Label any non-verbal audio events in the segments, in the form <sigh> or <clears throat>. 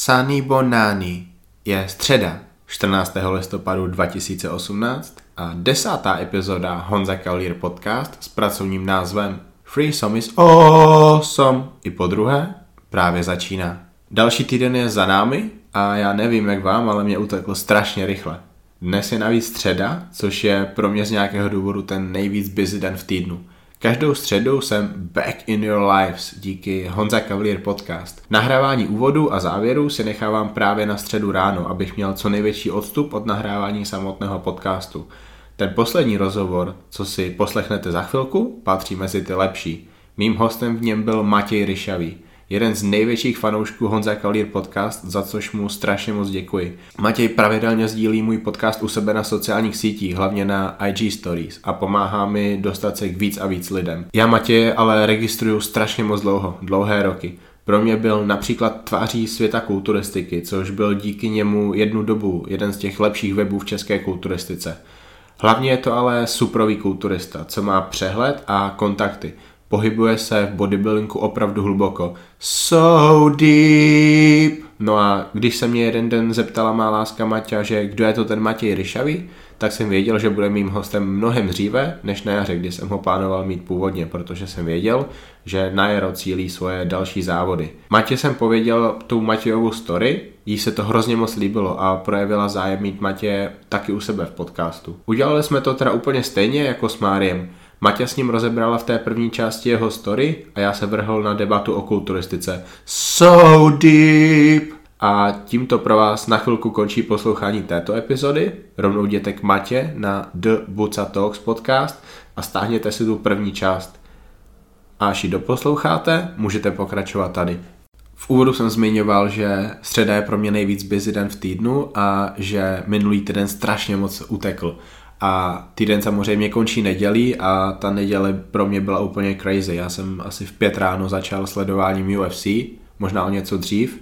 Sani Bonani je středa 14. listopadu 2018 a desátá epizoda Honza Kalír podcast s pracovním názvem Free Som is awesome i po druhé právě začíná. Další týden je za námi a já nevím jak vám, ale mě uteklo strašně rychle. Dnes je navíc středa, což je pro mě z nějakého důvodu ten nejvíc busy den v týdnu. Každou středu jsem back in your lives díky Honza Cavalier podcast. Nahrávání úvodu a závěru si nechávám právě na středu ráno, abych měl co největší odstup od nahrávání samotného podcastu. Ten poslední rozhovor, co si poslechnete za chvilku, patří mezi ty lepší. Mým hostem v něm byl Matěj Ryšavý jeden z největších fanoušků Honza Kalír podcast, za což mu strašně moc děkuji. Matěj pravidelně sdílí můj podcast u sebe na sociálních sítích, hlavně na IG Stories a pomáhá mi dostat se k víc a víc lidem. Já Matěje ale registruju strašně moc dlouho, dlouhé roky. Pro mě byl například tváří světa kulturistiky, což byl díky němu jednu dobu jeden z těch lepších webů v české kulturistice. Hlavně je to ale suprový kulturista, co má přehled a kontakty pohybuje se v bodybuildingu opravdu hluboko. So deep! No a když se mě jeden den zeptala má láska Maťa, že kdo je to ten Matěj Ryšavý, tak jsem věděl, že bude mým hostem mnohem dříve, než na jaře, kdy jsem ho plánoval mít původně, protože jsem věděl, že na jaro cílí svoje další závody. Matě jsem pověděl tu Matějovu story, jí se to hrozně moc líbilo a projevila zájem mít Matě taky u sebe v podcastu. Udělali jsme to teda úplně stejně jako s Máriem. Maťa s ním rozebrala v té první části jeho story a já se vrhl na debatu o kulturistice. So deep! A tímto pro vás na chvilku končí poslouchání této epizody. Rovnou jděte k Matě na The Buca Talks podcast a stáhněte si tu první část. A až ji doposloucháte, můžete pokračovat tady. V úvodu jsem zmiňoval, že středa je pro mě nejvíc busy den v týdnu a že minulý týden strašně moc utekl. A týden samozřejmě končí nedělí a ta neděle pro mě byla úplně crazy. Já jsem asi v pět ráno začal sledováním UFC, možná o něco dřív.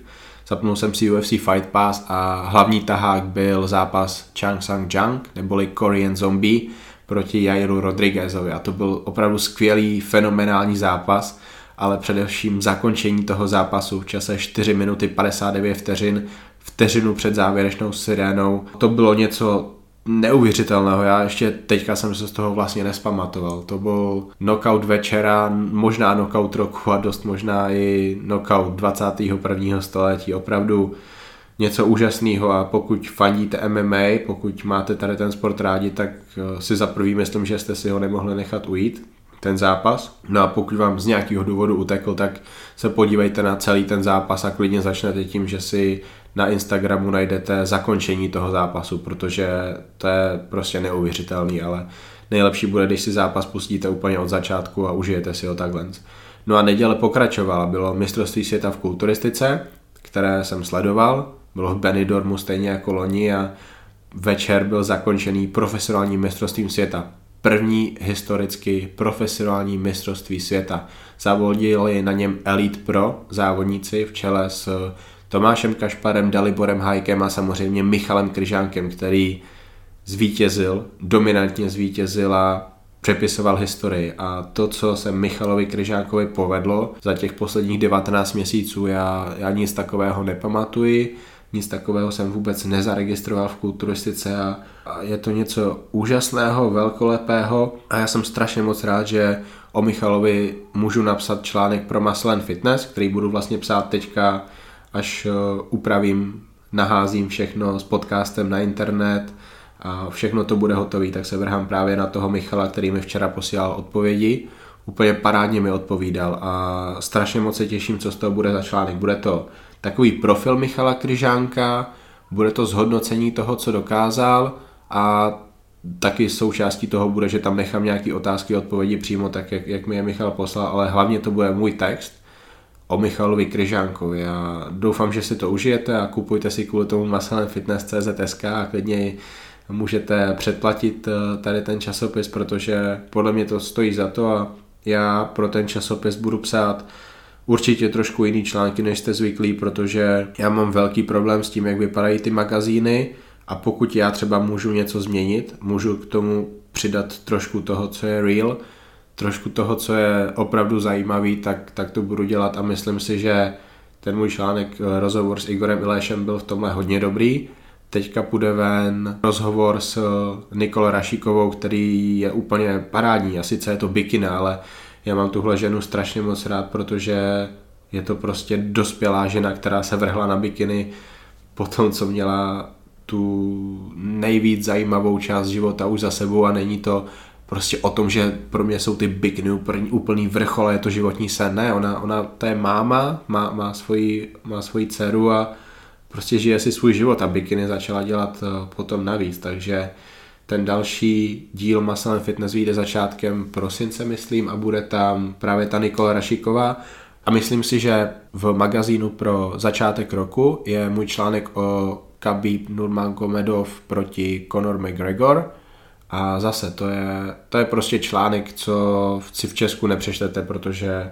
Zapnul jsem si UFC Fight Pass a hlavní tahák byl zápas Chang Sang Jang, neboli Korean Zombie, proti Jairu Rodriguezovi. A to byl opravdu skvělý, fenomenální zápas, ale především zakončení toho zápasu v čase 4 minuty 59 vteřin, vteřinu před závěrečnou sirénou. To bylo něco neuvěřitelného. Já ještě teďka jsem se z toho vlastně nespamatoval. To byl knockout večera, možná knockout roku a dost možná i knockout 21. století. Opravdu něco úžasného a pokud fandíte MMA, pokud máte tady ten sport rádi, tak eh, si za prvý myslím, že jste si ho nemohli nechat ujít ten zápas. No a pokud vám z nějakého důvodu utekl, tak se podívejte na celý ten zápas a klidně začnete tím, že si na Instagramu najdete zakončení toho zápasu, protože to je prostě neuvěřitelný, ale nejlepší bude, když si zápas pustíte úplně od začátku a užijete si ho takhle. No a neděle pokračovala, bylo mistrovství světa v kulturistice, které jsem sledoval, bylo v Benidormu stejně jako loni a večer byl zakončený profesionálním mistrovstvím světa. První historicky profesionální mistrovství světa. Závodili na něm Elite Pro závodníci v čele s Tomášem Kašparem, Daliborem Hajkem a samozřejmě Michalem Kryžánkem, který zvítězil, dominantně zvítězil a přepisoval historii. A to, co se Michalovi Kryžánkovi povedlo za těch posledních 19 měsíců, já, já nic takového nepamatuji, nic takového jsem vůbec nezaregistroval v kulturistice a, a je to něco úžasného, velkolepého a já jsem strašně moc rád, že o Michalovi můžu napsat článek pro Muscle Fitness, který budu vlastně psát teďka až eh, upravím, naházím všechno s podcastem na internet a všechno to bude hotové, tak se vrhám právě na toho Michala, který mi včera posílal odpovědi. Úplně parádně mi odpovídal a strašně moc se těším, co z toho bude za článek. Bude to takový profil Michala Kryžánka, bude to zhodnocení toho, co dokázal a taky součástí toho bude, že tam nechám nějaké otázky odpovědi přímo tak, jak, jak mi je Michal poslal, ale hlavně to bude můj text, o Michalovi Kryžánkovi. Já doufám, že si to užijete a kupujte si kvůli tomu masalenfitness.cz a klidně můžete předplatit eh, tady ten časopis, protože podle mě to stojí za to a já pro ten časopis budu psát určitě trošku jiný články, než jste zvyklí, protože já mám velký problém s tím, jak vypadají ty magazíny a pokud já třeba můžu něco změnit, můžu k tomu přidat trošku toho, co je real, trošku toho, co je opravdu zajímavý, tak, tak to budu dělat a myslím si, že ten můj článek, eh, rozhovor s Igorem Iléšem byl v tomhle hodně dobrý. Teďka půjde ven rozhovor s Nikolou Rašíkovou, který je úplně parádní. A sice je to bikina, ale já mám tuhle ženu strašně moc rád, protože je to prostě dospělá žena, která se vrhla na bikiny po tom, co měla tu nejvíc zajímavou část života už za sebou a není to prostě o tom, že pro mě jsou ty bikiny úplný, úplný vrchol a je to životní sen. Ne, ona, ona to je máma, má, má, svoji, má svoji dceru a prostě žije si svůj život a bikiny začala dělat eh, potom navíc, takže ten další díl Muscle Fitness vyjde začátkem prosince, myslím, a bude tam právě ta Nikola Rašiková. A myslím si, že v magazínu pro začátek roku je můj článek o Khabib Nurmagomedov proti Conor McGregor. A zase, to je, to je prostě článek, co si v Česku nepřečtete, protože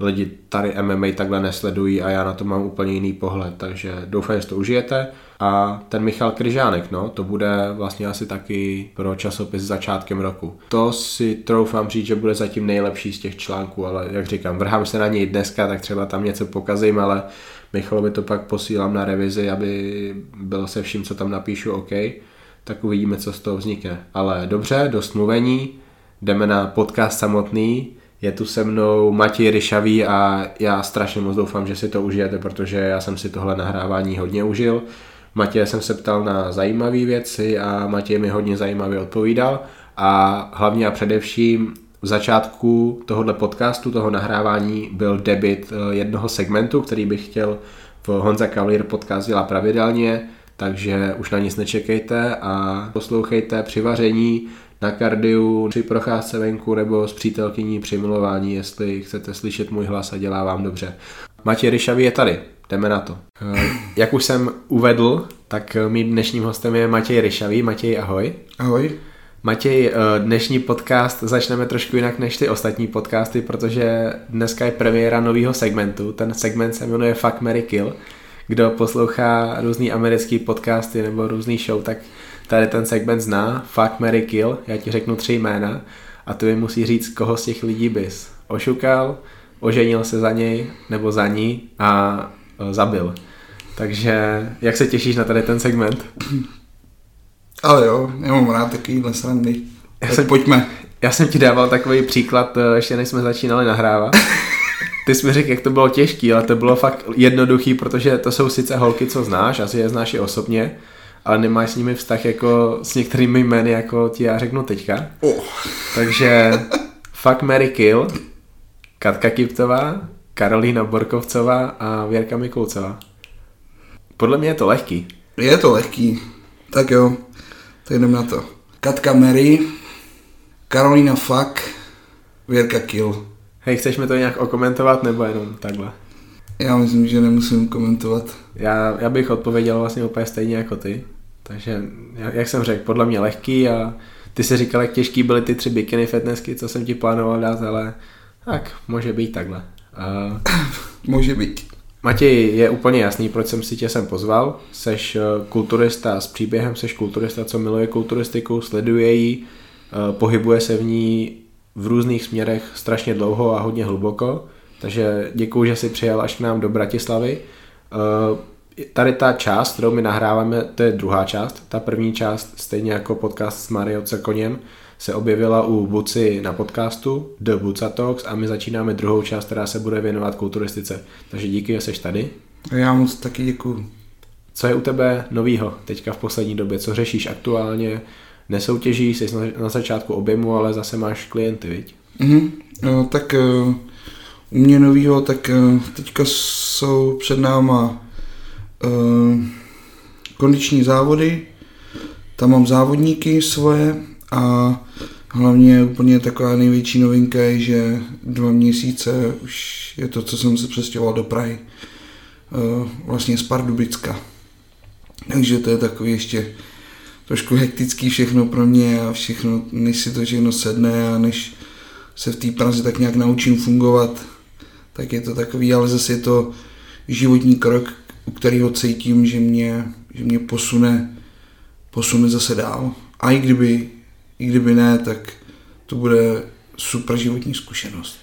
lidi tady MMA takhle nesledují a já na to mám úplně jiný pohled, takže doufám, že to užijete. A ten Michal Kryžánek, no, to bude vlastně asi taky pro časopis začátkem roku. To si troufám říct, že bude zatím nejlepší z těch článků, ale jak říkám, vrhám se na něj dneska, tak třeba tam něco pokazím, ale Michalovi to pak posílám na revizi, aby bylo se vším, co tam napíšu, OK, tak uvidíme, co z toho vznikne. Ale dobře, dost mluvení, jdeme na podcast samotný, je tu se mnou Matěj Ryšavý a já strašně moc doufám, že si to užijete, protože já jsem si tohle nahrávání hodně užil. Matěj jsem se ptal na zajímavé věci a Matěj mi hodně zajímavě odpovídal a hlavně a především v začátku tohohle podcastu, toho nahrávání byl debit eh, jednoho segmentu, který bych chtěl v Honza Cavalier podcast dělat pravidelně, takže už na nic nečekejte a poslouchejte při vaření, na kardiu, při procházce venku nebo s přítelkyní při milování, jestli chcete slyšet můj hlas a dělá vám dobře. Matěj Ryšavý je tady, jdeme na to. Eh, jak už jsem uvedl, tak mým dnešním hostem je Matěj Ryšavý. Matěj, ahoj. Ahoj. Matěj, eh, dnešní podcast začneme trošku jinak než ty ostatní podcasty, protože dneska je premiéra nového segmentu. Ten segment se jmenuje Fuck, Mary Kill. Kdo poslouchá různý americký podcasty nebo různý show, tak tady ten segment zná. Fuck, Mary Kill. Já ti řeknu tři jména a ty mi musí říct, koho z těch lidí bys ošukal, oženil se za něj nebo za ní a eh, zabil. Takže jak se těšíš na tady ten segment? Ale jo, já mám rád takovýhle srandy. Já jsem, pojďme. Já jsem ti dával takový příklad, eh, ještě než jsme začínali nahrávat. <laughs> Ty jsi mi řekl, jak to bylo těžký, ale to bylo fakt jednoduchý, protože to jsou sice holky, co znáš, asi je znáš i osobně, ale nemáš s nimi vztah jako s některými jmény, jako ti já řeknu teďka. Oh. Takže <laughs> fuck Mary Kill, Katka Kiptová, Karolína Borkovcová a Věrka Mikulcová. Podle mě je to lehký. Je to lehký. Tak jo, tak jdem na to. Katka Mary, Karolina Fuck, Věrka Kill. Hej, chceš mi to nějak okomentovat nebo jenom takhle? Já myslím, že nemusím komentovat. Já, já bych odpověděl vlastně úplně stejně jako ty. Takže, jak jsem řekl, podle mě lehký a ty si říkal, jak těžký byly ty tři bikiny fitnessky, co jsem ti plánoval dát, ale tak, může být takhle. Uh, <coughs> může být. Matěj, je úplně jasný, proč jsem si tě sem pozval. Seš eh, kulturista s příběhem, seš kulturista, co miluje kulturistiku, sleduje ji, eh, pohybuje se v ní v různých směrech strašně dlouho a hodně hluboko. Takže děkuji, že jsi přijel až k nám do Bratislavy. Eh, tady ta část, kterou my nahráváme, to je druhá část. Ta první část, stejně jako podcast s Mario Cekoněm, se objevila u Buci na podcastu The Buca Talks a my začínáme druhou část, která se bude věnovat kulturistice. Takže díky, že jsi tady. Já moc taky děkuju. Co je u tebe novýho teďka v poslední době? Co řešíš aktuálně? Nesoutěžíš, jsi na začátku objemu, ale zase máš klienty, viď? Mm-hmm. No, tak uh, u mě novýho, tak uh, teďka jsou před náma uh, kondiční závody, tam mám závodníky svoje a hlavně úplně taková největší novinka je, že dva měsíce už je to, co jsem se přestěhoval do Prahy. Vlastně z Pardubicka. Takže to je takový ještě trošku hektický všechno pro mě a všechno, než si to všechno sedne a než se v té Praze tak nějak naučím fungovat, tak je to takový, ale zase je to životní krok, u kterého cítím, že mě, že mě posune, posune zase dál. A i kdyby, i kdyby ne, tak to bude super životní zkušenost.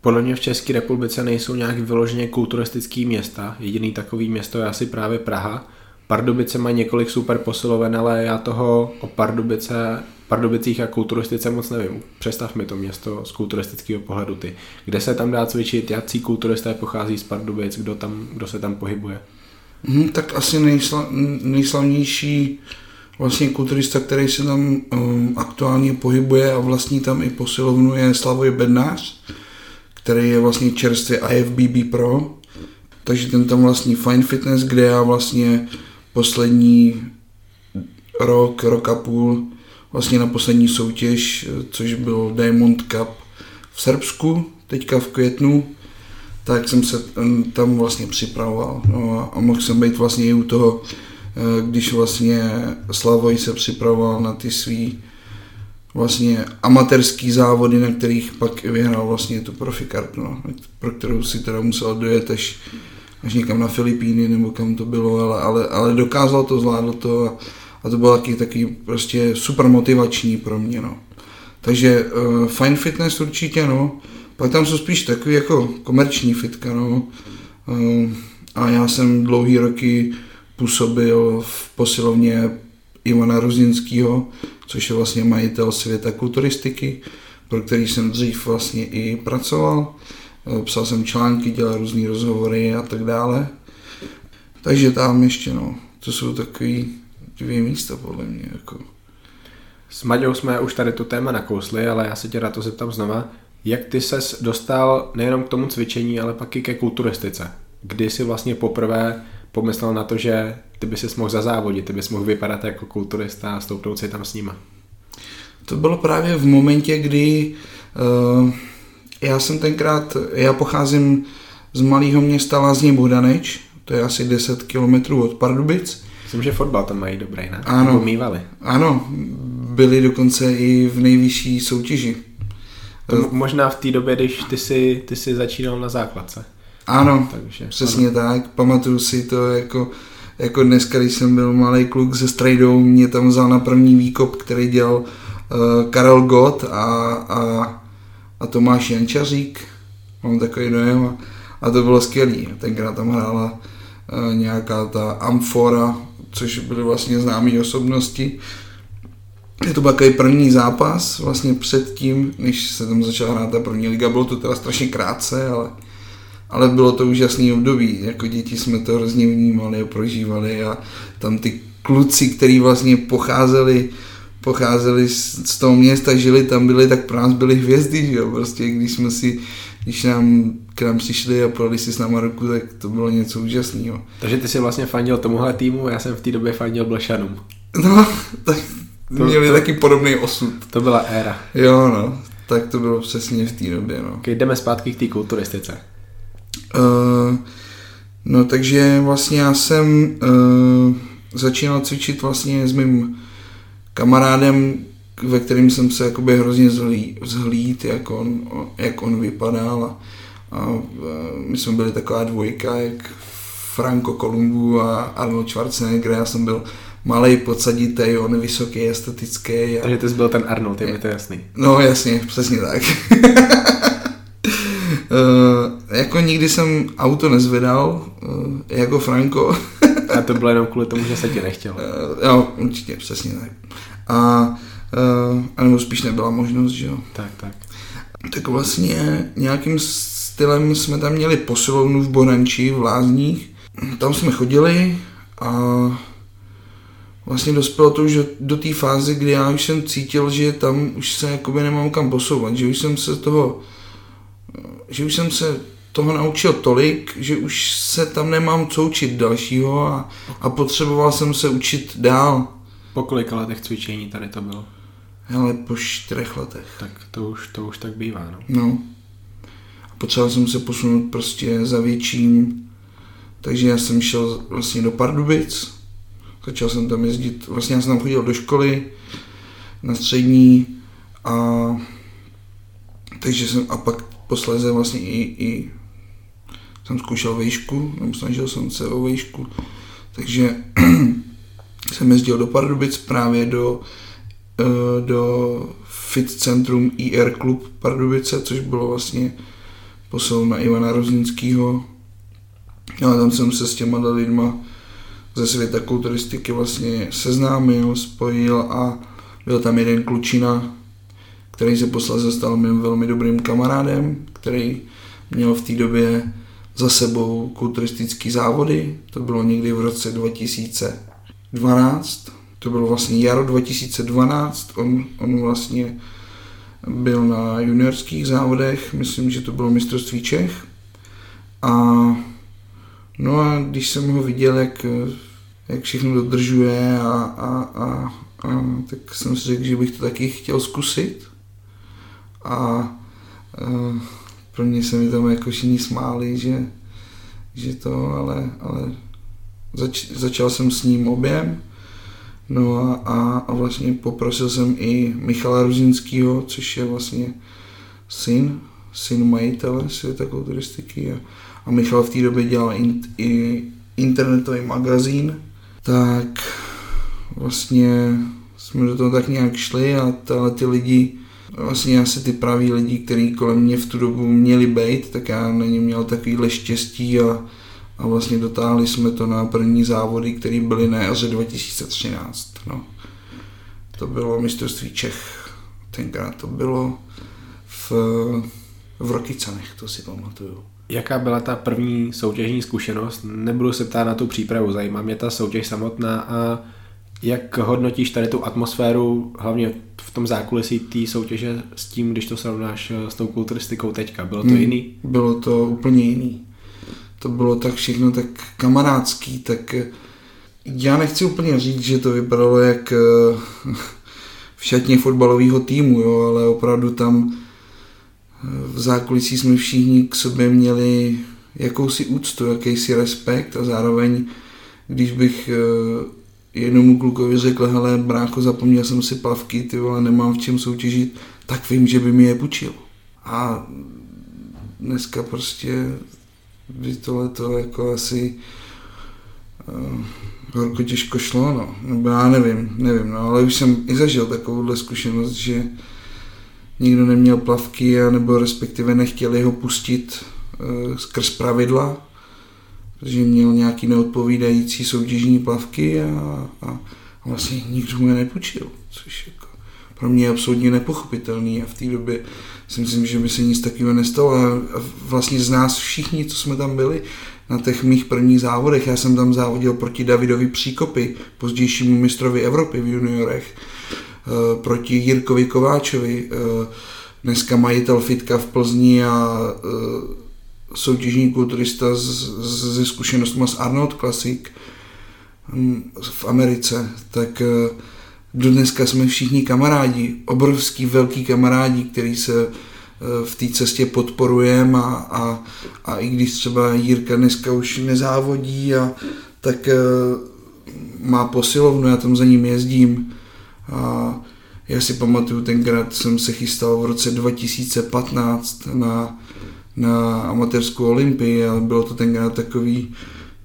Podle mě v České republice nejsou nějak vyloženě kulturistický města. Jediný takový město je asi právě Praha. Pardubice má několik super posiloven, ale já toho o Pardubice, Pardubicích a kulturistice moc nevím. Představ mi to město z kulturistického pohledu ty. Kde se tam dá cvičit, jaký kulturisté pochází z Pardubic, kdo, tam, kdo se tam pohybuje? Hmm, tak asi nejsla, nejslavnější vlastně kulturista, který se tam um, aktuálně pohybuje a vlastní tam i posilovnu je Slavoj Bednář, který je vlastně čerstvě IFBB Pro, takže ten tam vlastní Fine Fitness, kde já vlastně poslední rok, rok a půl, vlastně na poslední soutěž, což byl Diamond Cup v Srbsku, teďka v květnu, tak jsem se tam vlastně připravoval. No a mohl jsem být vlastně i u toho, eh, když vlastně Slavoj se připravoval na ty svý vlastně amatérský závody, na kterých pak vyhrál vlastně tu profikartu, no, pro kterou si teda musel dojet až, až někam na Filipíny nebo kam to bylo, ale, ale, ale dokázal to, zvládl to a, a to bylo taky, taky prostě super motivační pro mě, no. Takže uh, fine fitness určitě, no. Pak tam jsou spíš takový jako komerční fitka, no. Uh, a já jsem dlouhý roky působil v posilovně Ivana Ruzinského, což je vlastně majitel světa kulturistiky, pro který jsem dřív vlastně i pracoval. Eh, psal jsem články, dělal různé rozhovory a tak dále. Takže tam ještě, no, to jsou takový dvě místa podle mě. Jako. S Maďou jsme už tady tu téma nakousli, ale já se tě na to zeptám znova. Jak ty ses dostal nejenom k tomu cvičení, ale pak i ke kulturistice? Kdy jsi vlastně poprvé pomyslel na to, že ty by si mohl zazávodit, ty bys mohl vypadat jako kulturista a stoupnout si tam s nima? To bylo právě v momentě, kdy uh, já jsem tenkrát, já pocházím z malého města Lázně Bohdaneč, to je asi 10 kilometrů od Pardubic. Myslím, že fotbal tam mají dobrý, ne? Ano. Nebo mývali. Ano, byli dokonce i v nejvyšší soutěži. To možná v té době, když ty si, ty si začínal na základce. Ano, Takže, přesně ano. tak. Pamatuju si to jako, jako dneska, když jsem byl malý kluk se strejdou, mě tam vzal na první výkop, který dělal uh, Karel Gott a, a, a Tomáš Jančařík. Mám takový dojem a, to bylo skvělý. Tenkrát tam hrála uh, nějaká ta Amfora, což byly vlastně známé osobnosti. Je to byl takový první zápas, vlastně předtím, než se tam začala hrát ta první liga, bylo to teda strašně krátce, ale ale bylo to úžasný období, jako děti jsme to hrozně vnímali a prožívali a tam ty kluci, kteří vlastně pocházeli, pocházeli z, z toho města, žili tam, byli, tak pro nás byly hvězdy, že jo, prostě když jsme si, když nám k nám přišli a podali si s náma ruku, tak to bylo něco úžasného. Takže ty si vlastně fandil tomuhle týmu, já jsem v té době fandil Blešanům. No, tak to, měli to, taky podobný osud. To byla éra. Jo, no, tak to bylo přesně v té době, no. Okay, jdeme zpátky k té kulturistice. Uh, no takže vlastně já jsem uh, začínal cvičit vlastně s mým kamarádem, ve kterým jsem se jakoby hrozně zhlí, zhlíd, jak on, jak on vypadal a, a my jsme byli taková dvojka, jak Franco Columbu a Arnold Schwarzenegger, já jsem byl malý, podsaditý, on vysoký, estetický. A... Takže ty jsi byl ten Arnold, je mi to jasný. No jasně, přesně tak. Uh, <laughs> jako nikdy jsem auto nezvedal, uh, jako Franko. a to bylo jenom kvůli tomu, že se ti nechtělo. Uh, jo, určitě, přesně tak. A, uh, a nebo spíš nebyla možnost, že jo. Tak, tak. Tak vlastně nějakým stylem jsme tam měli posilovnu v Boranči, v Lázních. Tam jsme chodili a vlastně dospělo to už do té fáze, kdy já už jsem cítil, že tam už se jakoby nemám kam posouvat, že už jsem se toho že už jsem se toho naučil tolik, že už se tam nemám co učit dalšího a, a potřeboval jsem se učit dál. Po kolika letech cvičení tady to bylo? Ale po čtyřech letech. Tak to už, to už tak bývá, no. No. A potřeboval jsem se posunout prostě za větším, takže já jsem šel vlastně do Pardubic, začal jsem tam jezdit, vlastně já jsem tam chodil do školy, na střední a takže jsem, a pak posléze vlastně i, i jsem zkoušel vejšku, nebo snažil jsem se o vejšku, takže <clears throat> jsem jezdil do Pardubic právě do, eh, do fit centrum IR Club Pardubice, což bylo vlastně poslal na Ivana Rozinskýho. A tam jsem se s těma lidma ze světa kulturistiky vlastně seznámil, spojil a byl tam jeden klučina, který se posledně stal mým velmi dobrým kamarádem, který měl v té době za sebou kulturistické závody. To bylo někdy v roce 2012. To bylo vlastně jaro 2012. On, on vlastně byl na juniorských závodech, myslím, že to bylo mistrovství Čech. A no a když jsem ho viděl, jak, jak všechno dodržuje a, a, a, a tak jsem si řekl, že bych to taky chtěl zkusit. A, a pro mě se mi tam jako všichni smáli, že, že to, ale, ale zač, začal jsem s ním objem, no a, a, a vlastně poprosil jsem i Michala Ruzinského, což je vlastně syn, syn majitele světa kulturistiky a, a Michal v té době dělal in, i internetový magazín, tak vlastně jsme do toho tak nějak šli a tyhle ty lidi vlastně asi ty praví lidi, kteří kolem mě v tu dobu měli být, tak já na ně měl takovýhle štěstí a, a vlastně dotáhli jsme to na první závody, které byly na jaře 2013. No. To bylo mistrovství Čech, tenkrát to bylo v, v Rokycanech, to si pamatuju. Jaká byla ta první soutěžní zkušenost? Nebudu se ptát na tu přípravu, zajímá mě ta soutěž samotná a jak hodnotíš tady tu atmosféru, hlavně v tom zákulisí té soutěže s tím, když to srovnáš eh, s tou kulturistikou teďka? Bylo to hmm, jiný? Bylo to úplně jiný. To bylo tak všechno tak kamarádský, tak eh, já nechci úplně říct, že to vypadalo jak eh, v šatně fotbalového týmu, jo, ale opravdu tam v zákulisí jsme všichni k sobě měli jakousi úctu, jakýsi respekt a zároveň, když bych jednomu klukovi řekl, hele brácho, zapomněl jsem si plavky, ty vole, nemám v čem soutěžit, tak vím, že by mi je půjčil. A dneska prostě by tohle to jako asi uh, horko těžko šlo, no. Nebo já nevím, nevím, no, ale už jsem i zažil takovouhle zkušenost, že nikdo neměl plavky, a nebo respektive nechtěli ho pustit uh, skrz pravidla, protože měl nějaký neodpovídající soutěžní plavky a, a, vlastně nikdo mu je nepůjčil, což jako pro mě je absolutně nepochopitelný a v té době si myslím, že by se nic takového nestalo. A vlastně z nás všichni, co jsme tam byli na těch mých prvních závodech, já jsem tam závodil proti Davidovi Příkopy, pozdějšímu mistrovi Evropy v juniorech, eh, proti Jirkovi Kováčovi, eh, dneska majitel fitka v Plzni a eh, soutěžní kulturista ze zkušenostmi s Arnold Classic hm, v Americe, tak do dneska jsme všichni kamarádi, obrovský velký kamarádi, který se eh, v té cestě podporujeme a, a, a i když třeba Jirka dneska už nezávodí, a, tak eh, má posilovnu, já tam za ním jezdím. A já si pamatuju, tenkrát jsem se chystal v roce 2015 na na amatérskou olympii a bylo to tenkrát takový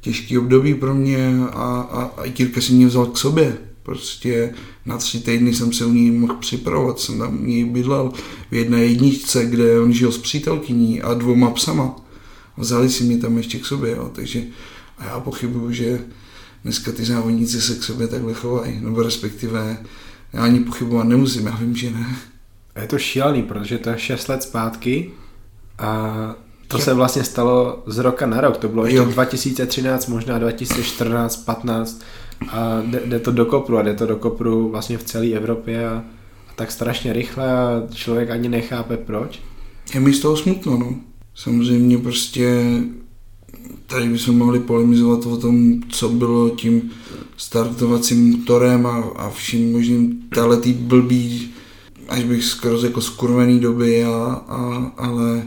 těžký období pro mě a, a, a Jirka si mě vzal k sobě. Prostě na tři týdny jsem se u ní mohl připravovat, jsem tam u něj bydlel v jedné jedničce, kde on žil s přítelkyní a dvoma psama. Vzali si mě tam ještě k sobě, jo. takže a já pochybuju, že dneska ty závodníci se k sobě takhle chovají, nebo respektive já ani pochybovat nemusím, já vím, že ne. Je to šílený, protože to je 6 let zpátky a to se vlastně stalo z roka na rok, to bylo ještě jo. 2013, možná 2014, 15 a jde, jde to do kopru a jde to do kopru vlastně v celé Evropě a, a tak strašně rychle a člověk ani nechápe proč. Je mi z toho smutno, no. Samozřejmě prostě tady bychom mohli polemizovat o tom, co bylo tím startovacím motorem a, a vším možným tahle tý blbý, až bych skoro jako skurvený doby, a, a, ale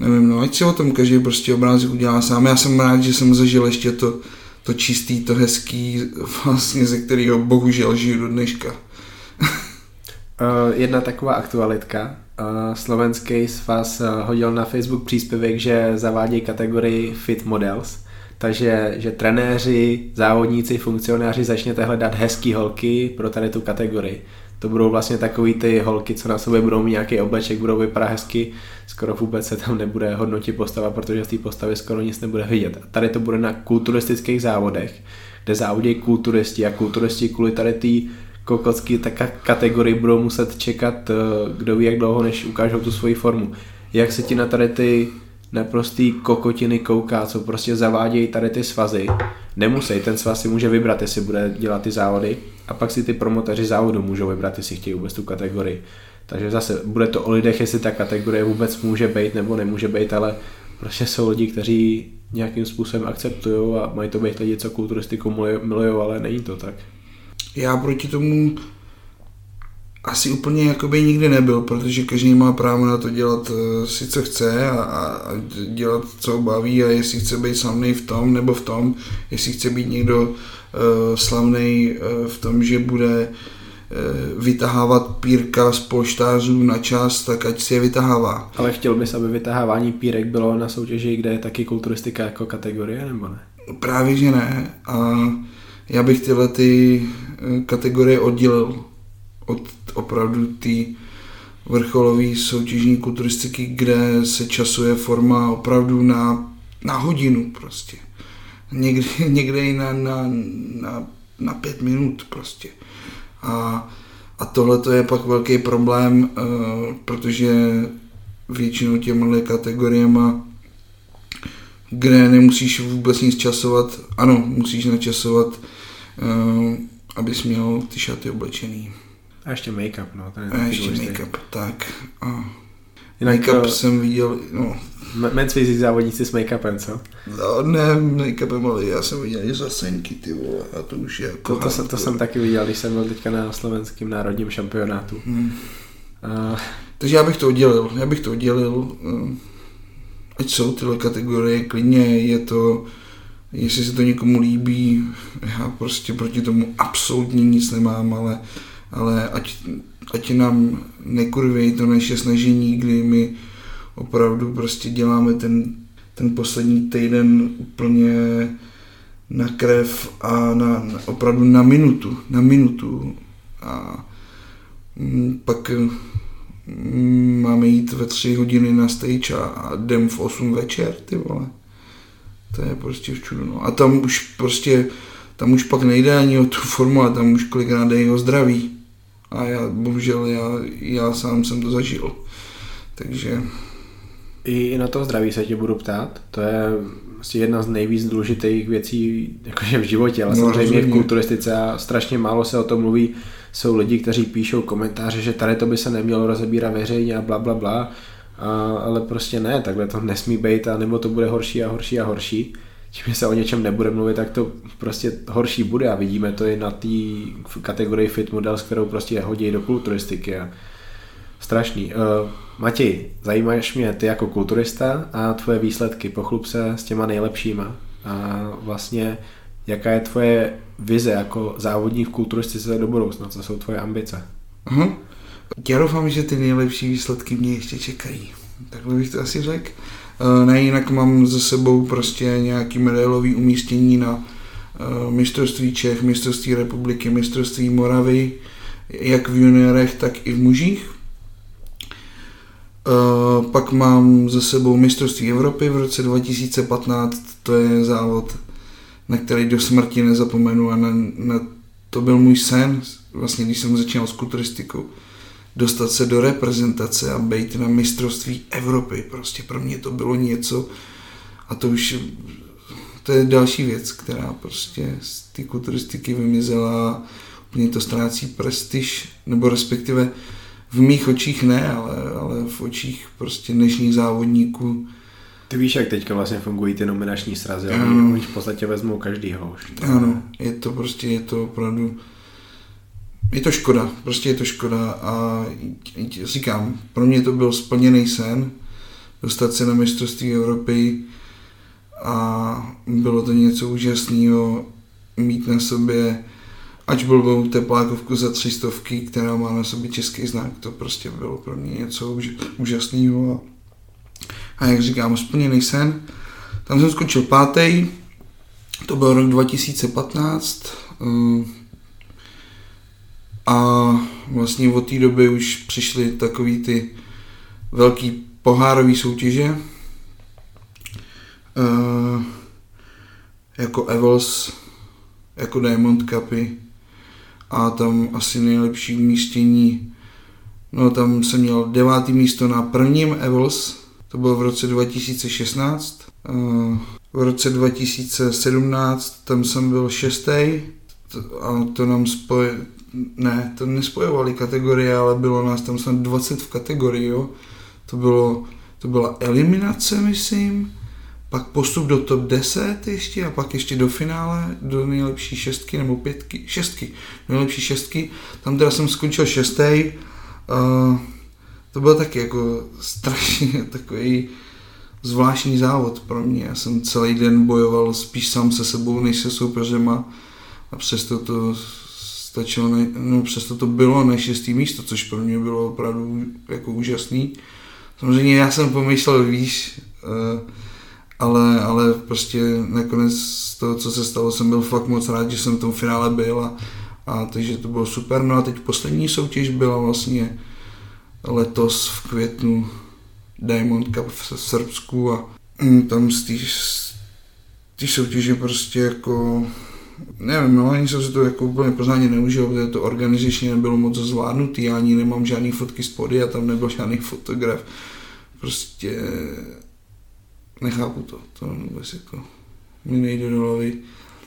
nevím, no, ať si o tom každý prostě obrázek udělá sám. Já jsem rád, že jsem zažil ještě to, to čistý, to hezký, vlastně ze kterého bohužel žiju do dneška. uh, jedna taková aktualitka. Uh, slovenský svaz uh, hodil na Facebook příspěvek, že zavádí kategorii Fit Models, takže že trenéři, závodníci, funkcionáři začněte hledat hezký holky pro tady tu kategorii. To budou vlastně takový ty holky, co na sobě budou mít nějaký obleček, budou vypadat hezky, skoro vůbec se tam nebude hodnotit postava, protože z té postavy skoro nic nebude vidět. A tady to bude na kulturistických závodech, kde závodí kulturisti a kulturisti kvůli tady té kokocky tak kategorii budou muset čekat, eh, kdo ví jak dlouho, než ukážou tu svoji formu. Jak se ti na tady ty naprostý kokotiny kouká, co prostě zavádějí tady ty svazy. Nemusí, ten svaz si může vybrat, jestli bude dělat ty závody a pak si ty promoteři závodu můžou vybrat, jestli chtějí vůbec tu kategorii. Takže zase bude to o lidech, jestli ta kategorie vůbec může být nebo nemůže být, ale prostě jsou lidi, kteří nějakým způsobem akceptují a mají to být lidi, co kulturistiku milují, ale není to tak. Já proti tomu asi úplně jakoby nikdy nebyl, protože každý má právo na to dělat uh, si co chce a, a dělat co baví a jestli chce být slavný v tom nebo v tom, jestli chce být někdo slavný uh, v tom, že bude uh, vytahávat pírka z polštářů na čas, tak ať si je vytahává. Ale chtěl bys, aby vytahávání pírek bylo na soutěži, kde je taky kulturistika jako kategorie, nebo ne? Právě, že ne. A já bych tyhle ty kategorie oddělil od opravdu té vrcholové soutěžní kulturistiky, kde se časuje forma opravdu na, na hodinu prostě. Někdy, <laughs> někde i na, na, na, na pět minut prostě. A, a tohle to je pak velký problém, uh, protože většinou těmhle kategoriema, kde nemusíš vůbec nic časovat, ano, musíš načasovat, uh, abys měl ty šaty oblečený. A ještě make-up, no. Ten a ještě make-up, tak. A Jinak, make-up uh, jsem viděl, no. Physique závodníci s make-upem, co? No, ne, make-upem, ale já jsem viděl i zasenky, ty vole, a to už je jako... To, to, jsem, to jsem taky viděl, když jsem byl teďka na slovenském národním šampionátu. Hmm. Uh, Takže já bych to oddělil, já bych to oddělil, uh, ať jsou tyhle kategorie, klidně je to, jestli se to někomu líbí, já prostě proti tomu absolutně nic nemám, ale ale ať, ať nám nekurvějí to naše snažení, kdy my opravdu prostě děláme ten, ten poslední týden úplně na krev a na, na, opravdu na minutu, na minutu. A mm, pak mm, máme jít ve tři hodiny na stage a, a jdem v 8 večer, ty vole. To je prostě v čudu, no. A tam už prostě, tam už pak nejde ani o tu formu, a tam už kolikrát jde i o zdraví. A já, bohužel, já, já sám jsem to zažil. Takže... I na to zdraví se tě budu ptát. To je vlastně jedna z nejvíc důležitých věcí jakože v životě, ale no, samozřejmě rozumím. v kulturistice a strašně málo se o tom mluví. Jsou lidi, kteří píšou komentáře, že tady to by se nemělo rozebírat veřejně a bla, bla, bla. A, ale prostě ne, takhle to nesmí být a nebo to bude horší a horší a horší tím, se o něčem nebude mluvit, tak to prostě horší bude a vidíme to i na té kategorii fit model, s kterou prostě hodí do kulturistiky a strašný. Uh, Matěj, zajímáš mě ty jako kulturista a tvoje výsledky, pochlup se s těma nejlepšíma a vlastně jaká je tvoje vize jako závodní v kulturistice do budoucna, co jsou tvoje ambice? Uh-huh. Já doufám, že ty nejlepší výsledky mě ještě čekají. Takhle bych to asi řekl. Eh, ne, jinak mám za sebou prostě nějaký medailový umístění na eh, mistrovství Čech, mistrovství republiky, mistrovství Moravy, jak v juniorech, tak i v mužích. Eh, pak mám za sebou mistrovství Evropy v roce 2015, to je závod, na který do smrti nezapomenu a na, na to byl můj sen, vlastně když jsem začínal s kulturistikou dostat se do reprezentace a být na mistrovství Evropy. Prostě pro mě to bylo něco a to už to je další věc, která prostě z té kulturistiky vymizela úplně to ztrácí prestiž, nebo respektive v mých očích ne, ale, ale v očích prostě dnešních závodníků. Ty víš, jak teďka vlastně fungují ty nominační srazy, oni v podstatě vezmou každýho už. Ano, je to prostě, je to opravdu je to škoda, prostě je to škoda a říkám, pro mě to byl splněný sen, dostat se na mistrovství Evropy a bylo to něco úžasného mít na sobě ať byl teplákovku za tři stovky, která má na sobě český znak, to prostě bylo pro mě něco úžasného. A jak říkám, splněný sen. Tam jsem skončil pátý, to byl rok 2015. A vlastně od té doby už přišly takový ty velký pohárové soutěže, uh, jako Evels, jako Diamond Cupy a tam asi nejlepší umístění, no tam jsem měl devátý místo na prvním Evels, to bylo v roce 2016. Uh, v roce 2017 tam jsem byl šestý a to nám spoje, ne, to nespojovali kategorie, ale bylo nás tam snad 20 v kategorii, jo. To, bylo, to byla eliminace, myslím, pak postup do top 10 ještě a pak ještě do finále, do nejlepší šestky nebo pětky, šestky, nejlepší šestky. Tam teda jsem skončil šestý. Uh, to byl taky jako strašně <laughs> takový zvláštní závod pro mě. Já jsem celý den bojoval spíš sám se sebou, než se soupeřema a přesto to stačilo, ne, no přesto to bylo na šestý místo, což pro mě bylo opravdu jako úžasný. Samozřejmě já jsem pomyslel výš, uh, ale, ale prostě nakonec z toho, co se stalo, jsem byl fakt moc rád, že jsem v tom finále byl a, a takže to bylo super. No a teď poslední soutěž byla vlastně letos v květnu Diamond Cup v Srbsku a mm, tam z té soutěže prostě jako nevím, no, ani jsem se to jako úplně poznání neužil, protože to organizačně nebylo moc zvládnutý, já ani nemám žádný fotky z pody a tam nebyl žádný fotograf. Prostě nechápu to, to vůbec jako mi nejde do hlavy,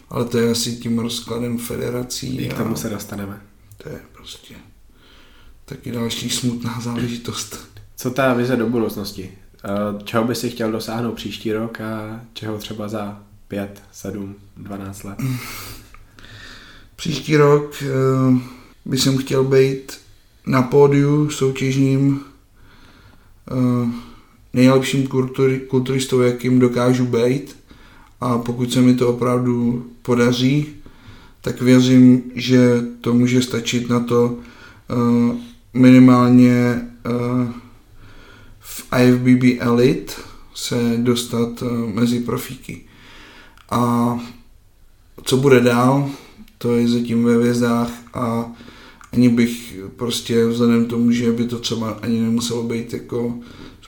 ale to je asi tím rozkladem federací. I k tomu se dostaneme. To je prostě taky další smutná záležitost. Co ta vize do budoucnosti? Eh, čeho by si chtěl dosáhnout příští rok a čeho třeba za 5, 7, 12 let? Příští rok uh, by jsem chtěl být na pódiu soutěžním uh, nejlepším kulturi, kulturistou, jakým dokážu být. A pokud se mi to opravdu podaří, tak věřím, že to může stačit na to uh, minimálně uh, v IFBB Elite se dostat uh, mezi profíky. A co bude dál, to je zatím ve vězdách a ani bych prostě vzhledem tomu, že by to třeba ani nemuselo být jako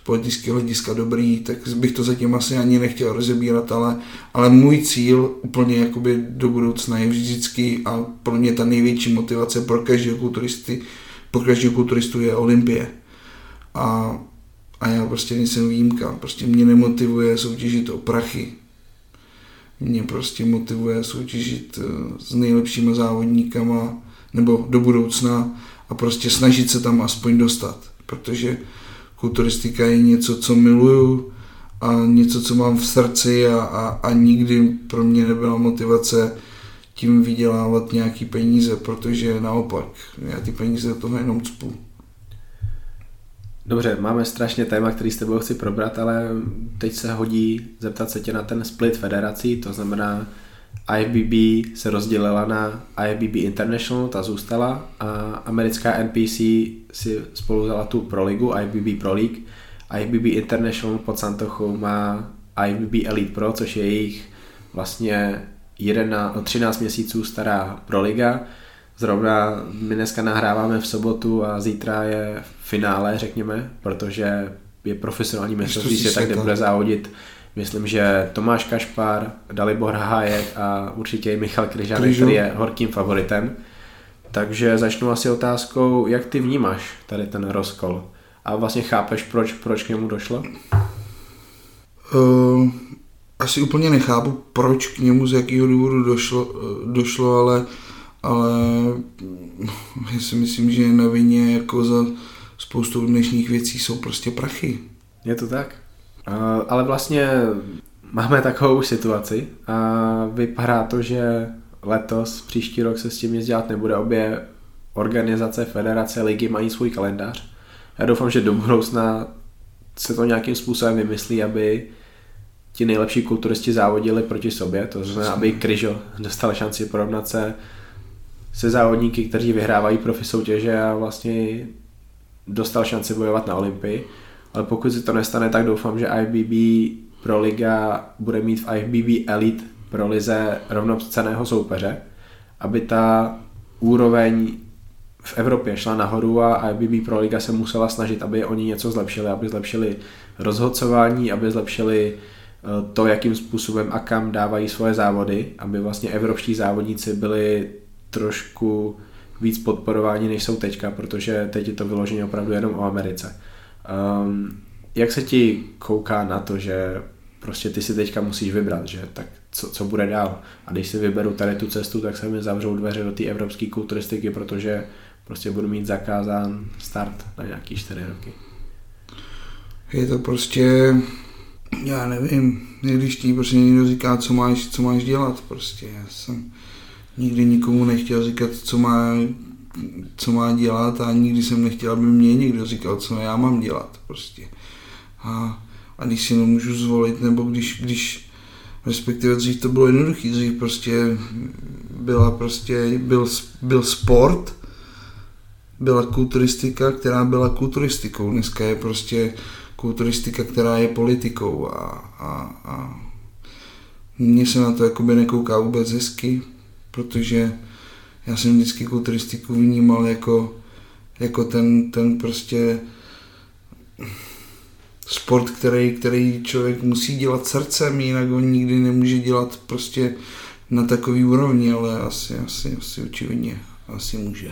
politického hlediska dobrý, tak bych to zatím asi ani nechtěl rozebírat, ale, ale můj cíl úplně jakoby do budoucna je vždycky a pro mě ta největší motivace pro každého kulturisty, pro každého kulturistu je Olympie. A, a já prostě nejsem výjimka, prostě mě nemotivuje soutěžit o prachy. Mě prostě motivuje soutěžit eh, s nejlepšíma závodníkama nebo do budoucna a prostě snažit se tam aspoň dostat, protože kulturistika je něco, co miluju a něco, co mám v srdci a, a, a nikdy pro mě nebyla motivace tím vydělávat nějaký peníze, protože naopak, já ty peníze toho jenom cpu. Dobře, máme strašně téma, který s tebou chci probrat, ale teď se hodí zeptat se tě na ten split federací, to znamená IFBB se rozdělila na IFBB International, ta zůstala a americká NPC si spolu vzala tu Pro Ligu, IFBB Pro League. IFBB International pod Santochou má IFBB Elite Pro, což je jejich vlastně 11, 13 měsíců stará Pro Liga. Zrovna my dneska nahráváme v sobotu a zítra je finále, řekněme, protože je profesionální mistrovství světa, kde bude závodit Myslím, že Tomáš Kašpar, Dalibor Hájek a určitě i Michal Kryžánek, který je horkým favoritem. Takže začnu asi otázkou, jak ty vnímáš tady ten rozkol? A vlastně chápeš, proč, proč k němu došlo? Uh, asi úplně nechápu, proč k němu z jakého důvodu došlo, uh, došlo ale, ale já si myslím, že na vině jako za spoustu dnešních věcí jsou prostě prachy. Je to tak? ale vlastně máme takovou situaci a vypadá to, že letos, příští rok se s tím nic dělat nebude. Obě organizace, federace, ligy mají svůj kalendář. Já doufám, že do budoucna se to nějakým způsobem vymyslí, aby ti nejlepší kulturisti závodili proti sobě, to znamená, aby Kryžo dostal šanci porovnat se se závodníky, kteří vyhrávají profi soutěže a vlastně dostal šanci bojovat na Olympii. Ale pokud se to nestane, tak doufám, že IFBB Pro Liga bude mít v IFBB Elite pro lize rovnoceného soupeře, aby ta úroveň v Evropě šla nahoru a IBB Pro Liga se musela snažit, aby oni něco zlepšili, aby zlepšili rozhodcování, aby zlepšili eh, to, jakým způsobem a kam dávají svoje závody, aby vlastně evropští závodníci byli trošku víc podporováni, než jsou teďka, protože teď je to vyloženě opravdu jenom o Americe. Um, jak se ti kouká na to, že prostě ty si teďka musíš vybrat, že tak co, co bude dál. A když si vyberu tady tu cestu, tak se mi zavřou dveře do té evropské kulturistiky, protože prostě budu mít zakázán start na nějaký čtyři roky. Je to prostě, já nevím, když ti prostě někdo říká, co máš, co máš dělat, prostě. Já jsem nikdy nikomu nechtěl říkat, co má, co má dělat a nikdy jsem nechtěl, aby mě někdo říkal, co já mám dělat, prostě. A, a když si nemůžu zvolit, nebo když, když respektive dřív to bylo jednoduché, dřív prostě byla prostě, byl, byl sport, byla kulturistika, která byla kulturistikou. Dneska je prostě kulturistika, která je politikou a, a, a mně se na to jakoby nekouká vůbec hezky, protože já jsem vždycky kulturistiku vnímal jako, jako ten, ten prostě sport, který, který člověk musí dělat srdcem, jinak ho nikdy nemůže dělat prostě na takový úrovni, ale asi, asi, asi očividně, asi může.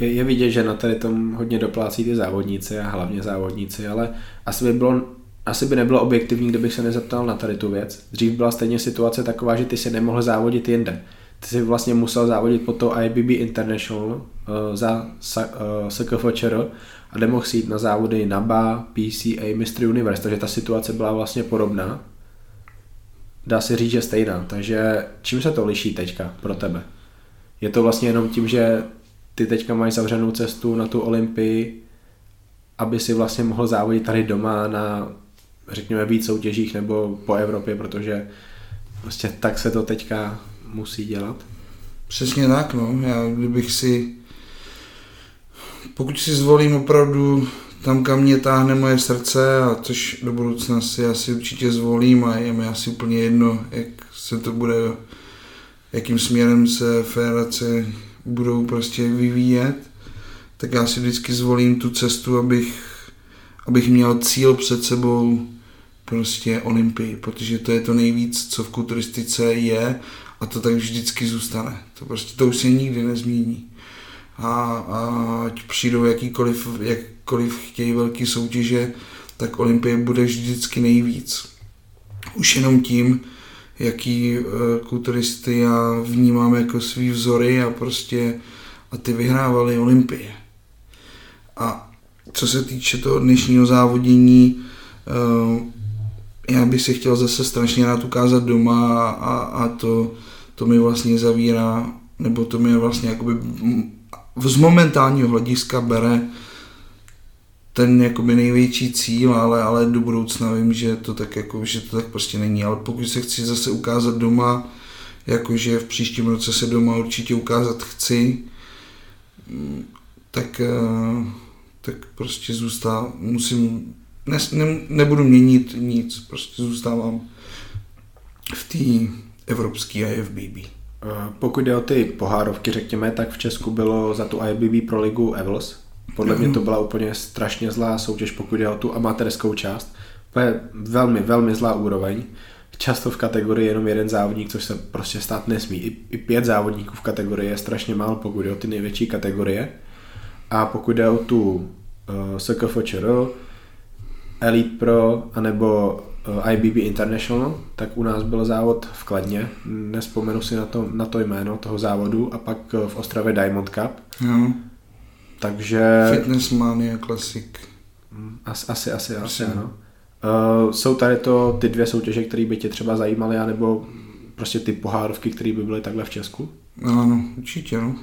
Je, je vidět, že na tady tom hodně doplácí ty závodníci a hlavně závodníci, ale asi by bylo asi by nebylo objektivní, kdybych se nezeptal na tady tu věc. Dřív byla stejně situace taková, že ty si nemohl závodit jinde. Ty si vlastně musel závodit po to IBB International uh, za uh, SKFČR a nemohl si jít na závody NABA, PCA, Mr. Universe, takže ta situace byla vlastně podobná. Dá se říct, že stejná. Takže čím se to liší teďka pro tebe? Je to vlastně jenom tím, že ty teďka máš zavřenou cestu na tu Olympii, aby si vlastně mohl závodit tady doma na, řekněme, víc soutěžích nebo po Evropě, protože prostě tak se to teďka musí dělat? Přesně tak, no. Já kdybych si pokud si zvolím opravdu tam, kam mě táhne moje srdce, a což do budoucna si asi určitě zvolím a je mi asi úplně jedno, jak se to bude, jakým směrem se federace budou prostě vyvíjet, tak já si vždycky zvolím tu cestu, abych, abych měl cíl před sebou prostě Olympii, protože to je to nejvíc, co v kulturistice je a to tak vždycky zůstane. To prostě to už se nikdy nezmění a, a ať přijdou jakýkoliv, jakkoliv chtějí velké soutěže, tak Olympie bude vždycky nejvíc. Už jenom tím, jaký uh, kulturisty já vnímám jako svý vzory a prostě a ty vyhrávali Olympie. A co se týče toho dnešního závodění, uh, já bych si chtěl zase strašně rád ukázat doma a, a to, to mi vlastně zavírá, nebo to mi vlastně jakoby z momentálního hlediska bere ten jakoby největší cíl, ale, ale do budoucna vím, že to tak jako, že to tak prostě není. Ale pokud se chci zase ukázat doma, jakože v příštím roce se doma určitě ukázat chci, tak, eh, tak prostě zůstávám, musím, ne, ne, nebudu měnit nic, prostě zůstávám v té evropské IFBB. Pokud jde o ty pohárovky, řekněme, tak v Česku bylo za tu IBB pro ligu Evels. Podle mě to byla úplně strašně zlá soutěž, pokud jde o tu amatérskou část. To je velmi, velmi zlá úroveň. Často v kategorii jenom jeden závodník, což se prostě stát nesmí. I, i pět závodníků v kategorii je strašně málo, pokud jde o ty největší kategorie. A pokud jde o tu uh, eh, SKFČR, Elite Pro, anebo Eh, IBB International, tak u nás byl závod v Kladně, nespomenu si na to, na to jméno toho závodu, a pak eh, v Ostravě Diamond Cup. No. Takže... Fitness Mania Classic. Hm, asi, asi, asi, asi ano. Uh, jsou tady to ty dvě soutěže, které by tě třeba zajímaly, anebo prostě ty pohárovky, které by byly takhle v Česku? Ano, určitě, no.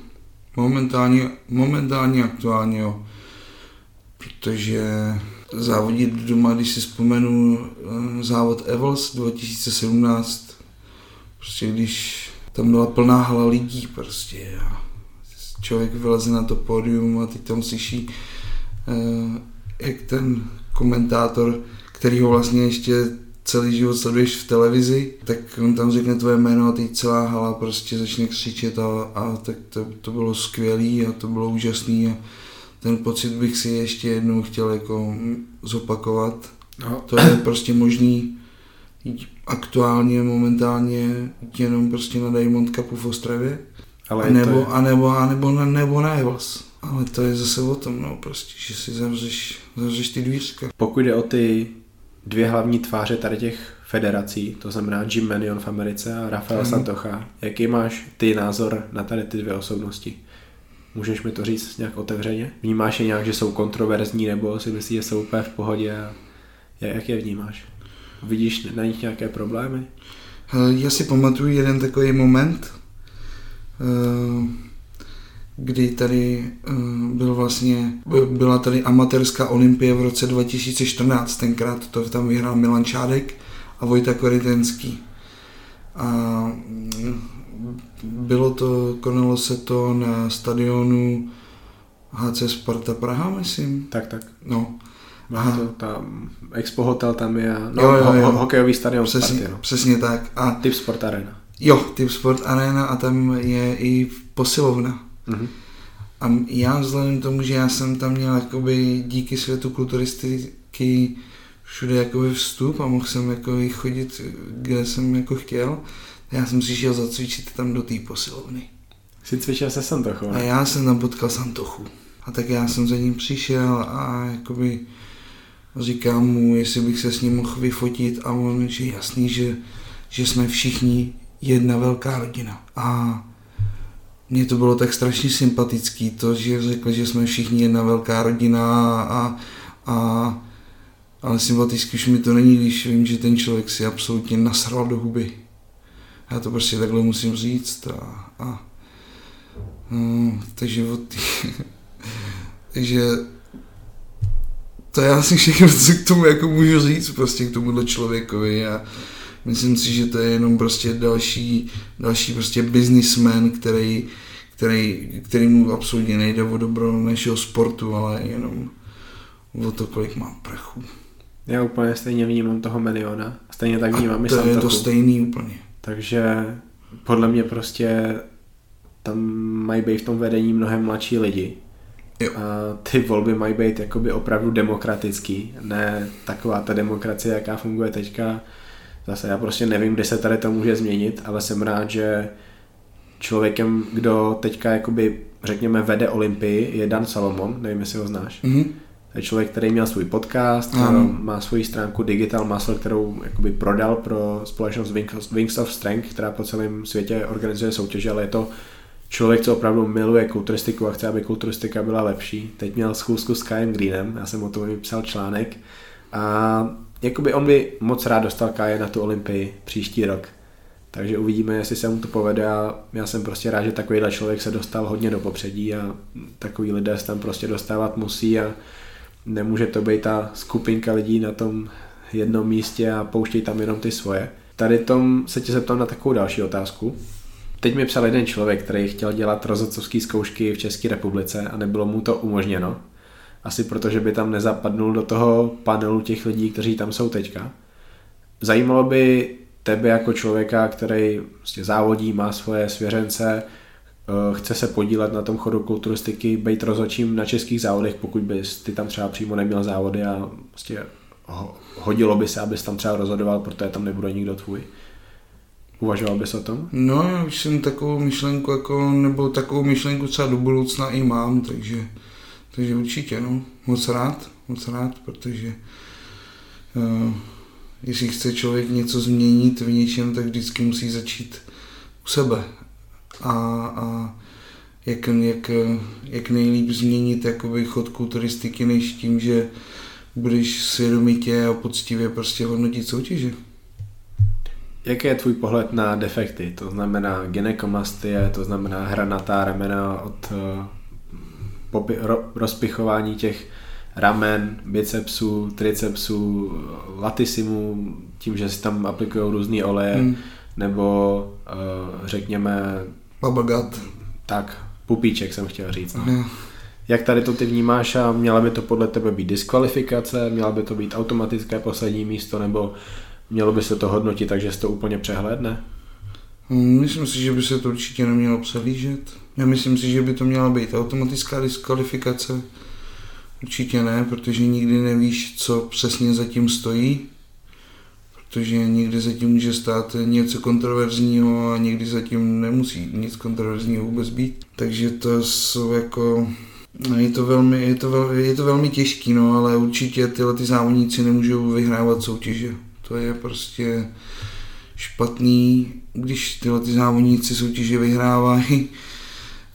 Momentálně, momentálně aktuálně, jo. Protože závodit doma, když si vzpomenu eh, závod Evels 2017, prostě když tam byla plná hala lidí prostě a člověk vyleze na to pódium a teď tam slyší, eh, jak ten komentátor, který ho vlastně ještě celý život sleduješ v televizi, tak on tam řekne tvoje jméno a teď celá hala prostě začne křičet a, a tak to, to bylo skvělý a to bylo úžasný a ten pocit bych si ještě jednou chtěl jako zopakovat. No. To je prostě možný aktuálně, momentálně jenom prostě na Diamond Cupu v Ostravě. Ale a je nebo, to, a nebo, a nebo, na, nebo na Evas. Ale to je zase o tom, no, prostě, že si zavřeš, zavřeš ty dvířka. pokud jde o ty dvě hlavní tváře tady těch federací, to znamená Jim Manion v Americe a Rafael Mhm. Santocha, jaký máš ty názor na tady ty dvě osobnosti? Můžeš mi to říct nějak otevřeně? Vnímáš je nějak, že jsou kontroverzní, nebo si myslíš, že jsou úplně v pohodě? Jak je vnímáš? Vidíš na nich nějaké problémy? Hele, Já si pamatuju jeden takový moment, eh, kdy tady eh, byl vlastně, byla tady amatérská olympie v roce 2014, tenkrát to tam vyhrál Milan Čádek a Vojta Korytenský. A mm, bylo to, konalo se to na stadionu HC Sparta Praha, myslím. Tak, tak. No, Má Aha. to tam, Expo Hotel tam je, no, Jo, jo, jo. Ho, hokejový stadion přesně, Sparty, no. přesně tak. A Typ Sport Arena. jo, Typ Sport Arena a tam je i posilovna. Mhm. A já vzhledem k tomu, že já jsem tam měl jakoby díky světu kulturistiky všude jakoby vstup a mohl jsem jakoby chodit, kde jsem jako chtěl, já jsem si šel zacvičit tam do té posilovny. Jsi cvičil se Santochou, A já jsem tam potkal Santochu. A tak já jsem za ním přišel a jakoby říkám mu, jestli bych se s ním mohl vyfotit a on, že jasný, že, že jsme všichni jedna velká rodina. A mně to bylo tak strašně sympatický, to, že řekl, že jsme všichni jedna velká rodina a, a ale sympatický už mi to není, když vím, že ten člověk si absolutně nasral do huby. Já to prostě takhle musím říct a, a No, takže od tý... <laughs> takže to je asi všechno, co k tomu jako můžu říct prostě k tomuhle člověkovi a myslím si, že to je jenom prostě další, další prostě businessman, který, který, který mu absolutně nejde o dobro našeho sportu, ale jenom o to, kolik má prachu. Já úplně stejně vnímám toho Meliona. Stejně tak A vnímám i to je to stejný úplně. Takže podle mě prostě tam mají být v tom vedení mnohem mladší lidi. Jo. A ty volby mají být jakoby opravdu demokratický, ne taková ta demokracie, jaká funguje teďka. Zase já prostě nevím, kde se tady to může změnit, ale jsem rád, že člověkem, kdo teďka jakoby, řekněme, vede Olympii, je Dan Salomon, nevím, jestli ho znáš. Mhm. Člověk, který měl svůj podcast, Ano. má svoji stránku Digital Muscle, kterou jakoby prodal pro společnost Wings- Wings of Strength, která po celém světě organizuje soutěže, ale je to člověk, co opravdu miluje kulturistiku a chce, aby kulturistika byla lepší. Teď měl schůzku s Kajem Greenem, já jsem o tom vypsal článek a jakoby on by moc rád dostal Kaje na tu Olympii příští rok. Takže uvidíme, jestli se mu to povede a já jsem prostě rád, že takovýhle člověk se dostal hodně do popředí a takový lidé se tam prostě dostávat musí a nemůže to být ta skupinka lidí na tom jednom místě a pouštěj tam jenom ty svoje. Tady tom se tě zeptám na takovou další otázku. Teď mi psal jeden člověk, který chtěl dělat rozhodcovské zkoušky v České republice a nebylo mu to umožněno. Asi protože by tam nezapadnul do toho panelu těch lidí, kteří tam jsou teďka. Zajímalo by tebe jako člověka, který prostě závodí, má svoje svěřence, chce se podílet na tom chodu kulturistiky, být rozhodčím na českých závodech, pokud bys ty tam třeba přímo neměl závody a prostě ho- hodilo by se, abys tam třeba rozhodoval, protože tam nebude nikdo tvůj. Uvažoval bys o tom? No, já už jsem takovou myšlenku, jako, nebo takovou myšlenku třeba do budoucna i mám, takže, takže určitě, no, moc rád, moc rád, protože uh, jestli chce člověk něco změnit v něčem, tak vždycky musí začít u sebe. A, a jak, jak, jak nejlíp změnit jakoby chod kulturistiky, než tím, že budeš svědomitě a poctivě prostě hodnotit soutěže. Jaký je tvůj pohled na defekty? To znamená gynekomastie, to znamená hranatá ramena od uh, popi- ro- rozpichování těch ramen, bicepsů, tricepsů, latisimů, tím, že si tam aplikují různé oleje, Hmm. nebo uh, řekněme Babagat. tak, pupíček jsem chtěl říct. No. Jak tady to ty vnímáš a měla by to podle tebe být diskvalifikace, měla by to být automatické poslední místo, nebo mělo by se to hodnotit, takže se to úplně přehlédne? Hm, Myslím si, že by se to určitě nemělo přehlížet. Já myslím si, že by to měla být automatická diskvalifikace. Určitě ne, protože nikdy nevíš, co přesně zatím stojí. Protože někdy zatím může stát něco kontroverzního a někdy zatím nemusí nic kontroverzního vůbec být. Takže to jsou jako... no, Je to, velmi, je, to vel, je to velmi těžký, no, ale určitě tyhle ty závodníci nemůžou vyhrávat soutěže. To je prostě špatný, když tyhle ty závodníci soutěže vyhrávají.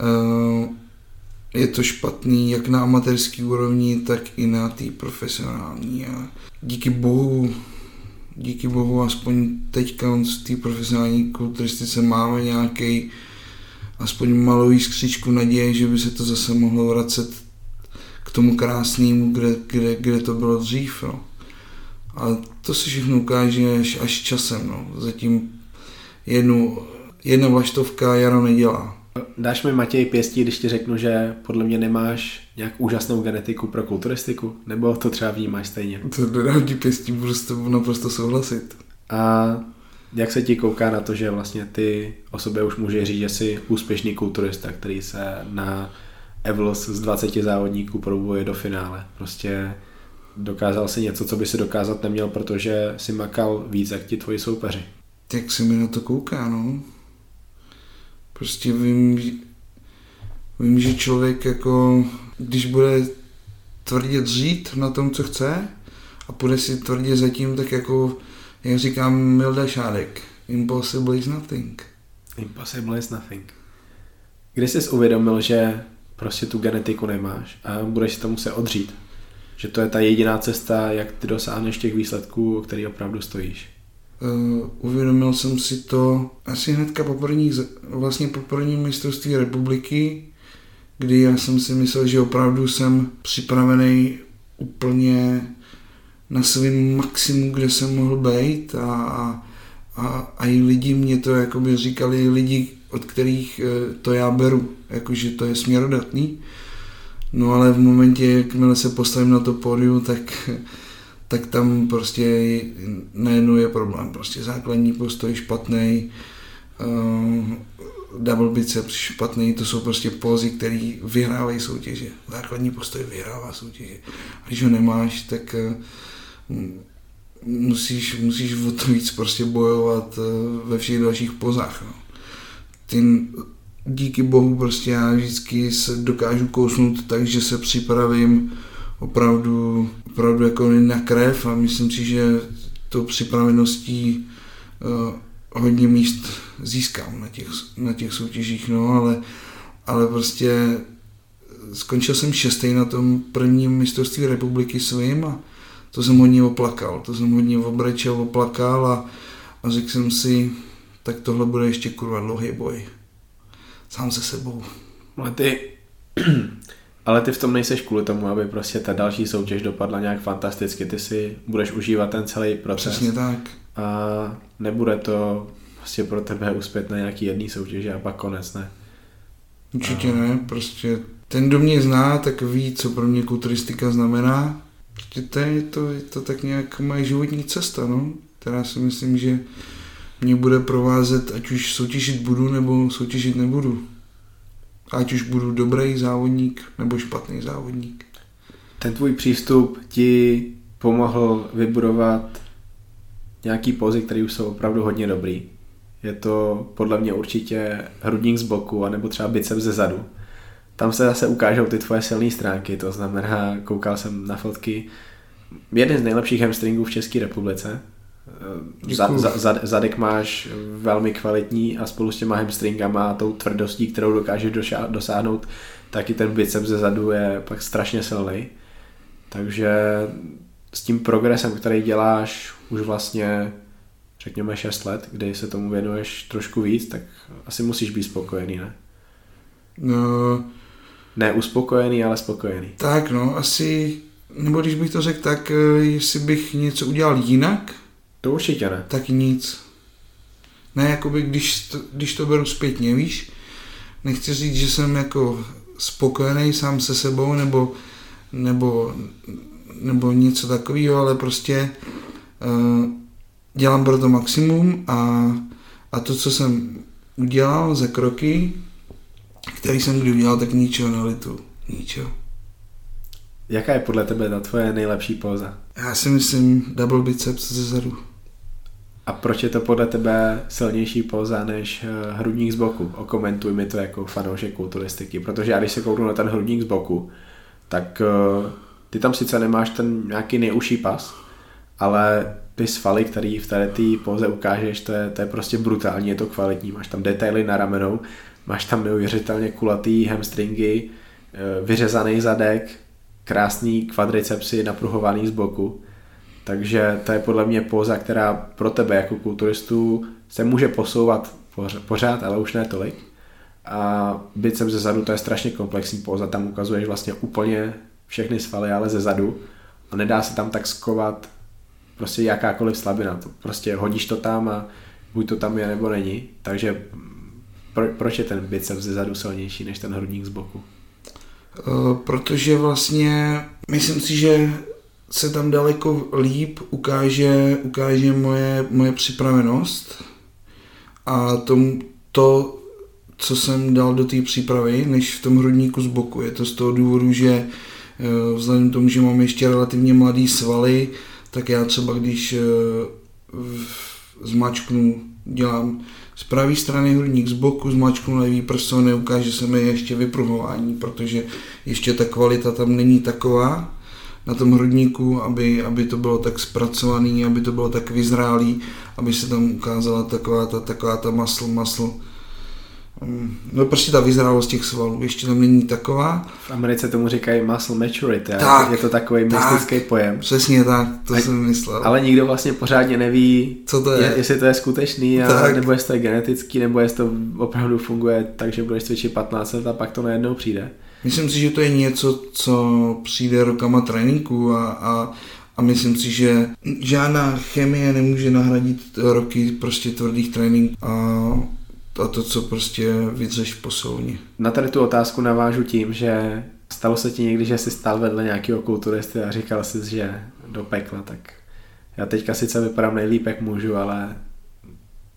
Eh, Je to špatný jak na amatérský úrovni, tak i na té profesionální. A díky bohu, díky bohu aspoň teďka v té profesionální kulturistice máme nějaký aspoň malou jiskřičku naděje, že by se to zase mohlo vracet k tomu krásnému, kde, kde, kde to bylo dřív. No. Ale to se všechno ukáže až, až časem. No. Zatím jednu, jedna vlaštovka jaro nedělá. Dáš mi Matěj pěstí, když ti řeknu, že podle mě nemáš nějak úžasnou genetiku pro kulturistiku? Nebo to třeba vnímáš stejně? To dodám ti pěstí, budu s tebou naprosto souhlasit. A jak se ti kouká na to, že vlastně ty o sobě už může říct, že jsi úspěšný kulturista, který se na Evlos z 20 závodníků probuje do finále. Prostě dokázal si něco, co by si dokázat neměl, protože si makal víc, jak ti tvoji soupeři. Jak se mi na to kouká, no. Prostě vím, vím, že člověk jako, když bude tvrdě dřít na tom, co chce a půjde si tvrdě zatím, tak jako, jak říkám Milda Šádek, impossible is nothing. Impossible is nothing. Kdy jsi uvědomil, že prostě tu genetiku nemáš a budeš si to muset odřít? Že to je ta jediná cesta, jak ty dosáhneš těch výsledků, o který opravdu stojíš. Uh, uvědomil jsem si to asi hnedka po prvních, z- vlastně po prvním mistrovství republiky, kdy já jsem si myslel, že opravdu jsem připravený úplně na svým maximum, kde jsem mohl být a, a, a, a i lidi mě to jakoby říkali, lidi, od kterých eh, to já beru, jakože to je směrodatný. No ale v momentě, jakmile se postavím na to pódium, tak <laughs> tak tam prostě najednou je problém. Prostě základní postoj špatný, uh, double biceps špatný, to jsou prostě pózy, které vyhrávají soutěže. Základní postoj vyhrává soutěže. A když ho nemáš, tak uh, musíš, musíš o to víc prostě bojovat uh, ve všech dalších pozách. No. Ty, díky bohu prostě já vždycky se dokážu kousnout tak, že se připravím opravdu, opravdu jako na krev a myslím si, že tou připraveností uh, hodně míst získám na těch, na těch soutěžích, no, ale, ale prostě skončil jsem šestý na tom prvním mistrovství republiky svým a to jsem hodně oplakal, to jsem hodně obrečel, oplakal a, a řekl jsem si, tak tohle bude ještě kurva dlouhý boj. Sám se sebou. Ale ty, ale ty v tom nejseš kvůli tomu, aby prostě ta další soutěž dopadla nějak fantasticky. Ty si budeš užívat ten celý proces. Přesně tak. A nebude to prostě pro tebe uspět na nějaký jedný soutěži a pak konec, ne? Určitě ne, prostě ten, kdo mě zná, tak ví, co pro mě kulturistika znamená. Prostě to je to, je to tak nějak moje životní cesta, no, která si myslím, že mě bude provázet, ať už soutěžit budu, nebo soutěžit nebudu. Ať už budu dobrý závodník, nebo špatný závodník. Ten tvůj přístup ti pomohl vybudovat nějaký pozy, které už jsou opravdu hodně dobrý. Je to podle mě určitě hrudník z boku, anebo třeba biceps ze zadu. Tam se zase ukážou ty tvoje silné stránky, to znamená, koukal jsem na fotky, jeden z nejlepších hamstringů v České republice. Za, za, za, zadek máš velmi kvalitní a spolu s těma hamstringama a tou tvrdostí, kterou dokážeš doša- dosáhnout, taky ten biceps ze zadu je pak strašně silný. Takže s tím progresem, který děláš už vlastně řekněme 6 let, kdy se tomu věnuješ trošku víc, tak asi musíš být spokojený, ne? No, Ne uspokojený, ale spokojený. tak no, asi, nebo když bych to řekl tak, eh, jestli bych něco udělal jinak, To určitě ne. tak nic. Ne, jakoby když to, když to beru zpětně, víš, nechci říct, že jsem jako spokojený sám se sebou, nebo, nebo, nebo něco takového, ale prostě uh, dělám pro to maximum a, a to, co jsem udělal za kroky, který jsem kdy udělal, tak ničeho nelitu. Ničeho. Jaká je podle tebe ta tvoje nejlepší póza? Já si myslím double biceps ze zadu. A proč je to podle tebe silnější póza než eh, hrudník z boku? Okomentuj mi to jako fanoušek kulturistiky, protože já když se kouknu na ten hrudník z boku, tak uh, ty tam sice nemáš ten nějaký nejužší pas, ale ty svaly, který v té tý póze ukážeš, to je, to je prostě brutální, je to kvalitní. Máš tam detaily na ramenou, máš tam neuvěřitelně kulatý hamstringy, eh, vyřezaný zadek, krásný kvadricepsy napruhovaný z boku. Takže to je podle mě póza, která pro tebe jako kulturistu se může posouvat pořád, ale už ne tolik. A biceps ze zadu to je strašně komplexní póza, tam ukazuješ vlastně úplně všechny svaly, ale ze zadu a nedá se tam tak skovat prostě jakákoliv slabina. To prostě hodíš to tam a buď to tam je nebo není. Takže pro, proč je ten biceps ze zadu silnější než ten hrudník z boku? Uh, protože vlastně myslím si, že se tam daleko líp ukáže, ukáže moje, moje připravenost a tom, to, co jsem dal do té přípravy, než v tom hrudníku z boku. Je to z toho důvodu, že eh, vzhledem k tomu, že mám ještě relativně mladý svaly, tak já třeba když eh, zmačknu, dělám z pravé strany hrudník z boku, zmačknu levý prso, neukáže se mi ještě vypruhování, protože ještě ta kvalita tam není taková na tom hrudníku, aby, aby to bylo tak zpracovaný, aby to bylo tak vyzrálý, aby se tam ukázala taková ta, taková ta masl, masl, Mm, no prostě ta vyzrálost těch svalů ještě tam není taková. V Americe tomu říkají muscle maturity, tak, je to takový tak, mystický pojem. Přesně tak, to a, jsem myslel. Ale nikdo vlastně pořádně neví, Co to je? jestli to je skutečný, a, nebo jestli to je genetický, nebo jestli to opravdu funguje tak, že budeš cvičit 15 let a pak to najednou přijde. Myslím si, že to je něco, co přijde rokama tréninku a, a, a myslím si, že žádná chemie nemůže nahradit roky prostě tvrdých tréninků a a to, co prostě vydřeš v posilovně. Na tady tu otázku navážu tím, že stalo se ti někdy, že jsi stál vedle nějakého kulturisty a říkal jsi, že do pekla, tak já teďka sice vypadám nejlíp, jak můžu, ale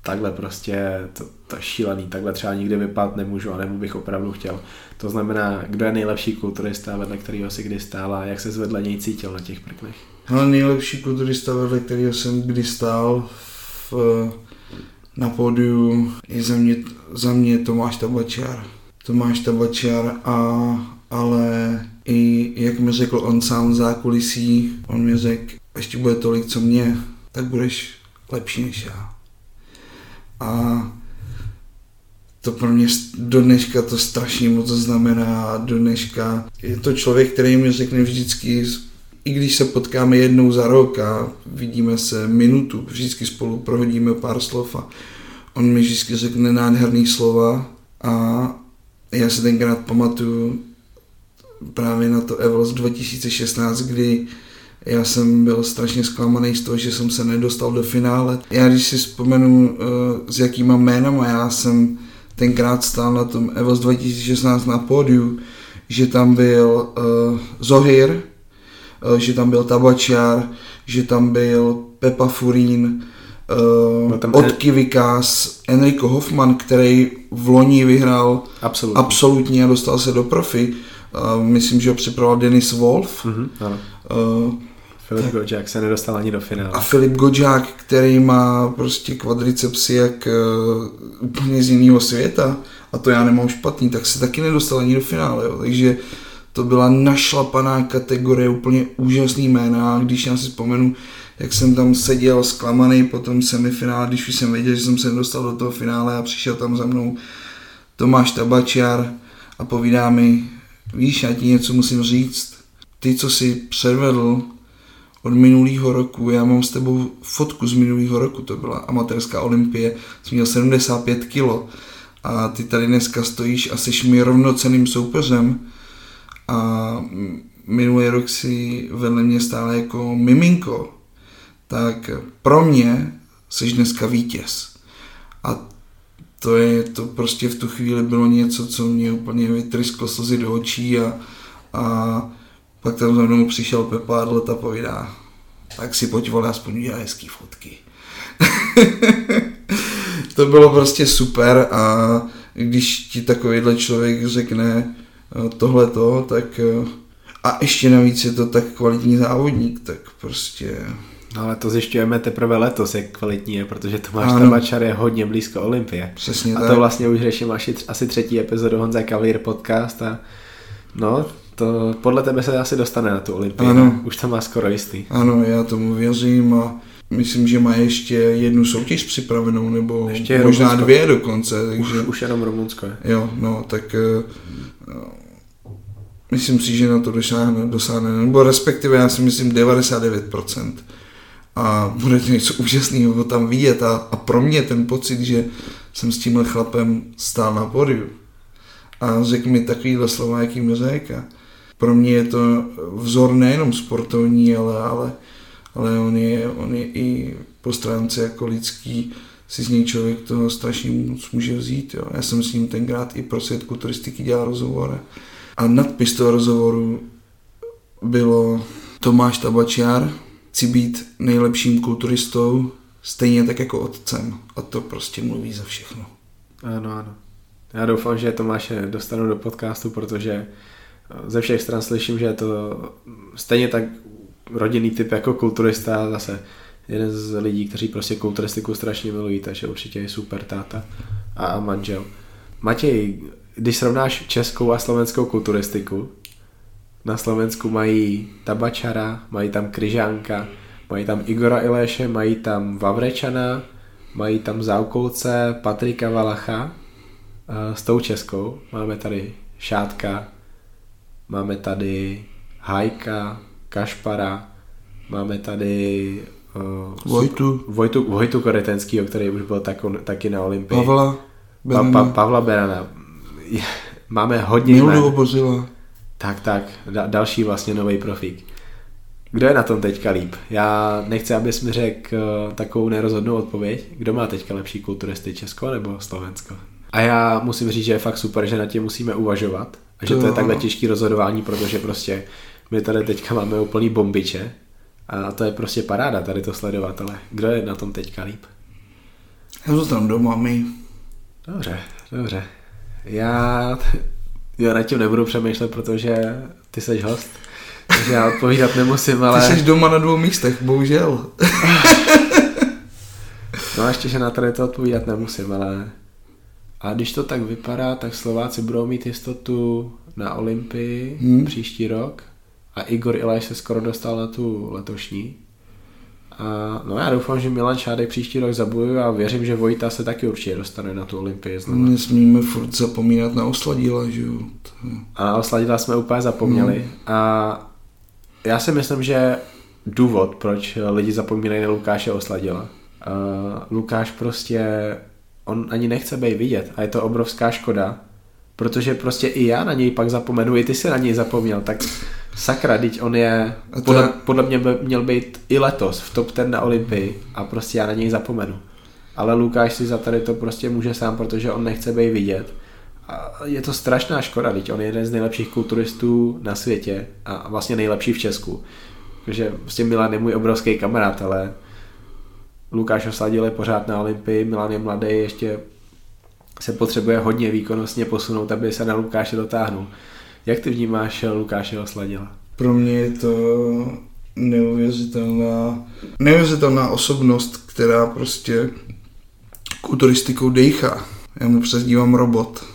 takhle prostě to, to šílený, takhle třeba nikdy vypadat nemůžu a nebo bych opravdu chtěl. To znamená, kdo je nejlepší kulturista, vedle kterého si kdy stál a jak se vedle něj cítil na těch prklech? Hele, nejlepší kulturista, vedle kterého jsem kdy stál v na pódiu je za mě, za mě Tomáš Tabačar. Tomáš Tabačar a ale i jak mi řekl on sám v zákulisí, on mi řekl, ještě bude tolik, co mě, tak budeš lepší než já. A to pro mě do dneška to strašně moc znamená. Do dneška je to člověk, který mi řekne vždycky i když se potkáme jednou za rok a vidíme se minutu, vždycky spolu prohodíme pár slov a on mi vždycky řekne nádherný slova a já se tenkrát pamatuju právě na to Evos 2016, kdy já jsem byl strašně zklamaný z toho, že jsem se nedostal do finále. Já když si vzpomenu, uh, s jakýma jménama já jsem tenkrát stál na tom Evos 2016 na pódiu, že tam byl uh, Zohir, Eh, že tam byl Tabačar, že tam byl Pepa Furín, uh, tam od Kivikas, Enrico Hoffman, který v loni vyhrál absolutně, absolutně a dostal se do profi. Uh, myslím, že ho připravoval Denis Wolf. Mm-hmm, ano. Uh, Filip Godžák se nedostal ani do finále. A Filip Godžák, který má prostě kvadricepsy jak uh, úplně z jiného světa, a to já nemám špatný, tak se taky nedostal ani do finále. Jo. Takže to byla našlapaná kategorie, úplně úžasný jména. Když já si vzpomenu, jak jsem tam seděl zklamaný po tom semifinále, když už jsem věděl, že jsem se dostal do toho finále a přišel tam za mnou Tomáš Tabačiar a povídá mi, víš, já ti něco musím říct. Ty, co si předvedl od minulého roku, já mám s tebou fotku z minulého roku, to byla amatérská olympie, jsem měl 75 kilo. A ty tady dneska stojíš a jsi mi rovnoceným soupeřem. A minulý rok si vedle mě stále jako miminko, tak pro mě jsi dneska vítěz. A to je, to prostě v tu chvíli bylo něco, co mě úplně vytrysklo slzy do očí a, a pak tam za mnou přišel Pepa a povídá, tak si pojď vole, aspoň udělá hezký fotky. <laughs> to bylo prostě super a když ti takovýhle člověk řekne eh, tohleto, tak eh, a ještě navíc je to tak kvalitní závodník, tak prostě... No ale to zjišťujeme teprve letos, jak kvalitní je, protože Tomáš ano. Tabačar je hodně blízko Olympie. Přesně a tak. to vlastně už řeším asi, asi třetí epizodu Honza Cavalier podcast a no, to podle tebe se asi dostane na tu Olympii. Ano. Už to má skoro jistý. Ano, já tomu věřím a myslím, že má ještě jednu soutěž připravenou, nebo ještě možná Rumunsko. dvě dokonce. Takže... Už, už jenom Rumunsko je. Jo, no, tak uh, myslím si, že na to dosáhne, dosáhne, nebo respektive já si myslím 99%. A bude to něco úžasného tam vidět a, a pro mě ten pocit, že jsem s tímhle chlapem stál na podiu a řekl mi takovýhle slova, jaký mi řekl. Pro mě je to vzor nejenom sportovní, ale, ale, ale on, je, on je i po stránce jako lidský, si z něj člověk toho strašně moc může vzít. Jo. Já jsem s ním tenkrát i pro světku turistiky dělal rozhovor a nadpis toho rozhovoru bylo Tomáš Tabačiar, chci být nejlepším kulturistou, stejně tak jako otcem. A to prostě mluví za všechno. Ano, ano. Já doufám, že Tomáše dostanu do podcastu, protože ze všech stran slyším, že je to stejně tak rodinný typ jako kulturista, zase jeden z lidí, kteří prostě kulturistiku strašně milují, takže určitě je super táta a manžel. Matěj, když srovnáš českou a slovenskou kulturistiku, na Slovensku mají Tabačara, mají tam Kryžánka, mají tam Igora Iléše, mají tam Vavrečana, mají tam Zaukolce, Patrika Valacha. S tou českou máme tady Šátka, máme tady Hajka, Kašpara, máme tady uh, Vojtu. Vojtu, Vojtu Koretenskýho, který už byl tak, taky na Olympii. Pavla Berana. Pa, pa, Pavla Berana. Máme hodně Mildu. Tak, tak, da, další vlastně nový profík. Kdo je na tom teďka líp? Já nechci, abys mi řekl uh, takovou nerozhodnou odpověď. Kdo má teďka lepší kulturisty, Česko nebo Slovensko? A já musím říct, že je fakt super, že na tím musíme uvažovat. Že to, je takhle těžký rozhodování, protože prostě my tady teďka máme úplný bombiče. A to je prostě paráda tady to sledovat, ale kdo je na tom teďka líp? Já zůstanu doma, my. Dobře, dobře. Já já na tím nebudu přemýšlet, protože ty jsi host. Takže já odpovídat nemusím, ale... Ty jsi doma na dvou místech, bohužel. <laughs> no a ještě, že na tady to odpovídat nemusím, ale... A když to tak vypadá, tak Slováci budou mít jistotu na Olympii hmm. příští rok a Igor Ilaj se skoro dostal na tu letošní. A no já doufám, že Milan Šádek příští rok zabojuje a věřím, že Vojta se taky určitě dostane na tu Olympii znovu. Nesmíme furt zapomínat na Osladila, že jo. A na Osladila jsme úplně zapomněli. No. A já si myslím, že důvod, proč lidi zapomínají na Lukáše Osladila. Uh, Lukáš prostě, on ani nechce být vidět a je to obrovská škoda, protože prostě i já na něj pak zapomenu, i ty si na něj zapomněl, tak sakra, teď on je, podle, podle mě by měl být i letos v top 10 na Olympii a prostě já na něj zapomenu. Ale Lukáš si za tady to prostě může sám, protože on nechce být vidět. A je to strašná škoda, teď on je jeden z nejlepších kulturistů na světě a vlastně nejlepší v Česku. Takže prostě Milan je můj obrovský kamarád, ale Lukáš Osladil je pořád na Olympii, Milan je mladý, ještě se potřebuje hodně výkonnostně posunout, aby se na Lukáše dotáhnul. Jak ty vnímáš Lukáše Osladila? Pro mě je to neuvěřitelná, neuvěřitelná osobnost, která prostě kulturistikou dejchá. Já mu přezdívám robot.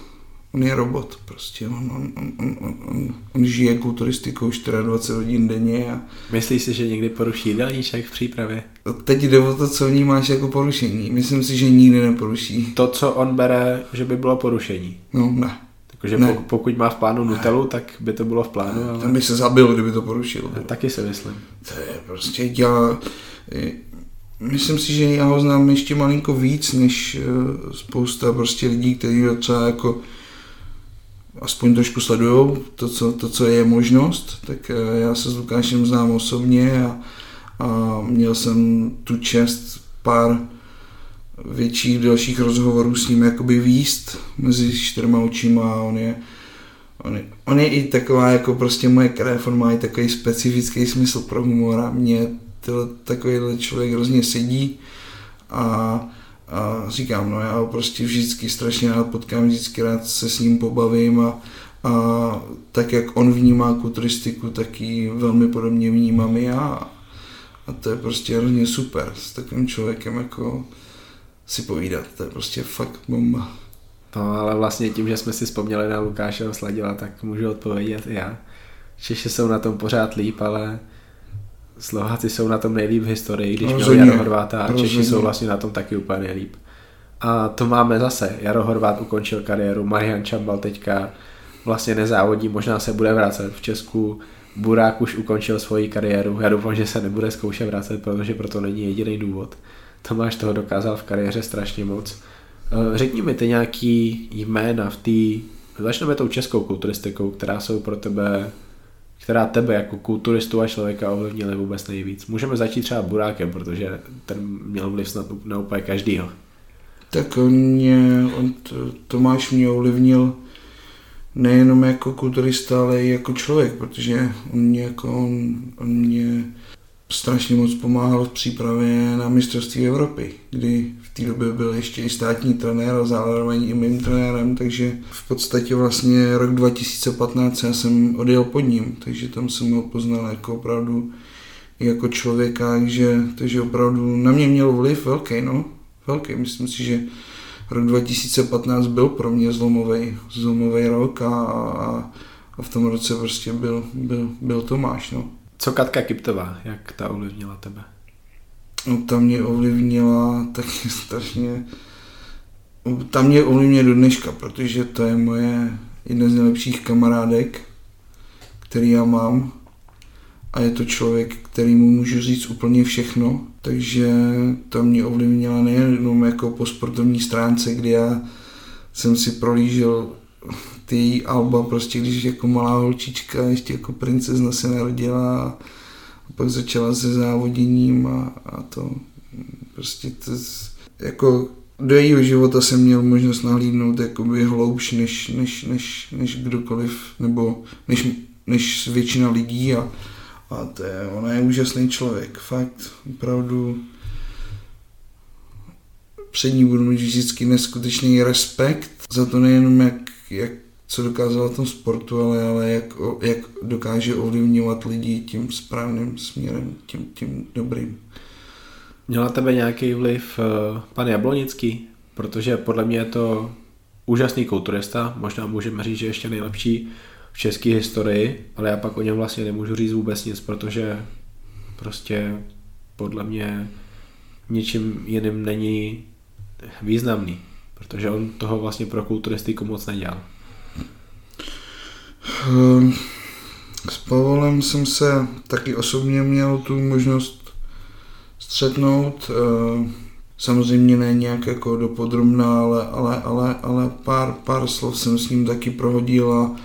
On je robot prostě. On, on, on, on, on, on žije kulturistikou 24 hodin denně. A... Myslíš si, že někdy poruší jídelníček v přípravě? Teď jde o to, co vnímáš jako porušení. Myslím si, že nikdy neporuší. To, co on bere, že by bylo porušení? No, ne. Takže ne. pokud má v plánu Nutellu, tak by to bylo v plánu. Ale... Tam by se zabil, kdyby to porušil. Já taky si myslím. To je prostě já... Myslím si, že já ho znám ještě malinko víc, než eh, spousta prostě lidí, kteří třeba jako aspoň trošku sledují to co, to, co je možnost, tak eh, já se s Lukášem znám osobně a, a měl jsem tu čest pár větších dalších rozhovorů s ním jakoby výst mezi čtyřma očima a on je, on je, on je i taková jako prostě moje krev, on má i takový specifický smysl pro humor a mě tyhle, takovýhle člověk hrozně sedí a, a říkám, no já ho prostě vždycky strašně rád potkám, vždycky rád se s ním pobavím a, a tak jak on vnímá kulturistiku, tak ji velmi podobně vnímám já. A to je prostě hrozně super s takovým člověkem jako si povídat, to je prostě fakt bomba. No ale vlastně tím, že jsme si vzpomněli na Lukáše Sladila, tak můžu odpovědět i já. Češi jsou na tom pořád líp, ale Slováci jsou na tom nejlíp v historii, když měl Jaro Horváta a Češi jsou vlastně na tom taky úplně nejlíp. A to máme zase. Jaro Horvát ukončil kariéru, Marian Čambal teďka vlastně nezávodí, možná se bude vracet v Česku. Burák už ukončil svoji kariéru, já doufám, že se nebude zkoušet vracet, protože proto není jediný důvod. Tomáš toho dokázal v kariéře strašně moc. Eh, řekni mi ty nějaký jména v té, začneme tou českou kulturistikou, která jsou pro tebe, která tebe jako kulturistu a člověka ovlivnily vůbec nejvíc. Můžeme začít třeba Burákem, protože ten měl vliv snad na úplně každýho. Tak on mě, on to, Tomáš mě ovlivnil nejenom jako kulturista, ale i jako člověk, protože on mě, jako, on, on mě strašně moc pomáhal v přípravě na mistrovství Evropy, kdy té době byl ještě i státní trenér a zároveň i mým trenérem, takže v podstatě vlastně rok 2015 já jsem odjel pod ním, takže tam jsem ho poznal jako opravdu jako člověka, takže, takže opravdu na mě měl vliv velký, no, velký. Myslím si, že rok 2015 byl pro mě zlomový, zlomový rok a, a, a v tom roce prostě byl, byl, byl Tomáš, no. Co Katka Kiptová, jak ta ovlivnila tebe? No, ta mě ovlivnila taky <laughs> strašně, ta mě ovlivňuje do dneška, protože to je moje jedna z nejlepších kamarádek, který já mám. A je to člověk, který mu můžu říct úplně všechno, takže to mě ovlivnila nejenom jako po sportovní stránce, kdy já jsem si prolížel ty její alba, prostě když jako malá holčička, ještě jako princezna se narodila pak začala se závoděním a, a to prostě to, jako do jejího života jsem měl možnost nahlídnout jakoby hloubš než, než, než, než kdokoliv, nebo než, než většina lidí a, a to je, ona je úžasný člověk, fakt, opravdu. Před ní budu mít vždycky neskutečný respekt za to nejenom jak, jak co dokázala v tom sportu, ale, ale jak, jak dokáže ovlivňovat lidi tím správným směrem, tím, tím dobrým. Měla tebe nějaký vliv uh, pan Jablonický? Protože podle mě je to úžasný kulturista, možná můžeme říct, že ještě nejlepší v české historii, ale já pak o něm vlastně nemůžu říct vůbec nic, protože prostě podle mě ničím jiným není významný, protože on toho vlastně pro kulturistiku moc nedělal. Ehm, s Pavolem jsem se taky osobně měl tu možnost střetnout. Ehm, samozřejmě ne nějak jako dopodrobná, ale, ale, ale, ale pár, pár slov jsem s ním taky prohodil a,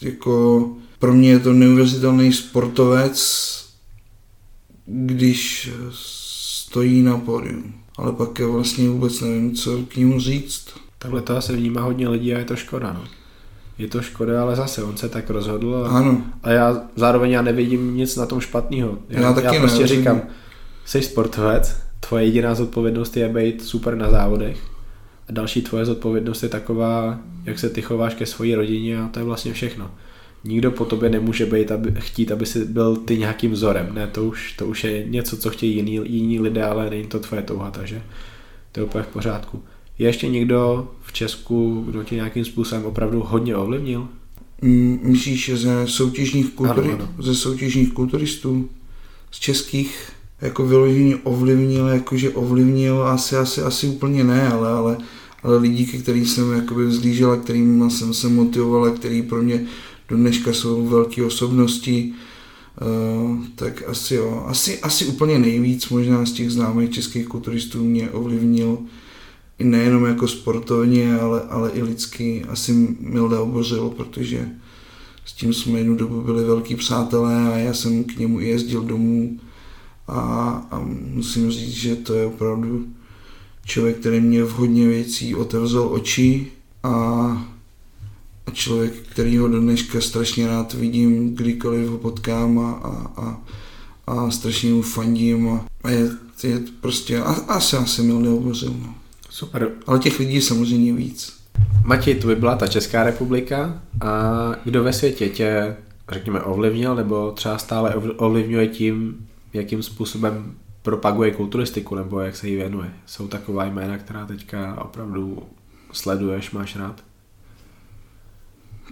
jako pro mě je to neuvěřitelný sportovec, když stojí na pódiu. Ale pak já vlastně vůbec nevím, co k němu říct. Takhle to asi vnímá hodně lidí a je to škoda. No je to škoda, ale zase on se tak rozhodl a, ano. a já zároveň já nevidím nic na tom špatného. Já, já, taky já prostě ne, říkám, jsi sportovec, tvoje jediná zodpovědnost je být super na závodech a další tvoje zodpovědnost je taková, jak se ty chováš ke své rodině a to je vlastně všechno. Nikdo po tobě nemůže být, aby, chtít, aby si byl ty nějakým vzorem. Ne, to už, to už je něco, co chtějí jiní, jiní lidé, ale není to tvoje touha, takže to je úplně v pořádku. Je ještě někdo v Česku, kdo tě nějakým způsobem opravdu hodně ovlivnil? Myslíš, že ze soutěžních, kulturi, ano, ano. ze soutěžních kulturistů, z českých, jako vyloženě ovlivnil, jakože ovlivnil, asi, asi, asi úplně ne, ale, ale, ale lidi, ke kterým jsem jakoby vzlížel a kterým jsem se motivoval a který pro mě do dneška jsou velké osobnosti, Uh, tak asi jo. Asi, asi úplně nejvíc možná z těch známých českých kulturistů mě ovlivnil i nejenom jako sportovně, ale, ale i lidsky asi Milda obořil, protože s tím jsme jednu dobu byli velký přátelé a já jsem k němu jezdil domů a, a musím říct, že to je opravdu člověk, který mě v hodně věcí otevřel oči a, a člověk, který ho dneška strašně rád vidím, kdykoliv ho potkám a, a, a, a strašně mu fandím a, a je, je prostě, a, asi asi mil neuvořil, no. Super. Ale těch lidí je samozřejmě víc. Matěj, to by byla ta Česká republika a kdo ve světě tě, řekněme, ovlivnil nebo třeba stále ovlivňuje tím, jakým způsobem propaguje kulturistiku nebo jak se jí věnuje? Jsou taková jména, která teďka opravdu sleduješ, máš rád?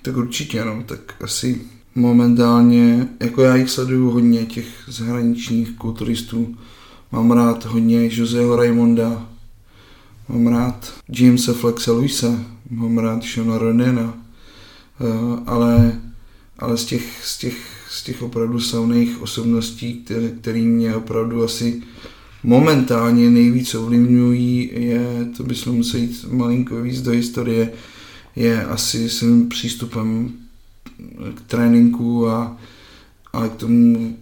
Tak určitě, no, tak asi momentálně, jako já jich sleduju hodně, těch zahraničních kulturistů. Mám rád hodně Joseho Raimonda, mám rád Jamesa Flexa Luisa, mám rád Shona Ronena, eh, ale, ale z těch, z těch, z těch opravdu slavných osobností, které, který mě opravdu asi momentálně nejvíc ovlivňují, je, to bychom museli jít malinko víc do historie, je asi svým přístupem k tréninku a, a k tomu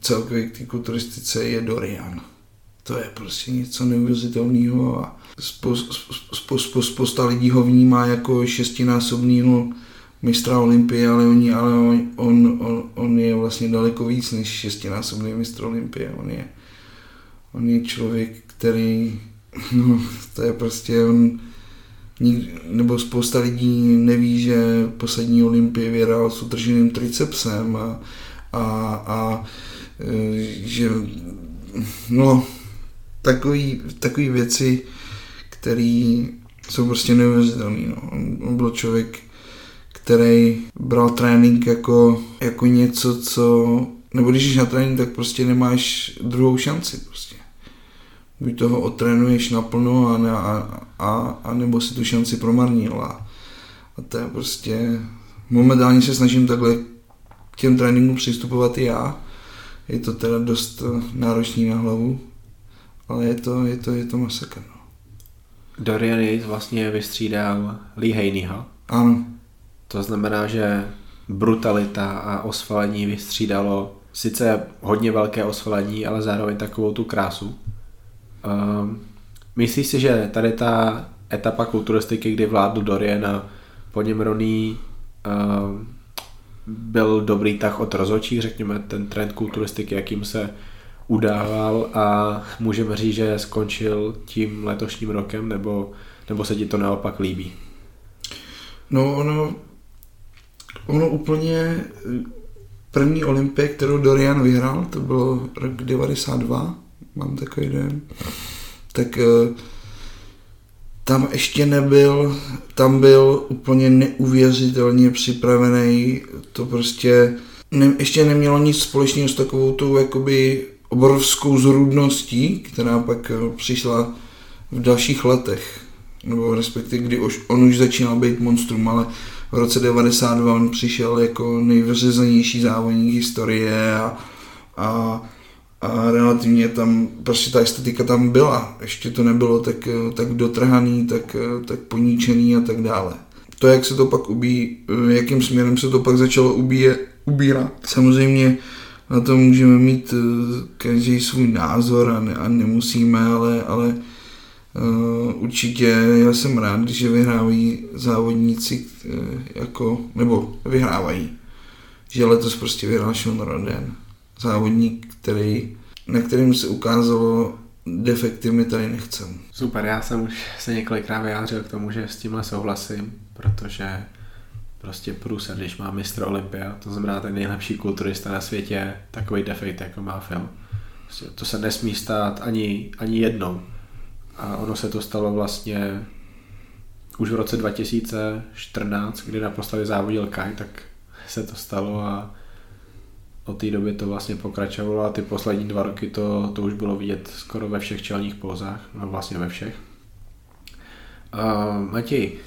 celkově k té kulturistice je Dorian. To je prostě něco neuvěřitelného a spousta lidí ho vnímá jako šestinásobného mistra Olympie, ale, oni, ale on, on, on, on, je vlastně daleko víc než šestinásobný mistr Olympie. On je, on je člověk, který, <laughs> no, to je prostě, on, nebo spousta lidí neví, že poslední Olympie vyhrál s utrženým tricepsem a, a, a e, že no, takový, takový věci, které jsou prostě neuvěřitelné. No. On, byl člověk, který bral trénink jako, jako něco, co... Nebo když jsi na trénink, tak prostě nemáš druhou šanci prostě. Buď toho otrénuješ naplno a, a, a, a nebo si tu šanci promarnil. A, a to je prostě... Momentálně se snažím takhle k těm tréninkům přistupovat i já. Je to teda dost náročný na hlavu, ale je to, je to, je to masakr. No. Dorian Yates vlastně vystřídal Lee Haneyho. Ano. To znamená, že brutalita a osvalení vystřídalo sice hodně velké osvalení, ale zároveň takovou tu krásu. Um, myslíš si, že tady ta etapa kulturistiky, kdy vládl Dorian a po něm Ronnie um, byl dobrý tah od rozočí, řekněme, ten trend kulturistiky, jakým se udával a můžeme říct, že skončil tím letošním rokem, nebo, nebo se ti to naopak líbí? No ono, ono úplně první olympie, kterou Dorian vyhrál, to bylo rok 92, mám takový den, tak eh, tam ještě nebyl, tam byl úplně neuvěřitelně připravený, to prostě ne, ještě nemělo nic společného s takovou tou jakoby obrovskou zrůdností, která pak eh, přišla v dalších letech, nebo respektive kdy už, on už začínal být monstrum, ale v roce 92 on přišel jako nejvyřezenější závodník historie a, a, a relativně tam, prostě ta estetika tam byla, ještě to nebylo tak, eh, tak dotrhaný, tak, eh, tak poníčený a tak dále. To, jak se to pak ubí, jakým směrem se to pak začalo ubíje, ubírat. Samozřejmě na to můžeme mít eh, každý svůj názor a, ne, a nemusíme, ale, ale uh, určitě já jsem rád, že vyhrávají závodníci uh, jako, nebo vyhrávají, že letos prostě vyhrál Sean Roden, závodník, který, na kterým se ukázalo, defekty mi tady nechcem. Super, já jsem už se několikrát vyjádřil k tomu, že s tímhle souhlasím, protože prostě průser, když má mistr Olympia, to znamená ten nejlepší kulturista na světě, takový defekt, jako má film. Prostě to se nesmí stát ani, ani jednou. A ono se to stalo vlastně už v roce 2014, kdy naposledy závodil Kai, tak se to stalo a od té doby to vlastně pokračovalo a ty poslední dva roky to, to už bylo vidět skoro ve všech čelních pózách, no vlastně ve všech. Uh, Matěj,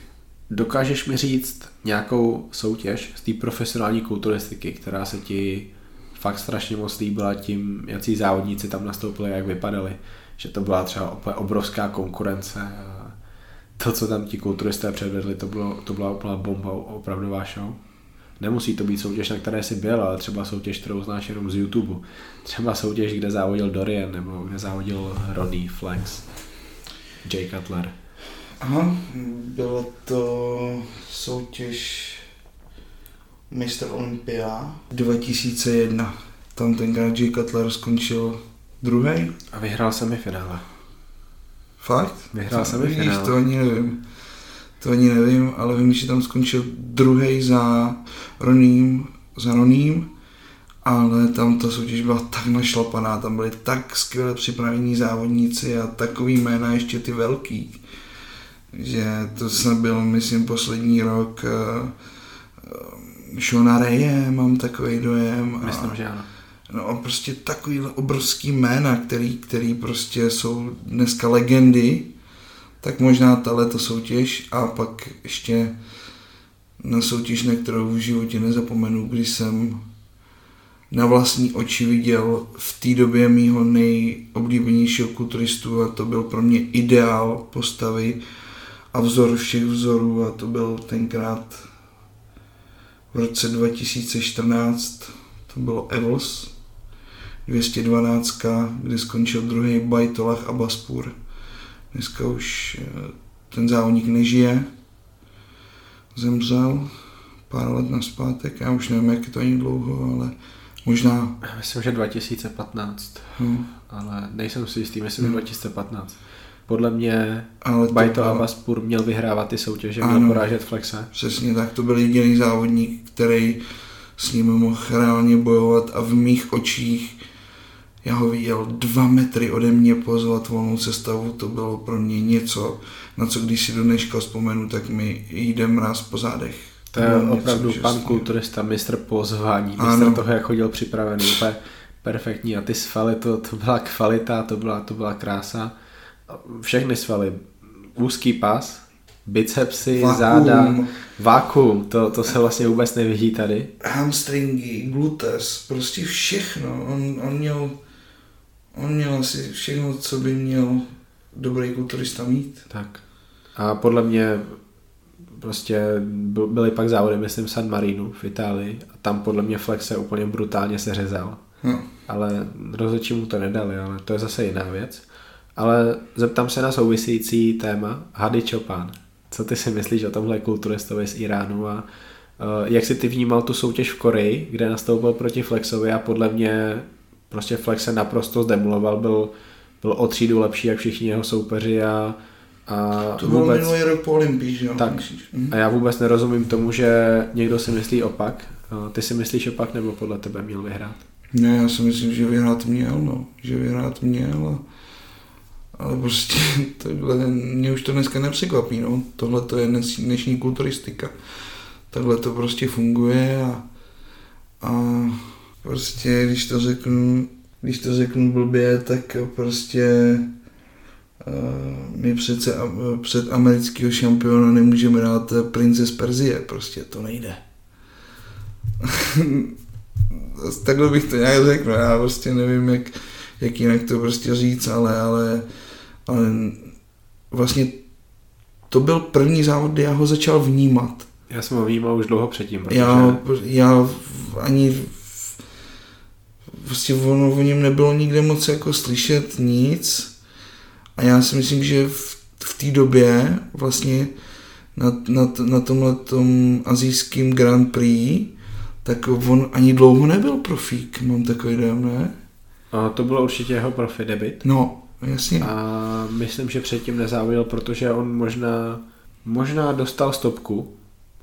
Dokážeš mi říct nějakou soutěž z té profesionální kulturistiky, která se ti fakt strašně moc líbila tím, jaký závodníci tam nastoupili, jak vypadali, že to byla třeba obrovská konkurence a to, co tam ti kulturisté předvedli, to, bylo, to byla úplná bomba, opravdová show. Nemusí to být soutěž, na které jsi byl, ale třeba soutěž, kterou znáš jenom z YouTube. Třeba soutěž, kde závodil Dorian, nebo kde závodil Ronnie Flex, Jay Cutler. Aha, bylo to soutěž Mr. Olympia 2001. tam tenkrát Jay Cutler skončil druhý. A vyhrál semifinále. Fakt? Vyhrál semifinále. vidíš, To ani nevím. To ani nevím, ale vím, že tam skončil druhý za Roním, za Roním, ale tam ta soutěž byla tak našlapaná, tam byli tak skvěle připravení závodníci a takový jména ještě ty velký, že to jsem byl, myslím, poslední rok uh, Shona Reye, mám takový dojem. a- Myslím, že ano. No a prostě takový obrovský jména, který, který prostě jsou dneska legendy, tak možná tahle soutěž a pak ještě na soutěž, na kterou v životě nezapomenu, když jsem na vlastní oči viděl v té době mýho nejoblíbenějšího kulturistu a to byl pro mě ideál postavy a vzor všech vzorů a to byl tenkrát v roce 2014 to bylo Evels 212, kde skončil druhý Bajtolach a Baspur. Dneska už eh, ten závodník nežije, zemřel pár let naspátek, já už nevím, jak je to ani dlouho, ale možná, Myslím, že 2015, no, ale nejsem si jistý, myslím, že Hmm. 2015. Podle mě ale to Bajto bylo- Abaspur měl vyhrávat ty soutěže, Ano. měl porážet Flexe. Přesně tak, to byl jediný závodník, který s ním mohl reálně bojovat a v mých očích já ho viděl dva metry ode mě pozvat volnou sestavu, to bylo pro mě něco, na co když si do dneška vzpomenu, tak mi jde mráz po zádech. To je bylo něco opravdu pan kulturista, mistr pozvání, mistr Ano. toho, jak chodil připravený, úplně perfektní. A ty svaly, to, to byla kvalita, to byla, to byla krása. Všechny svaly, úzký pas, bicepsy, Vakuum. záda, vákuum, to, to se vlastně vůbec nevidí tady. Hamstringy, glutes, prostě všechno. On, on měl on měl asi všechno, co by měl dobrý kulturista mít. Tak. A podle mě prostě byl- byly pak závody, myslím, San Marino v Itálii a tam podle mě Flexe úplně brutálně se řezal. No. Ale rozhodčí mu to nedali, ale to je zase jiná věc. Ale zeptám se na související téma. Hady Chopin. Co ty si myslíš o tomhle kulturistovi z Iránu a uh, jak si ty vnímal tu soutěž v Koreji, kde nastoupil proti Flexovi a podle mě prostě Flex se naprosto zdemoloval, byl, byl o třídu lepší jak všichni jeho soupeři a, a To bylo minulý rok po Olympii, že jo? Tak. Mhm. a já vůbec nerozumím tomu, že někdo si myslí opak. Uh, Ty si myslíš opak, nebo podle tebe měl vyhrát? Ne, já si myslím, že vyhrát měl, no. Že vyhrát měl, a, ale prostě <laughs> takhle, mě už to dneska nepřekvapí, no. Tohle to je dnešní kulturistika. Takhle to prostě funguje a, a prostě, když to řeknu, když to řeknu blbě, tak prostě uh, my přece před amerického šampiona nemůžeme dát prince z Perzie, prostě to nejde. <laughs> takhle bych to nějak řekl, já prostě nevím, jak, jak jinak to prostě říct, ale, ale vlastně to byl první závod, kdy já ho začal vnímat. Já jsem ho vnímal už dlouho předtím, protože... Já, já v- ani v- prostě ono o něm nebylo nikde moc jako slyšet nic a já si myslím, že v, v té době vlastně na, na, na tomhle tom azijským Grand Prix tak on ani dlouho nebyl profík, mám takový dojem, ne? A to bylo určitě jeho profi debit. No, jasně. A myslím, že předtím nezávodil, protože on možná, možná dostal stopku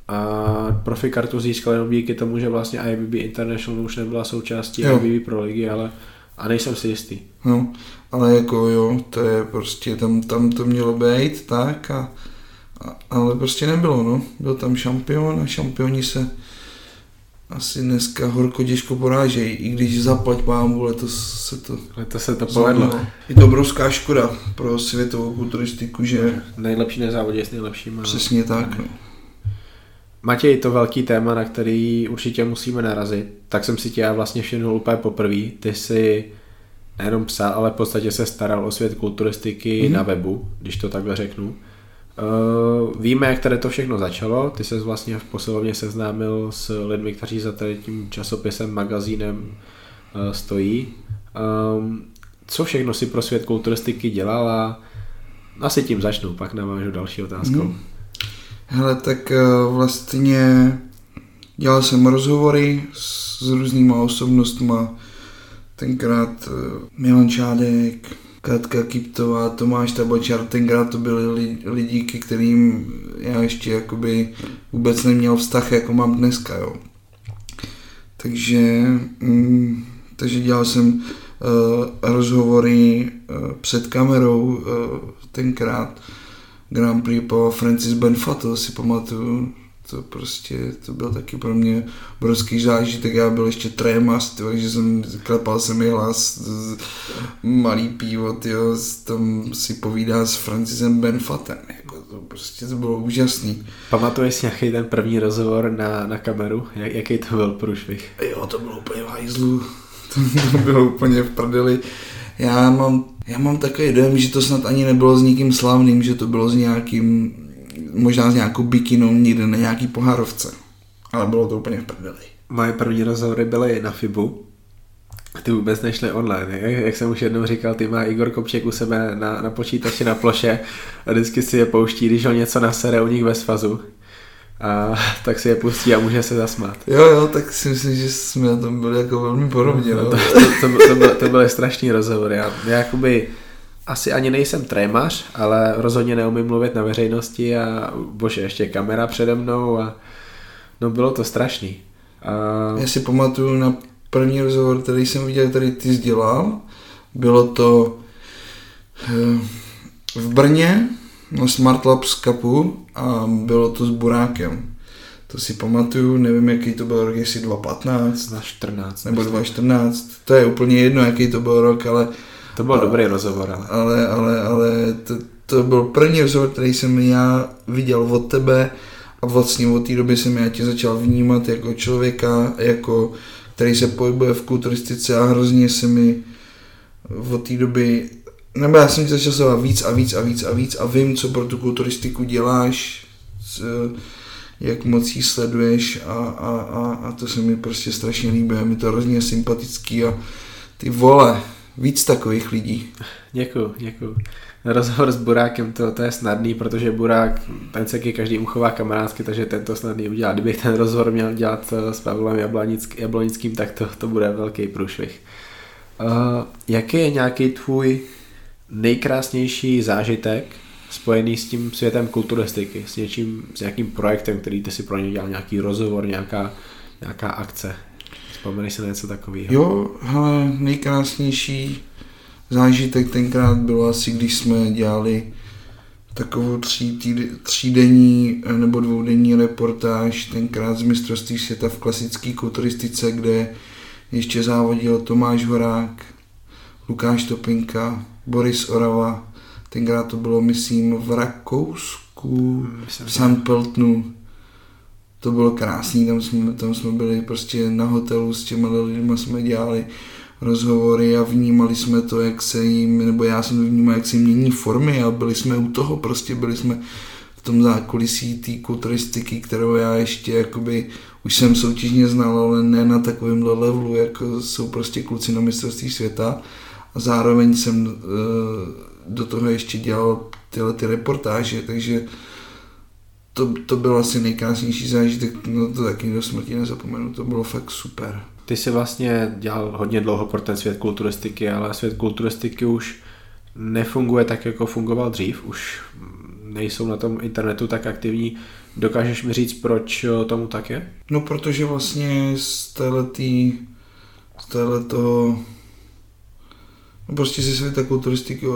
a profi kartu získal jenom díky tomu, že vlastně IBB International už nebyla součástí Jo. IBB Pro ligy, ale a nejsem si jistý. No, ale jako jo, to je prostě, tam, tam to mělo být tak a, a, ale prostě nebylo, no. Byl tam šampion a šampioni se asi dneska horko těžko porážejí, i když zaplať pámu, letos se to Letos se to povedlo. Je to obrovská škoda pro světovou kulturistiku, že Nejlepší nezávodě s nejlepšíma. přesně tak, no. Matěj, to velký téma, na který určitě musíme narazit, tak jsem si tě já vlastně všimnul úplně poprvé. Ty jsi nejenom psal, ale v podstatě se staral o svět kulturistiky Mhm. na webu, když to takhle řeknu. Uh, víme, jak tady to všechno začalo. Ty se vlastně v posilovně seznámil s lidmi, kteří za tady tím časopisem, magazínem uh, stojí. Um, co všechno si pro svět kulturistiky dělal a asi tím začnu, pak navážu další otázkou. Mhm. Hele, tak eh, vlastně dělal jsem rozhovory s, s různýma osobnostma tenkrát Milan Čádek, Katka Kiptová, Tomáš Tabačar, tenkrát to byli li- lidi, ke kterým já ještě jakoby vůbec neměl vztah, jako mám dneska, jo. Takže, mm, takže dělal jsem uh, rozhovory uh, před kamerou uh, tenkrát Grand Prix po Francis Benfato si pamatuju, to prostě, to byl taky pro mě obrovský zážitek, já byl ještě trémas, takže jsem, klepal se mi hlas, malý pivo, tyjo, tam si povídá s Francisem Benfatem, jako to prostě to bylo úžasný. Pamatuješ si nějaký ten první rozhovor na, na kameru? Jak, jaký to byl průšvih? Jo, to bylo úplně v hajzlu, <laughs> to, to bylo úplně v prdeli. Já mám, já mám takový dojem, že to snad ani nebylo s nikým slavným, že to bylo s nějakým možná s nějakou bikinou někde na nějaký pohárovce. Ale bylo to úplně v prdeli. Moje první rozhovory byly na FIBu. Ty vůbec nešly online. Jak, jak jsem už jednou říkal, ty má Igor Kopček u sebe na, na počítači na ploše a vždycky si je pouští, když ho něco nasere u nich ve svazu. A tak si je pustí a může se zasmát. Jo, jo, tak si myslím, že jsme na tom byli jako velmi podobně. No. No, to, to, to, to, byly, to byly strašný rozhovory. Já, já jakoby asi ani nejsem trémař, ale rozhodně neumím mluvit na veřejnosti a bože, ještě kamera přede mnou a no bylo to strašný. A... Já si pamatuju na první rozhovor, který jsem viděl, který ty dělal. Bylo to eh, v Brně na Smart Labs Cupu a bylo to s Burákem. To si pamatuju, nevím, jaký to byl rok, jestli 2015 na 14. nebo 2014. To je úplně jedno, jaký to byl rok, ale to byl dobrý rozhovor, ale. Ale, ale, ale to, to byl první rozhovor, který jsem já viděl od tebe a vlastně od té doby jsem já tě začal vnímat jako člověka, jako který se pohybuje v kulturistice a hrozně se mi od té doby, nebo já jsem tě začal sledovat víc a víc a víc a víc a vím, co pro tu kulturistiku děláš, jak moc jí sleduješ a, a, a, a to se mi prostě strašně líbí, je mi to hrozně sympatický a ty vole, víc takových lidí. Děkuju, děkuju. Rozhovor s Burákem, to, to je snadný, protože Burák, ten se ke každý chová kamarádsky, takže ten to snadný udělá. Kdybych ten rozhovor měl dělat eh, s Pavlem Jablonick, Jablonickým, tak to, to bude velký průšvih. Uh, jaký je nějaký tvůj nejkrásnější zážitek spojený s tím světem kulturistiky, s něčím, s nějakým projektem, který ty si pro ně dělal, nějaký rozhovor, nějaká, nějaká akce? Vzpomeneš si na něco takového? Jo, ale nejkrásnější zážitek tenkrát bylo asi, když jsme dělali takovou tří, týd, třídenní nebo dvoudenní reportáž tenkrát z mistrovství světa v klasické kulturistice, kde ještě závodil Tomáš Horák, Lukáš Topinka, Boris Orava, tenkrát to bylo, myslím, v Rakousku, v St. To bylo krásný, tam jsme, tam jsme byli prostě na hotelu s těma lidmi jsme dělali rozhovory a vnímali jsme to, jak se jim, nebo já jsem vnímal, jak se jim mění formy a byli jsme u toho, prostě byli jsme v tom zákulisí té kulturistiky, kterou já ještě jakoby už jsem soutěžně znal, ale ne na takovémhle levelu, jako jsou prostě kluci na mistrovství světa. A zároveň jsem uh, do toho ještě dělal tyhle ty reportáže, takže to, to byl asi nejkrásnější zážitek, no to taky do smrti nezapomenu, to bylo fakt super. Ty jsi vlastně dělal hodně dlouho pro ten svět kulturistiky, ale svět kulturistiky už nefunguje tak, jako fungoval dřív, už nejsou na tom internetu tak aktivní. Dokážeš mi říct, proč tomu tak je? No, protože vlastně z téhletý, z téhleto, no prostě ze světa kulturistiky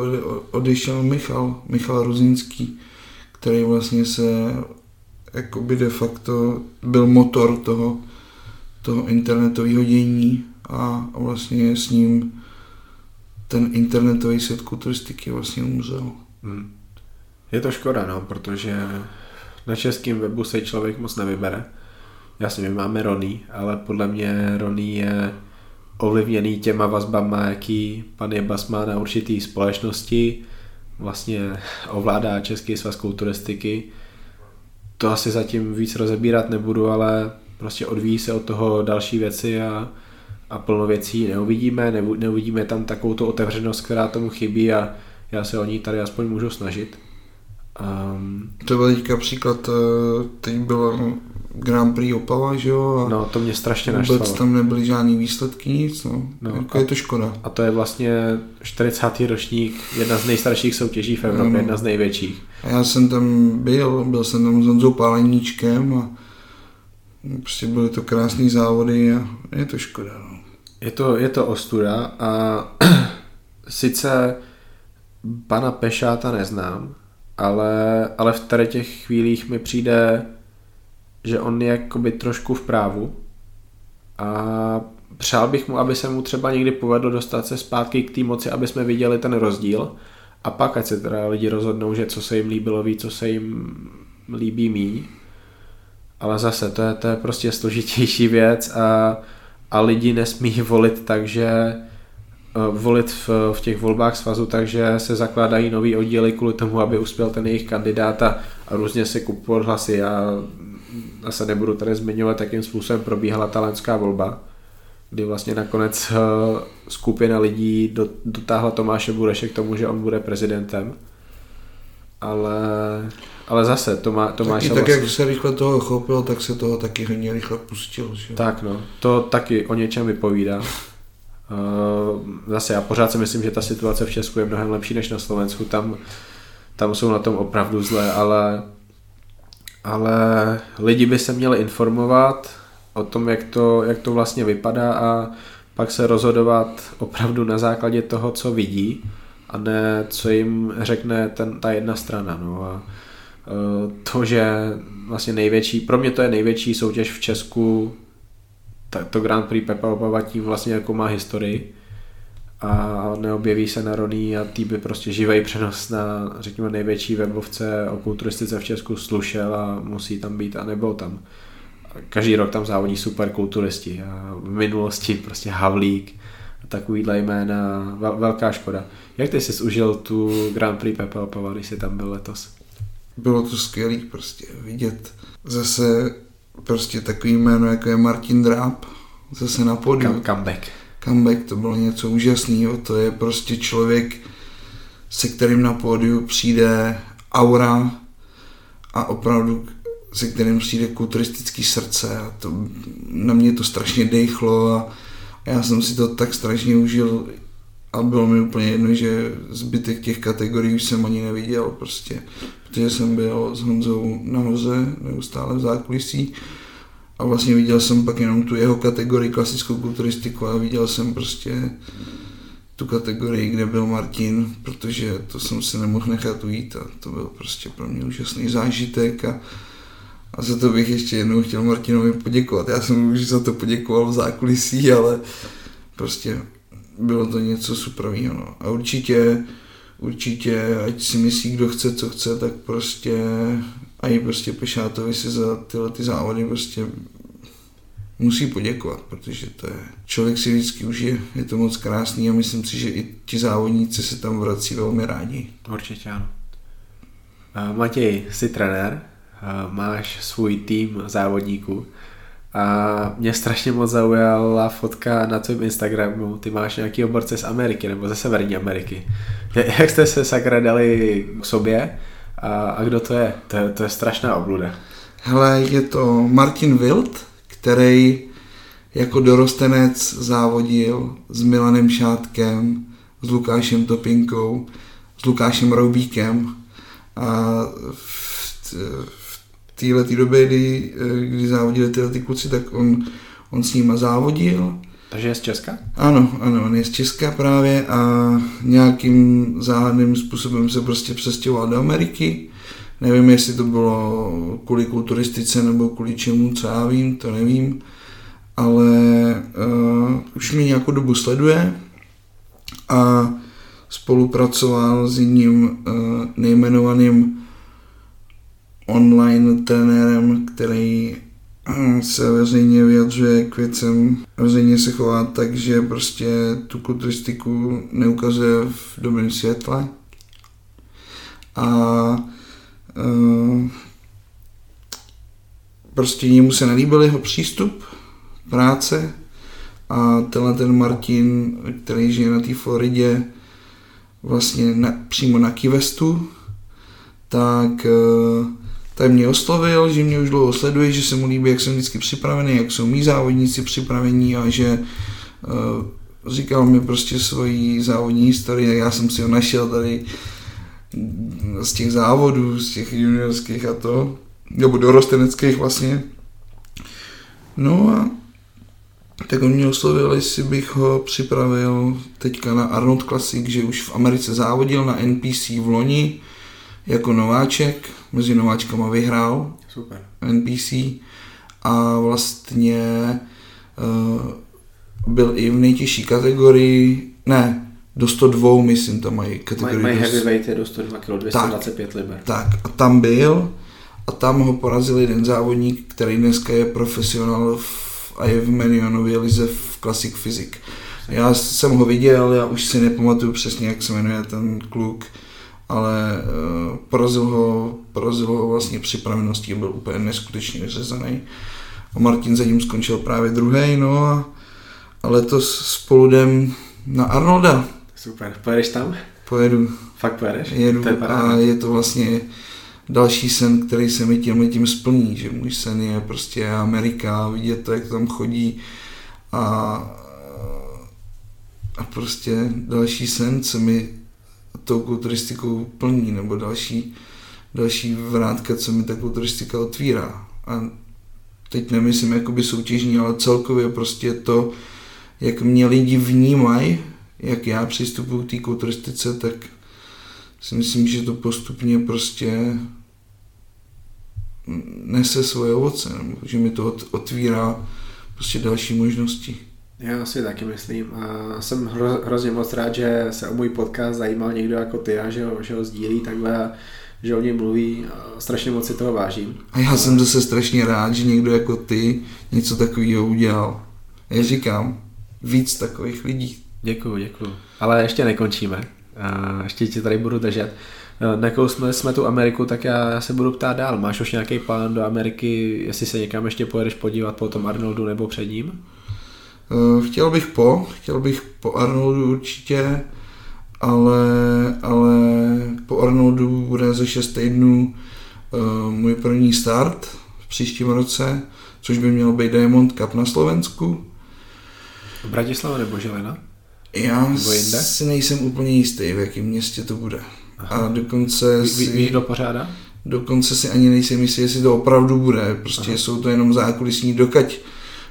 odešel Michal, Michal Ruzínský, který vlastně se jakoby de facto byl motor toho, toho internetového dění a vlastně s ním ten internetový svět kulturistiky vlastně umřel. Hmm. Je to škoda, no, protože na českém webu se člověk moc nevybere. Jasně, my máme Rony, ale podle mě Rony je ovlivněný těma vazbama, jaký pan Jebas má na určitý společnosti, vlastně ovládá Český svaz kulturistiky. To asi zatím víc rozebírat nebudu, ale prostě odvíjí se od toho další věci a, a plno věcí neuvidíme, neuvidíme tam takovou tu otevřenost, která tomu chybí a já se o ní tady aspoň můžu snažit. Um, to byl teďka příklad, eh, teď bylo Grand Prix Opava, že jo? A No, to mě strašně vůbec naštvalo. tam nebyly žádný výsledky, nic, no. No, no jako a- je to škoda. A to je vlastně 40. ročník, jedna z nejstarších soutěží v Evropě, Ano. jedna z největších. A já jsem tam byl, byl jsem tam s Honzou Páleníčkem a prostě byly to krásné závody a je to škoda, no. Je to, je to ostuda a <clears throat> sice pana Pešáta neznám, ale, ale v tady těch chvílích mi přijde, že on je jakoby trošku v právu a přál bych mu, aby se mu třeba někdy povedlo dostat se zpátky k té moci, aby jsme viděli ten rozdíl a pak ať se teda lidi rozhodnou, že co se jim líbilo víc, co se jim líbí míň. Ale zase, to je, to je prostě složitější věc a, a lidi nesmí volit tak, že eh, volit v, v těch volbách svazu, takže se zakládají nový oddíly kvůli tomu, aby uspěl ten jejich kandidát a, různě se kupovat hlasy. Já se nebudu tady zmiňovat, jakým způsobem probíhala ta lenská volba, kdy vlastně nakonec eh, skupina lidí do- dotáhla Tomáše Bureše k tomu, že on bude prezidentem. Ale, ale zase Tomá, Tomáš Taky, tak jak se rychle toho chopil, tak se toho taky hodně rychle pustil, že. Tak no, to taky o něčem vypovídá. Eh, Zase já pořád si myslím, že ta situace v Česku je mnohem lepší než na Slovensku. Tam, tam jsou na tom opravdu zlé, ale, ale lidi by se měli informovat o tom, jak to, jak to vlastně vypadá a pak se rozhodovat opravdu na základě toho, co vidí a ne co jim řekne ten, ta jedna strana. No a eh, to, že vlastně největší, pro mě to je největší soutěž v Česku, to Grand Prix Pepa Opava tím vlastně jako má historii a neobjeví se na Roný a tý by prostě živej přenos na řekněme největší webovce o kulturistice v Česku slušel a musí tam být a nebyl tam. Každý rok tam závodí super kulturisti a v minulosti prostě Havlík a takovýhle jména, vel, velká škoda. Jak ty jsi užil tu Grand Prix Pepa Opava, když jsi tam byl letos? Bylo to skvělý prostě vidět zase prostě takový jméno, jako je Martin Dráb, zase na pódiu. Come, comeback. Comeback, to bylo něco úžasného, to je prostě člověk, se kterým na pódiu přijde aura a opravdu se kterým přijde kulturistický srdce a to, na mě to strašně dechlo a já jsem si to tak strašně užil a bylo mi úplně jedno, že zbytek těch kategorií už jsem ani neviděl prostě, protože jsem byl s Honzou nahoře, neustále v zákulisí a vlastně viděl jsem pak jenom tu jeho kategorii klasickou kulturistiku a viděl jsem prostě tu kategorii, kde byl Martin, protože to jsem si nemohl nechat ujít a to byl prostě pro mě úžasný zážitek a, a za to bych ještě jednou chtěl Martinovi poděkovat. Já jsem už za to poděkoval v zákulisí, ale prostě bylo to něco superového. No. A určitě, určitě, ať si myslí, kdo chce, co chce, tak prostě a i prostě Pešátovi si za tyhle ty závody prostě musí poděkovat, protože to je, člověk si vždycky užije, je to moc krásný a myslím si, že i ti závodníci se tam vrací velmi rádi. Určitě ano. Matěj, jsi trenér, máš svůj tým závodníků a mě strašně moc zaujala fotka na tvém Instagramu. Ty máš nějaký oborce z Ameriky nebo ze Severní Ameriky. Jak jste se sakra dali k sobě a, a kdo to je? To, je? to je strašná obluda. Hele, je to Martin Wild, který jako dorostenec závodil s Milanem Šátkem, s Lukášem Topinkou, s Lukášem Roubíkem a v, v téhle době, kdy, kdy závodili tyhle ty kluci, tak on, on s nima závodil. Takže je z Česka? Ano, ano, on je z Česka právě a nějakým záhadným způsobem se prostě přestěhoval do Ameriky. Nevím, jestli to bylo kvůli kulturistice nebo kvůli čemu, co já vím, to nevím, ale uh, už mě nějakou dobu sleduje a spolupracoval s jiným uh, nejmenovaným online trenérem, který se veřejně vyjadřuje k věcem, veřejně se chová tak, že prostě tu kulturistiku neukazuje v dobrém světle. A uh, prostě němu se nelíbil jeho přístup, práce a tenhle ten Martin, který žije na té Floridě, vlastně na, přímo na Key Westu, tak, eh, tak mě oslovil, že mě už dlouho sleduje, že se mu líbí, jak jsem vždycky připravený, jak jsou mý závodníci připravení a že uh, říkal mi prostě svoji závodní historii, já jsem si ho našel tady z těch závodů, z těch juniorských a to, nebo dorosteneckých vlastně. No a tak on mě oslovil, jestli bych ho připravil teďka na Arnold Classic, že už v Americe závodil na NPC v loni jako nováček, mezi nováčkama vyhrál Super. NPC a vlastně uh, byl i v nejtěžší kategorii, ne, do 102, myslím, tam mají kategorii. Mají heavyweight je do 102 kg, 225 tak, liber. Tak, a tam byl a tam ho porazil jeden závodník, který dneska je profesionál v, a je v Menionově lize v Classic Physics. Já jsem ho viděl, já už si nepamatuju přesně, jak se jmenuje ten kluk, ale uh, porazil ho, porazil ho vlastně připraveností, byl úplně neskutečně vyřezaný. A Martin za ním skončil právě druhý, no a, a letos spolu jdem na Arnolda. Super, pojedeš tam? Pojedu. Fakt pojedeš? Jedu je a je to vlastně další sen, který se mi tím tím splní, že můj sen je prostě Amerika, vidět to, jak tam chodí a, a prostě další sen se mi tou kulturistikou plní, nebo další, další vrátka, co mi ta kulturistika otvírá. A teď nemyslím jakoby soutěžní, ale celkově prostě to, jak mě lidi vnímají, jak já přistupuji k té kulturistice, tak si myslím, že to postupně prostě nese svoje ovoce, nebo že mi to otvírá prostě další možnosti. Já si taky myslím a jsem hro, hrozně moc rád, že se o můj podcast zajímal někdo jako ty a že ho, že ho sdílí takhle a že o něm mluví a strašně moc si toho vážím. A já jsem zase strašně rád, že někdo jako ty něco takového udělal. Já říkám, víc takových lidí. Děkuju, děkuju. Ale ještě nekončíme. A ještě ti tady budu držet. Nekousli jsme tu Ameriku, tak já, já se budu ptát dál. Máš už nějaký plán do Ameriky, jestli se někam ještě pojedeš podívat po tom Arnoldu nebo před ním? Eh, chtěl bych po, chtěl bych po Arnoldu určitě, ale, ale po Arnoldu bude ze 6 týdnů uh, můj první start v příštím roce, což by měl být Diamond Cup na Slovensku. Bratislava nebo Žilina? Já si nejsem úplně jistý, v jakém městě to bude. Aha. A dokonce si... Víš, kdo pořádá? Dokonce si ani nejsem jistý, jestli to opravdu bude. Prostě Aha. jsou to jenom zákulisní, dokať,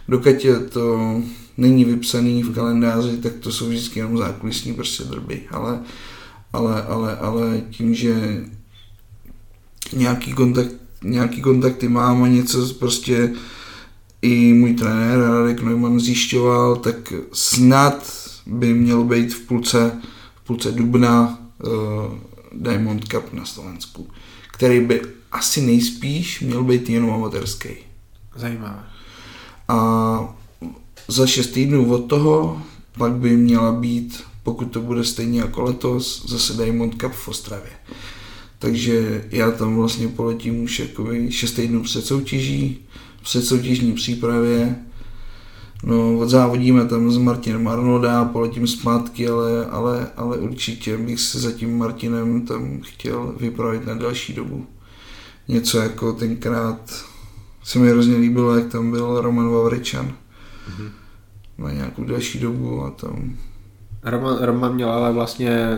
dokať to není vypsaný v kalendáři, tak to jsou vždycky jenom zákulisní prostě drby. Ale, ale, ale, ale tím, že nějaký kontakt, nějaký kontakty mám a něco prostě i můj trenér Radek Neumann zjišťoval, tak snad by mělo být v půlce, v půlce dubna uh, Diamond Cup na Slovensku, který by asi nejspíš měl být jenom amatérský. Zajímavé. A za 6 týdnů od toho pak by měla být, pokud to bude stejně jako letos, zase Diamond Cup v Ostravě. Takže já tam vlastně poletím už jakoby 6 týdnů před soutěží, před soutěžní přípravě. No, odzávodíme tam s Martinem Arnolda, poletím zpátky, ale, ale, ale určitě bych se za tím Martinem tam chtěl vypravit na další dobu. Něco jako tenkrát se mi hrozně líbilo, jak tam byl Roman Vavričan. Mm-hmm na nějakou další dobu a tam... Roman, Roman měl ale vlastně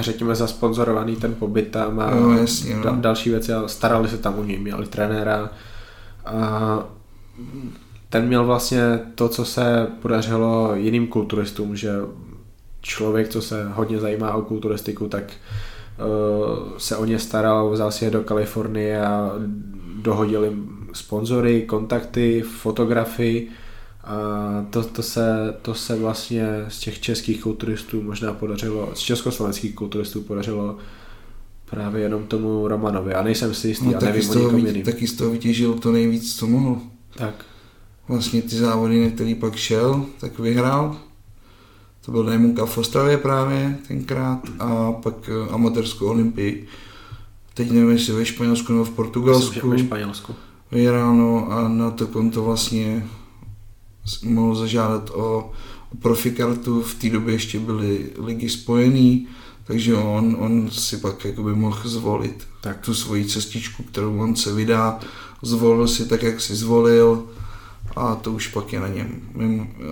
řekněme zasponzorovaný ten pobyt tam a no, jasně, no. da, další věci a starali se tam o něj, měli trenéra a ten měl vlastně to, co se podařilo jiným kulturistům, že člověk, co se hodně zajímá o kulturistiku, tak uh, se o ně staral, vzal si je do Kalifornie a dohodil jim sponzory, kontakty, fotografii a to, to, se, to se vlastně z těch českých kulturistů možná podařilo, z československých kulturistů podařilo právě jenom tomu Romanovi. A nejsem si jistý no, a nevím z toho, o nikom Taky z toho vytěžil to nejvíc, co mohl. Tak. Vlastně ty závody, na který pak šel, tak vyhrál. To byl Cup v Ostravě právě tenkrát a pak eh, amatérskou olympii. Teď nevím, jestli ve Španělsku nebo v Portugalsku. Myslím, ve Španělsku. Vyhrál, no a na to konto vlastně mohl zažádat o, o profikartu, v té době ještě byly ligy spojený, Takže on, on si pak jakoby mohl zvolit Tak. tu svoji cestičku, kterou on se vydá, zvolil si tak, jak si zvolil a to už pak je na něm.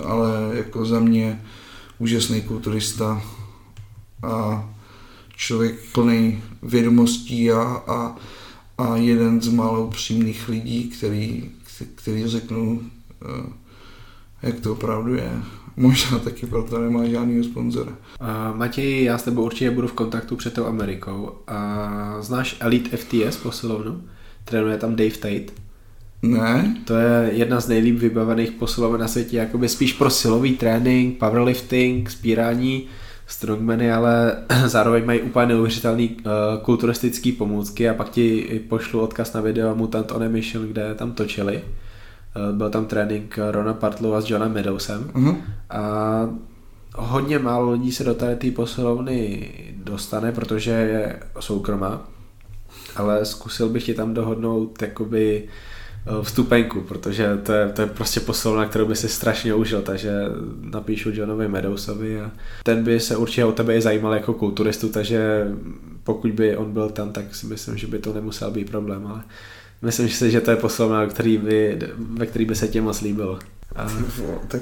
Ale jako za mě úžasný kulturista a člověk plný vědomostí a, a, a jeden z málo upřímných lidí, který, který řeknou, eh, jak to opravdu je. Možná taky proto nemá žádného sponzora. Uh, Matěj, já s tebou určitě budu v kontaktu před tou Amerikou. A znáš Elite FTS posilovnu? Trénuje tam Dave Tate. Ne? To je jedna z nejlíp vybavených posiloven na světě, jakoby spíš pro silový trénink, powerlifting, spírání, strongmany, ale <clears throat> zároveň mají úplně neuvěřitelný uh, kulturistický pomůcky a pak ti pošlu odkaz na video Mutant on a Mission, kde tam točili. Uh, byl tam trénink Rona Partlu a s Johnem Meadowsem. Uh-huh. A hodně málo lidí se do té té posilovny dostane, protože je soukromá, ale zkusil bych ti tam dohodnout jakoby eh, vstupenku, protože to je, to je prostě posilovna, kterou by si strašně užil, takže napíšu Johnovi Meadowsovi a ten by se určitě o tebe i zajímal jako kulturistu, takže pokud by on byl tam, tak si myslím, že by to nemusel být problém, ale myslím si, že to je posilovna, který by, ve který by se tě moc líbilo. A... Tak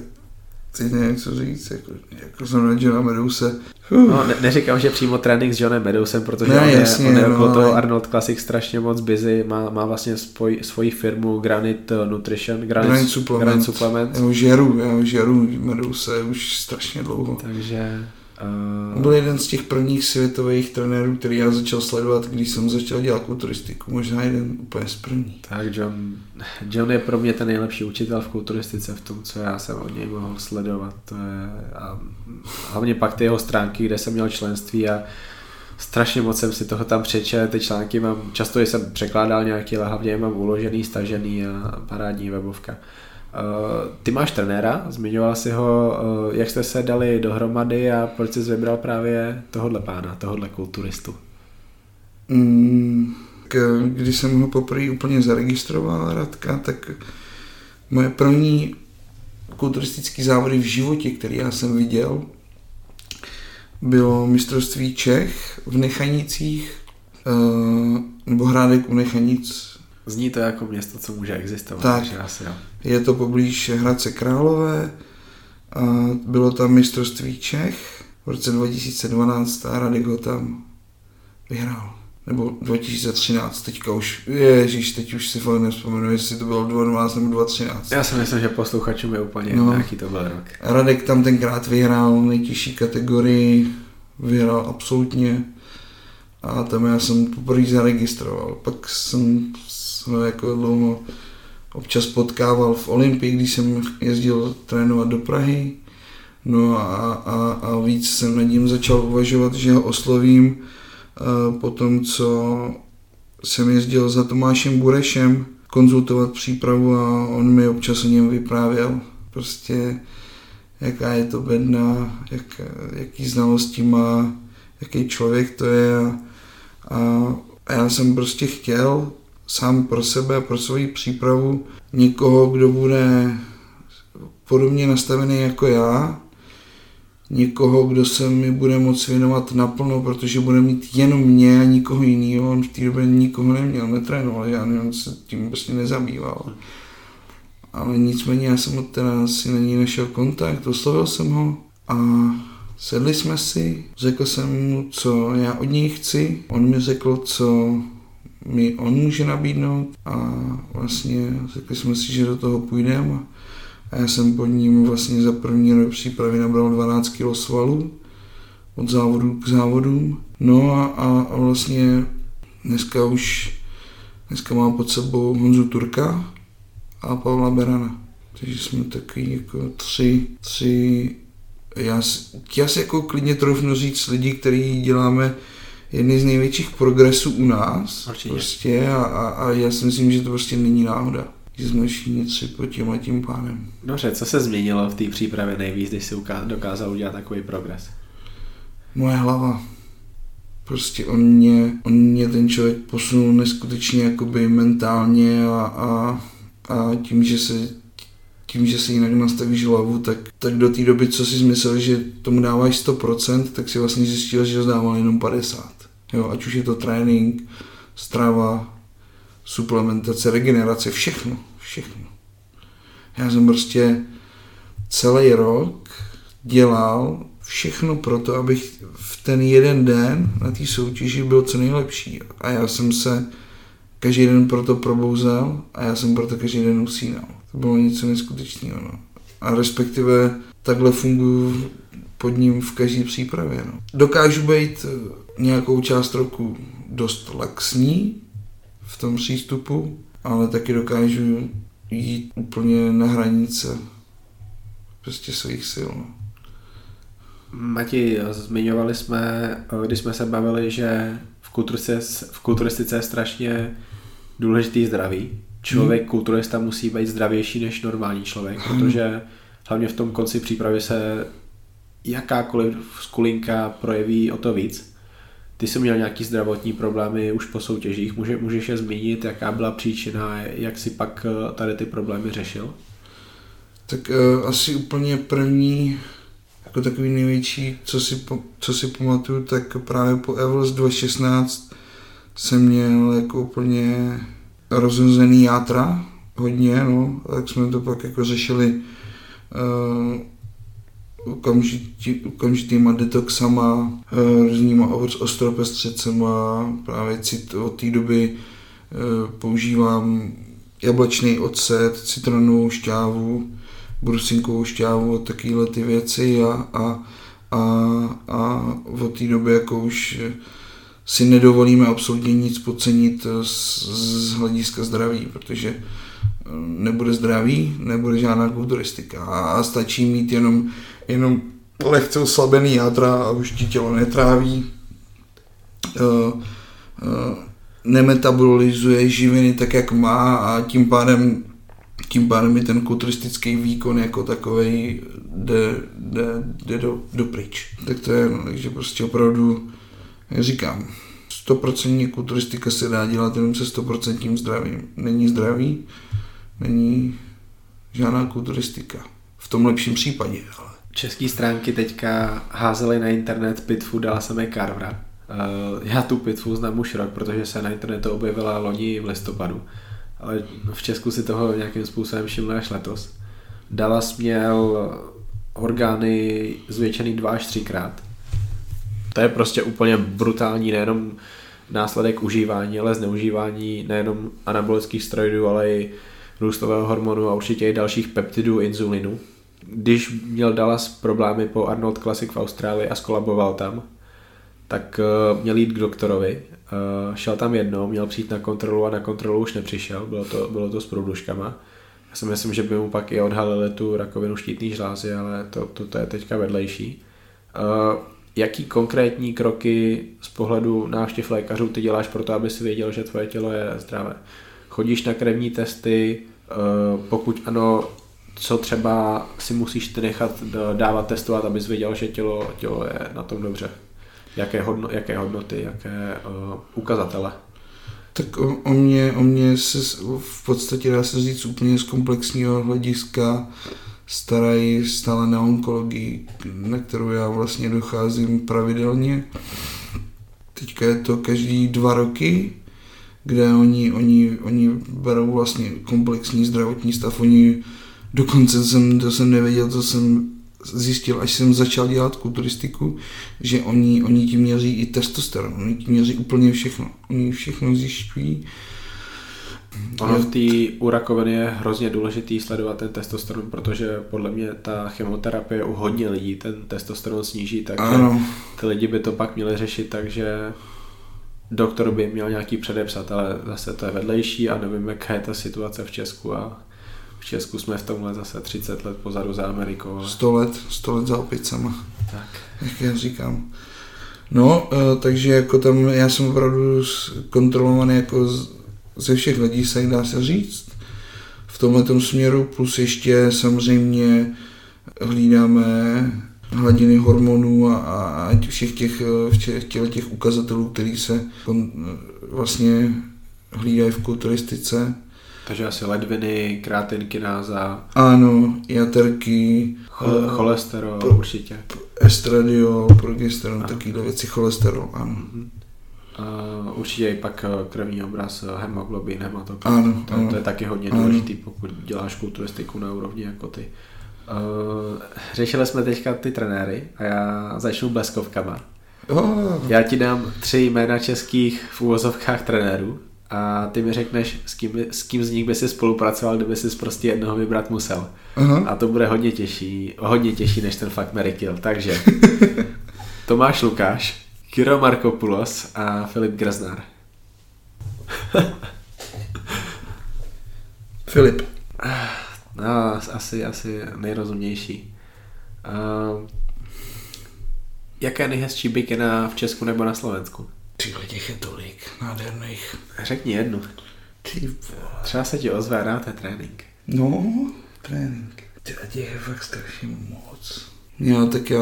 teď nevím, co říct, jako, jako jsem na Johna Medouse. No, ne, neříkám, že přímo trénink s Johnem Meadowsem, protože Ne, on, je, jasně, on je no, okolo toho ale- Arnold Classic strašně moc busy, má, má vlastně svoj, svoji firmu Granite Nutrition, Granite, Granite Supplement. Granite Supplement Já ho žeru, já ho žeru Medouse už strašně dlouho. takže uh, byl jeden z těch prvních světových trenérů, který já začal sledovat, když jsem začal dělat kulturistiku. Možná jeden úplně z prvních. tak John, John je pro mě ten nejlepší učitel v kulturistice v tom, co já jsem od něj mohl sledovat. To je, a hlavně pak ty jeho stránky, kde jsem měl členství a strašně moc jsem si toho tam přečet, ty články mám, často jsem překládal nějaký, ale hlavně je mám uložený, stažený a parádní webovka. Uh, ty máš trenéra, zmiňoval si ho, uh, jak jste se dali dohromady a proč jsi vybral právě tohohle pána, tohohle kulturistu. Mm, k, když jsem ho poprvé úplně zaregistroval, Radka, tak moje první kulturistické závody v životě, který já jsem viděl, bylo mistrovství Čech v Nechanicích, eh, nebo Hrádek u Nechanic. Zní to jako město, co může existovat, Tak. takže asi. Je to poblíž Hradce Králové. A bylo tam mistrovství Čech v roce 2012 a Radek ho tam vyhrál. Nebo 2013, teďka už, ježíš, teď už si fakt nevzpomenu, jestli to bylo 2012 nebo 2013. Já si myslím, že posluchačům je úplně No. no. jaký to byl rok. Radek tam tenkrát vyhrál nejtěžší kategorii, vyhrál absolutně a tam já jsem poprvé zaregistroval. Pak jsem se jako dlouho občas potkával v Olympii, když jsem jezdil trénovat do Prahy. No a, a, a víc jsem nad ním začal uvažovat, že ho oslovím eh, po tom, co jsem jezdil za Tomášem Burešem konzultovat přípravu a on mi občas o něm vyprávěl. Prostě jaká je to bedna, jak, jaký znalosti má, jaký člověk to je a, a, a já jsem prostě chtěl sám pro sebe pro svoji přípravu někoho, kdo bude podobně nastavený jako já, někoho, kdo se mi bude moc věnovat naplno, protože bude mít jenom mě a nikoho jiného. On v té době nikoho neměl, netrénoval žádný, on se tím prostě nezabýval. Ale nicméně já jsem od teda si na ní našel kontakt, oslovil jsem ho a sedli jsme si, řekl jsem mu, co já od něj chci, on mi řekl, co mi on může nabídnout a vlastně řekli jsme si, že do toho půjdeme a já jsem pod ním vlastně za první rok přípravy nabral 12 kg svalů od závodu k závodům. No a, a, a vlastně dneska už dneska mám pod sebou Honzu Turka a Pavla Berana. Takže jsme takový jako tři, tři já, já si jako klidně troufnu říct lidi, který děláme jedny z největších progresů u nás. Určitě. Prostě a, a, a, já si myslím, že to prostě není náhoda. Že jsme všichni tři pod tím a tím pánem. Dobře, co se změnilo v té přípravě nejvíc, když si uká- dokázal udělat takový progres? Moje hlava. Prostě on mě, on mě ten člověk posunul neskutečně jakoby mentálně a, a, a tím, že se tím, že si jinak nastavíš hlavu, tak, tak do té doby, co si myslel, že tomu dáváš 100%, tak si vlastně zjistil, že dával jenom 50. Jo, ať už je to trénink, strava, suplementace, regenerace, všechno, všechno. Já jsem prostě celý rok dělal všechno pro to, abych v ten jeden den na té soutěži byl co nejlepší. A já jsem se každý den proto probouzel a já jsem proto každý den usínal. To bylo něco neskutečného. No. A respektive takhle funguji pod ním v každé přípravě. No. Dokážu být nějakou část roku dost laxní v tom přístupu, ale taky dokážu jít úplně na hranice prostě svých sil. No. Mati, zmiňovali jsme, když jsme se bavili, že v kulturistice, v kulturistice je strašně důležitý zdraví. Člověk, hmm. kulturista musí být zdravější než normální člověk, hmm. protože hlavně v tom konci přípravy se jakákoliv skulinka projeví o to víc. Ty jsi měl nějaký zdravotní problémy už po soutěžích, Může, můžeš je zmínit, jaká byla příčina, jak si pak eh, tady ty problémy řešil? Tak uh, asi úplně první, jako takový největší, co si, co si pamatuju, tak právě po Evels 2016 jsem měl jako úplně rozhozený játra, hodně, no, tak jsme to pak jako řešili uh, okamžitý, okamžitýma detoxama, uh, různýma ostropestřecema, právě cit, od té doby uh, používám jablečný ocet, citronovou šťávu, brusinkovou šťávu, takovéhle ty věci. A, a, a, a od té doby jako už si nedovolíme absolutně nic podcenit z, z hlediska zdraví, protože eh, nebude zdraví, nebude žádná kulturistika. A stačí mít jenom, jenom lehce oslabený jádra a už ti tělo netráví, uh, uh, nemetabolizuje živiny tak, jak má a tím pádem tím pádem mi ten kulturistický výkon jako takový jde, jde, jde do, do pryč. Tak to je, no, takže prostě opravdu, jak říkám, 100% kulturistika se dá dělat jenom se 100% zdravím. Není zdraví, není žádná kulturistika. V tom lepším případě, ale. České stránky teďka házely na internet pitfu dala samé Carvera. Uh, já tu pitfu znám už rok, protože se na internetu objevila loni v listopadu ale v Česku si toho nějakým způsobem všiml až letos. Dallas měl orgány zvětšený dva až třikrát. To je prostě úplně brutální, nejenom následek užívání, ale zneužívání nejenom anabolických steroidů, ale i růstového hormonu a určitě i dalších peptidů inzulinu. Když měl Dallas problémy po Arnold Classic v Austrálii a skolaboval tam, tak eh, měl jít k doktorovi Uh, šel tam jednou, měl přijít na kontrolu a na kontrolu už nepřišel, bylo to, bylo to s průduškama. Já si myslím, že by mu pak i odhalili tu rakovinu štítný žlázy, ale to, to, to je teďka vedlejší. Uh, jaký konkrétní kroky z pohledu návštěv lékařů ty děláš pro to, aby si věděl, že tvoje tělo je zdravé? Chodíš na krevní testy, pokud ano, co třeba si musíš ty nechat dávat testovat, abys věděl, že tělo, tělo je na tom dobře? jaké, hodno, jaké hodnoty, jaké uh, ukazatele? Tak o, o, mě, o mě se v podstatě dá se říct úplně z komplexního hlediska starají stále na onkologii, na kterou já vlastně docházím pravidelně. Teďka je to každý dva roky, kde oni, oni, oni berou vlastně komplexní zdravotní stav. Oni dokonce jsem, to jsem nevěděl, co jsem zjistil, až jsem začal dělat kulturistiku, že oni, oni ti měří i testosteron, oni ti měří úplně všechno. Oni všechno zjišťují. Ono v té u rakoviny je hrozně důležitý sledovat ten testosteron, protože podle mě ta chemoterapie u hodně lidí ten testosteron sníží, takže ano. ty lidi by to pak měli řešit takže doktor by měl nějaký předepsat, ale zase to je vedlejší a nevím, jaká je ta situace v Česku a v Česku jsme v tomhle zase 30 let pozadu za Amerikou. Ale... 100 let, 100 let za opicama. Tak. Jak já říkám. No, eh, takže jako tam já jsem opravdu kontrolovaný jako ze všech hledisek, dá se říct. V tomhle směru, plus ještě samozřejmě hlídáme hladiny hormonů a, a všech těch, všech těch, těch ukazatelů, který se vlastně hlídají v kulturistice Takže asi ledviny, kreatinkináza, Ano, jaterky, cho- eh, cholesterol pro- určitě. estradiol, progesteron, takovéhle věci, cholesterol, ano. Uh, určitě i pak eh, krevní obraz, eh, hemoglobin, hematokrit. Ano, to, ano. to je taky hodně Ano. důležitý, pokud děláš kulturistiku na úrovni jako ty. Uh, řešili jsme teďka ty trenéry a já začnu bleskovkama. Oh, Já ti dám tři jména českých v úvozovkách trenérů a ty mi řekneš, s kým, s kým z nich by si spolupracoval, kdyby si prostě jednoho vybrat musel. aha. A to bude hodně těžší, hodně těžší než ten fakt Mary Kill. Takže <laughs> Tomáš Lukáš, Kiro Markopoulos a Filip Graznár. <laughs> Filip. No, asi, asi nejrozumnější. Uh, jaká je nejhezčí bikina v Česku nebo na Slovensku? Tyhle těch je tolik nádherných. Řekni jednu. Ty. Třeba se ti ozve rád je trénink. No, trénink. Tyhle těch je fakt strašně moc. Jo, tak já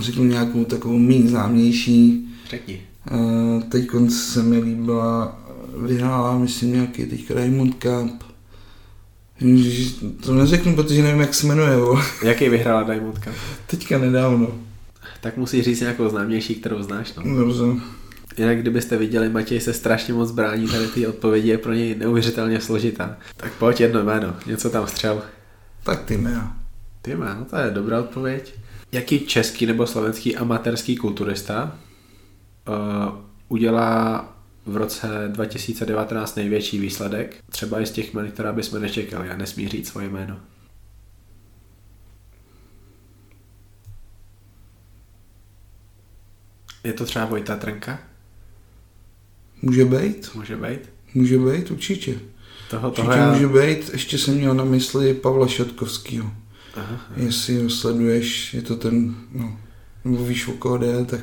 řeknu nějakou takovou méně známější. Řekni. Uh, teď se mi líbila, vyhrála, myslím, nějaký teďka Raymond Cup. Ježiš, To neřeknu, protože nevím, jak se jmenuje, vole. <laughs> Jaký vyhrála Diamond Cup? Teďka nedávno. Tak musíš říct nějakou známější, kterou znáš. No. Dobře. Jinak kdybyste viděli, Matěj se strašně moc brání, tady ty odpovědi je pro něj neuvěřitelně složitá. Tak pojď jedno jméno, něco tam střel. Tak ty jména. Ty má, no to je dobrá odpověď. Jaký český nebo slovenský amatérský kulturista uh, udělá v roce 2019 největší výsledek, třeba i z těch jmen, která bychom nečekali a nesmí říct svoje jméno. Je to třeba Vojta Trnka? Může být? Může být? Může být, určitě. Toho, toho Určitě já... může být. Ještě jsem měl na mysli Pavla Šatkovského. Aha. Jestli ho sleduješ, je to ten, no, nebo víš, o koho jde, tak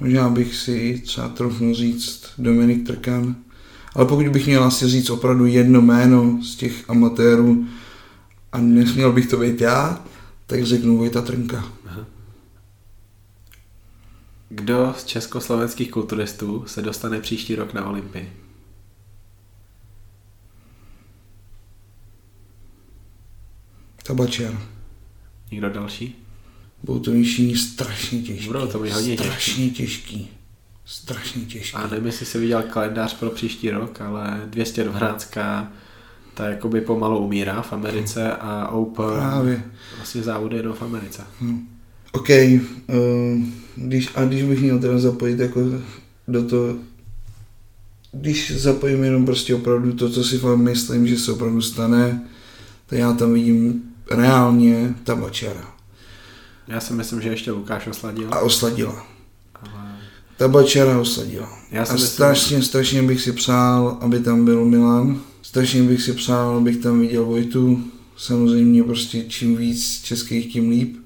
možná bych si třeba trochu říct Dominik Trkan. Ale pokud bych měl asi říct opravdu jedno jméno z těch amatérů a nesměl bych to být já, tak řeknu Vojta Trnka. Kdo z československých kulturistů se dostane příští rok na Olympii? Tabačer. Nikdo další? Budou to výšení strašně těžký. Budou to být hodně těžký. Strašně těžký. Strašně těžký. A nevím, jestli jsi viděl kalendář pro příští rok, ale 212 ta jakoby pomalu umírá v Americe a Open Právě. vlastně závody jedou v Americe. OK, uh, když, a když bych měl teda zapojit jako do toho, když zapojím jenom prostě opravdu to, co si fakt myslím, že se opravdu stane, tak já tam vidím reálně tabačera. Já si myslím, že ještě Lukáš osladil, A osladila. ale Tabačera osladila. já si A myslím, strašně, strašně bych si přál, aby tam byl Milan. Strašně bych si přál, abych tam viděl Vojtu. Samozřejmě prostě čím víc českých, tím líp.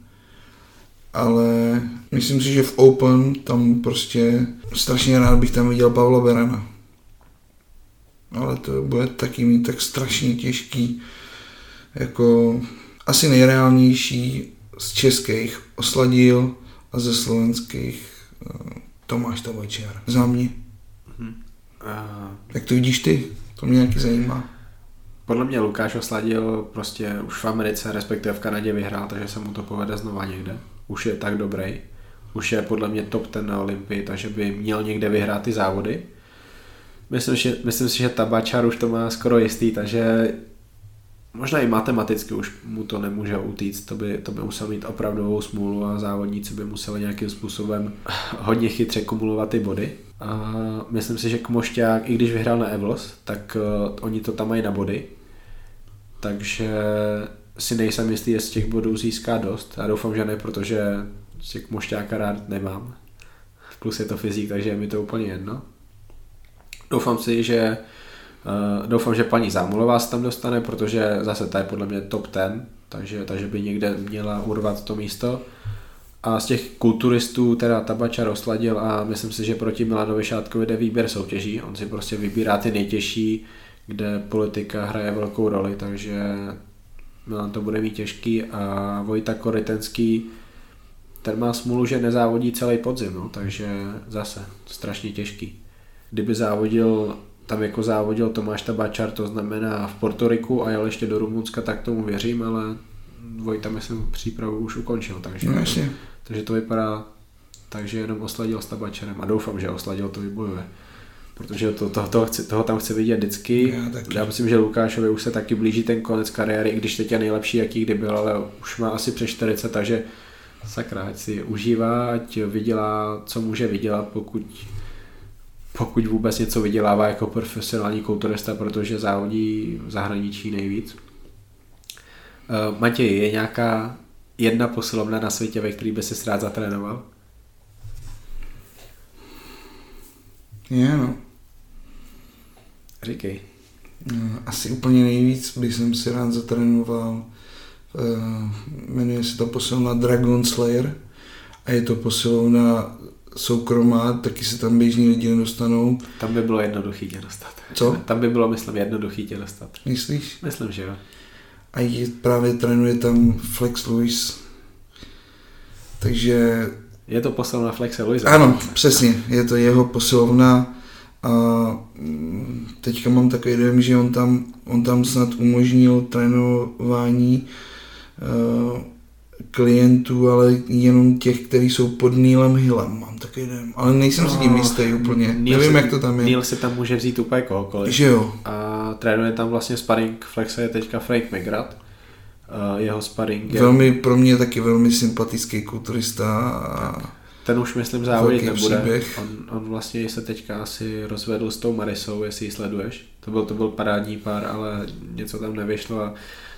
Ale myslím si, že v Open tam prostě strašně rád bych tam viděl Pavla Berana. Ale to bude taky mít tak strašně těžký. Jako asi nejreálnější z českých osladil a ze slovenských eh, Tomáš Tabačer. Za mě. uh, Jak to vidíš ty? To mě nějaký zajímá. podle mě Lukáš osladil prostě už v Americe, respektive v Kanadě vyhrál, takže se mu to povede znova někde. Už je tak dobrý. Už je podle mě top ten na Olympii, takže by měl někde vyhrát ty závody. Myslím, že, myslím si, že Tabačar už to má skoro jistý, takže možná i matematicky už mu to nemůže utíct, to by, to by musel mít opravdovou smůlu a závodníci by museli nějakým způsobem hodně chytře kumulovat ty body. A myslím si, že Kmošťák, i když vyhrál na Evlos, tak uh, oni to tam mají na body, takže si nejsem jistý, jestli těch bodů získá dost. Já doufám, že ne, protože si Kmošťáka rád nemám. Plus je to fyzik, takže je mi to úplně jedno. Doufám si, že Uh, doufám, že paní Zámulová se tam dostane, protože zase ta je podle mě top 10, takže, takže by někde měla urvat to místo. A z těch kulturistů teda Tabačar osladil a myslím si, že proti Milanovi Šátkovi jde výběr soutěží. On si prostě vybírá ty nejtěžší, kde politika hraje velkou roli, takže Milan to bude mít těžký a Vojta Korytenský ten má smůlu, že nezávodí celý podzim, no, takže zase strašně těžký. Kdyby závodil tam jako závodil Tomáš Tabačar, to znamená v Portoriku a jel ještě do Rumunska, tak tomu věřím, ale Vojta myslím přípravu už ukončil, takže, No jasně. takže to vypadá tak, že jenom osladil s Tabačarem a doufám, že osladil to vybojuje. Protože to, to, toho, chci, toho tam chci vidět vždycky. Já taky. Já myslím, že Lukášovi už se taky blíží ten konec kariéry, i když teď je nejlepší, jaký kdy byl, ale už má asi přes 40, takže sakra, ať si užívá, ať vydělá, co může vydělat, pokud, pokud vůbec něco vydělává jako profesionální kulturista, protože závodí v zahraničí nejvíc. Uh, Matěj, je nějaká jedna posilovna na světě, ve který by si rád zatrénoval? Je, no. Říkej. No, Asi úplně nejvíc bych jsem si rád zatrénoval. eh, Jmenuje se to posilovna Dragon Slayer a je to posilovna soukromá, taky se tam běžní lidi nedostanou. Tam by bylo jednoduchý tě dostat. Co? Tam by bylo, myslím, jednoduchý tě dostat. Myslíš? Myslím, že jo. A je, právě trénuje tam Flex Lewis. Takže Je to posilovna Flexe Luisa. ano, přesně, je to jeho posilovna a mm, teďka mám takový dojem, že on tam, on tam snad umožnil trénování eh, klientů, ale jenom těch, kteří jsou pod Neilem Hillem, mám takový dojem. Ale nejsem si tím jistý úplně, Neil nevím, si, jak to tam je. Neil si tam může vzít úplně kohokoliv. Že jo, A trénuje tam vlastně sparring Flexe je teďka Frank McGrath. Uh, jeho sparring je, velmi, pro mě taky velmi sympatický kulturista a ten už myslím závodit nebude. příběh. On, on, vlastně se teďka asi rozvedl s tou Marisou, jestli ji sleduješ. To byl, to byl parádní pár, ale něco tam nevyšlo a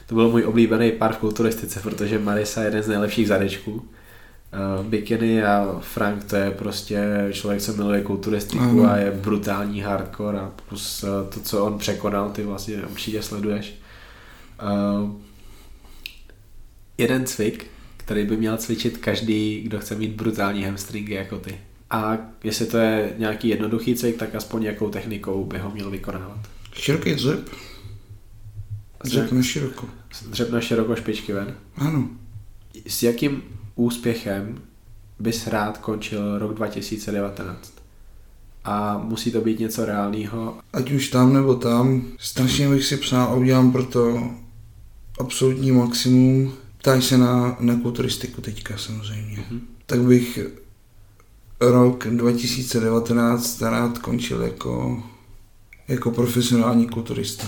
to byl můj oblíbený pár v kulturistice, protože Marisa je jeden z nejlepších zadečků. Uh, Bikini a Frank to je prostě člověk, co miluje kulturistiku Ano. a je brutální hardcore a plus uh, to, co on překonal, ty vlastně určitě sleduješ. Uh, jeden cvik, který by měl cvičit každý, kdo chce mít brutální hamstringy jako ty. A jestli to je nějaký jednoduchý cvik, tak aspoň jakou technikou by ho měl vykonávat. široký dřep. Dřep na široko. Dřep na široko špičky ven. Ano. S jakým úspěchem bys rád končil rok 2019? A musí to být něco reálného. ať už tam nebo tam, strašně bych si přál a udělám pro to absolutní maximum. Ptáš se na, na kulturistiku teďka samozřejmě. Mhm. Tak bych rok 2019 rád končil jako, jako profesionální kulturista.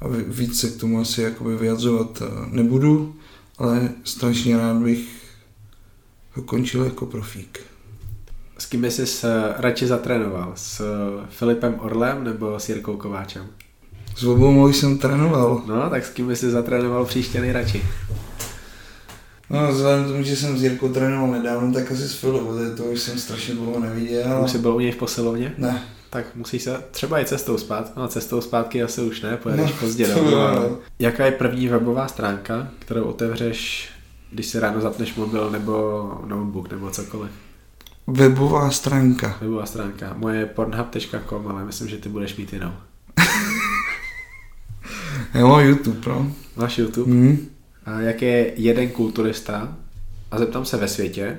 A ví- víc se k tomu asi jakoby vyjadřovat eh, nebudu, ale strašně rád bych ho končil jako profík. S kým bys se radši zatrénoval? S Filipem Orlem nebo s Jirkou Kováčem? S obou jsem trénoval. No, tak s kým bys se zatrénoval příště nejradši? No, vzhledem k tomu, že jsem s Jirkou trénoval nedávno, tak asi s Filou, to už jsem strašně dlouho neviděl. Už jsi byl u něj v posilovně? Ne. Tak musíš se třeba i cestou zpátky. No, cestou zpátky asi už ne, pojedeš No, pozdě domů. ale- no. Jaká je první webová stránka, kterou otevřeš, když si ráno zapneš mobil nebo notebook nebo cokoliv? Webová stránka. Webová stránka. Moje je pornhub.com, ale myslím, že ty budeš mít jinou. <laughs> Jo, YouTube, no. Máš YouTube? Hm. Jak je jeden kulturista, a zeptám se ve světě,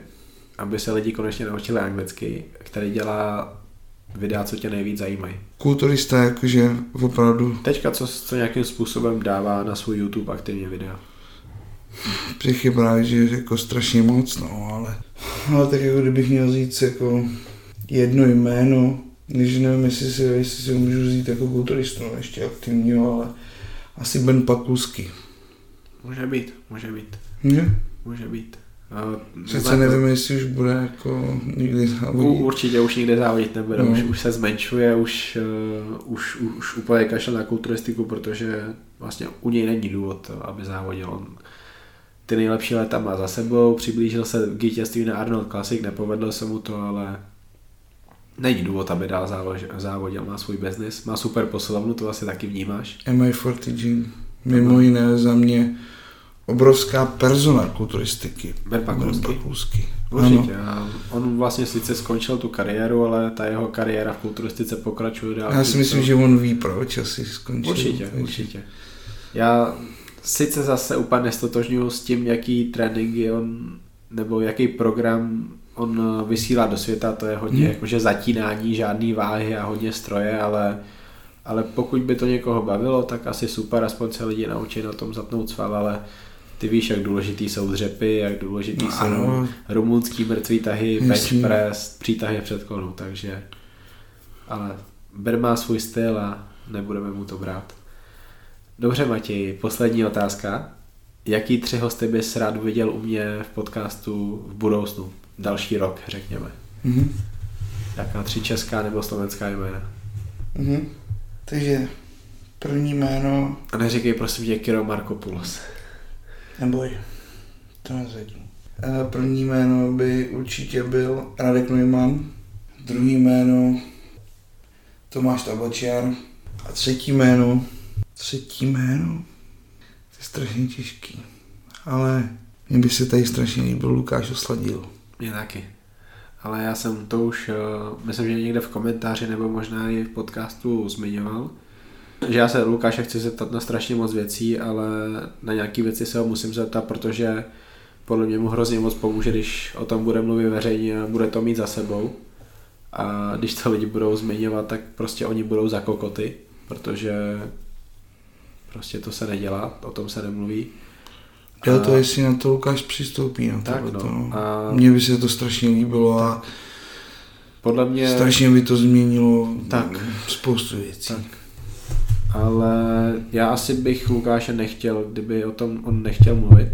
aby se lidi konečně naučili anglicky, který dělá videa, co tě nejvíc zajímají. Kulturista jakože opravdu Teďka co, co nějakým způsobem dává na svůj YouTube aktivně videa. právě, že jako strašně moc, no, ale, ale tak jako kdybych měl říct jako jedno jméno, když nevím, jestli si, jestli si můžu říct jako kulturistu, no, ještě aktivního, ale asi Ben Pakulsky. Může být, může být, Ne? může být. A Přece to. nevím, jestli už bude jako někdy U, závodit. určitě už nikde závodit nebude, No. už, už se zmenšuje, už, uh, už, už, úplně kašle na kulturistiku, protože vlastně u něj není důvod, aby závodil. On ty nejlepší léta má za sebou, přiblížil se k vítězství na Arnold Classic, nepovedlo se mu to, ale není důvod, aby dál závodil, má svůj biznis, má super posilovnu, to asi taky vnímáš. MI40 Gym. Mimo jiné za mě obrovská persona kulturistiky. Pakulski. Určitě. On vlastně sice skončil tu kariéru, ale ta jeho kariéra v kulturistice pokračuje dál. Já si myslím, co- že on ví, proč asi skončil. Určitě, takže- určitě. Já sice zase úplně nestotožňuji s tím, jaký tréninky on, nebo jaký program on vysílá do světa, to je hodně Hmm. jakože zatínání, žádný váhy a hodně stroje, ale ale pokud by to někoho bavilo, tak asi super, aspoň se lidi naučí na tom zapnout sval, ale ty víš, jak důležitý jsou dřepy, jak důležitý No jsou ano. rumunský mrtvý tahy, bench press, přítahy před konu, takže ale Ber má svůj styl a nebudeme mu to brát. Dobře Matěj, poslední otázka. Jaký tři hosty bys rád viděl u mě v podcastu v budoucnu? Další rok, řekněme. Mhm. Jaká tři česká nebo slovenská jména? Mhm. Takže první jméno, A neříkej prosím tě Kiro Markopoulos. Neboj, to nezvednu. Eh, První jméno by určitě byl Radek Neumann, druhý jméno Tomáš Tabačiar a třetí jméno, třetí jméno, to je strašně těžký, ale mně by se tady strašně líbil Lukáš Osladil. Mě taky. Ale já jsem to už, eh, myslím, že někde v komentáři nebo možná i v podcastu zmiňoval, že já se Lukáše chci zeptat na strašně moc věcí, ale na nějaké věci se ho musím zeptat, protože podle mě mu hrozně moc pomůže, když o tom bude mluvit veřejně a bude to mít za sebou. A když to lidi budou zmiňovat, tak prostě oni budou za kokoty, protože prostě to se nedělá, o tom se nemluví. Já to, jestli na to Lukáš přistoupí. Na Tak tohleto, no. no. A Mně by se to strašně líbilo a podle mě... strašně by to změnilo Tak. spoustu věcí. Tak. Ale já asi bych Lukáše nechtěl, kdyby o tom on nechtěl mluvit.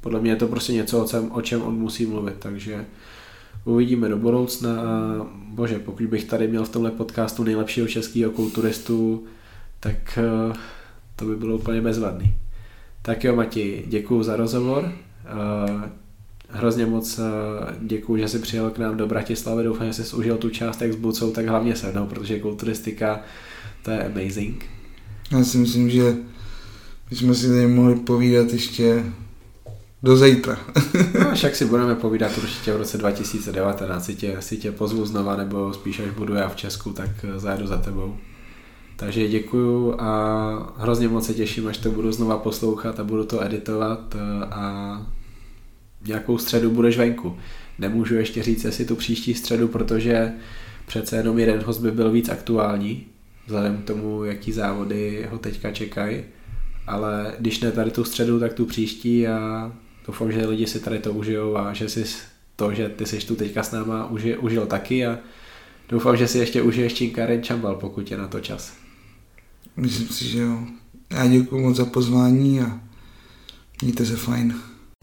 Podle mě je to prostě něco, o čem, o čem on musí mluvit, takže uvidíme do budoucna bože, pokud bych tady měl v tomhle podcastu nejlepšího českého kulturistu, tak eh, to by bylo úplně bezvadný. Tak jo, Mati, děkuji za rozhovor. Eh, Hrozně moc eh, děkuji, že jsi přijel k nám do Bratislavy. Doufám, že jsi užil tu část jak s Bucou, tak hlavně se mnou, protože kulturistika to je amazing. Já si myslím, že bychom si tady mohli povídat ještě do zítra. No, však si budeme povídat určitě v roce 2019. Si tě, si tě pozvu znova, nebo spíš až budu já v Česku, tak eh, zajedu za tebou. Takže děkuju a hrozně moc se těším, až to budu znova poslouchat a budu to editovat eh, a nějakou středu budeš venku. Nemůžu ještě říct, jestli tu příští středu, protože přece jenom jeden host by byl víc aktuální, vzhledem k tomu, jaký závody ho teďka čekají. Ale když ne tady tu středu, tak tu příští a doufám, že lidi si tady to užijou a že si to, že ty jsi tu teďka s náma uži, užil taky a doufám, že si ještě užiješ Činkaren Čambal, pokud je na to čas. Myslím si, že jo. Já děkuji moc za pozvání a mějte se fajn.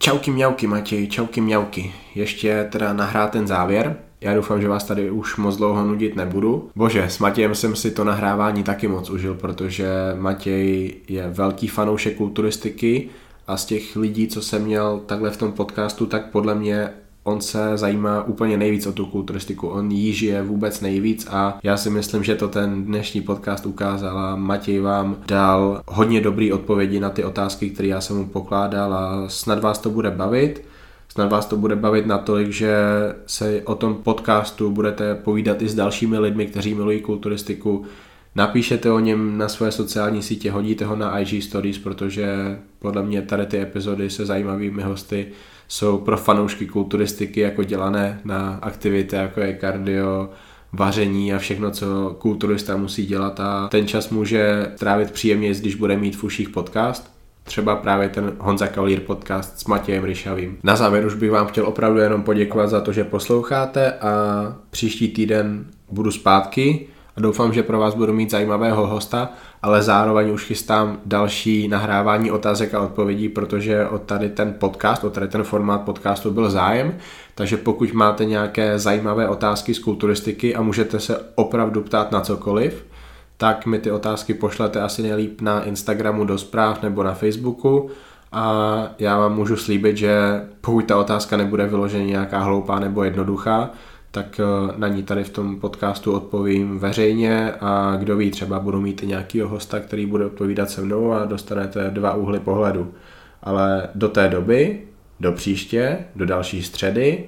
Čauky mňauky Matěj, čauky mňauky. Ještě teda nahrá ten závěr. Já doufám, že vás tady už moc dlouho nudit nebudu. Bože, s Matějem jsem si to nahrávání taky moc užil, protože Matěj je velký fanoušek kulturistiky a z těch lidí, co jsem měl takhle v tom podcastu, tak podle mě on se zajímá úplně nejvíc o tu kulturistiku. On jí žije vůbec nejvíc a já si myslím, že to ten dnešní podcast ukázal a Matěj vám dal hodně dobrý odpovědi na ty otázky, které já jsem mu pokládal a snad vás to bude bavit. Snad vás to bude bavit natolik, že se o tom podcastu budete povídat i s dalšími lidmi, kteří milují kulturistiku. Napíšete o něm na své sociální sítě, hodíte ho na IG Stories, protože podle mě tady ty epizody se zajímavými hosty jsou pro fanoušky kulturistiky jako dělané na aktivity, jako je kardio, vaření a všechno, co kulturista musí dělat a ten čas může trávit příjemně, když bude mít v uších podcast. Třeba právě ten Honza Kaulír podcast s Matějem Ryšavým. Na závěr už bych vám chtěl opravdu jenom poděkovat za to, že posloucháte a příští týden budu zpátky a doufám, že pro vás budu mít zajímavého hosta, ale zároveň už chystám další nahrávání otázek a odpovědí, protože o tady ten podcast, o tady ten formát podcastu byl zájem, takže pokud máte nějaké zajímavé otázky z kulturistiky a můžete se opravdu ptát na cokoliv, tak mi ty otázky pošlete asi nejlíp na Instagramu do zpráv nebo na Facebooku a já vám můžu slíbit, že pokud ta otázka nebude vyloženě nějaká hloupá nebo jednoduchá, tak eh, na ní tady v tom podcastu odpovím veřejně a kdo ví, třeba budu mít i nějakýho hosta, který bude odpovídat se mnou a dostanete dva úhly pohledu. Ale do té doby, do příště, do další středy,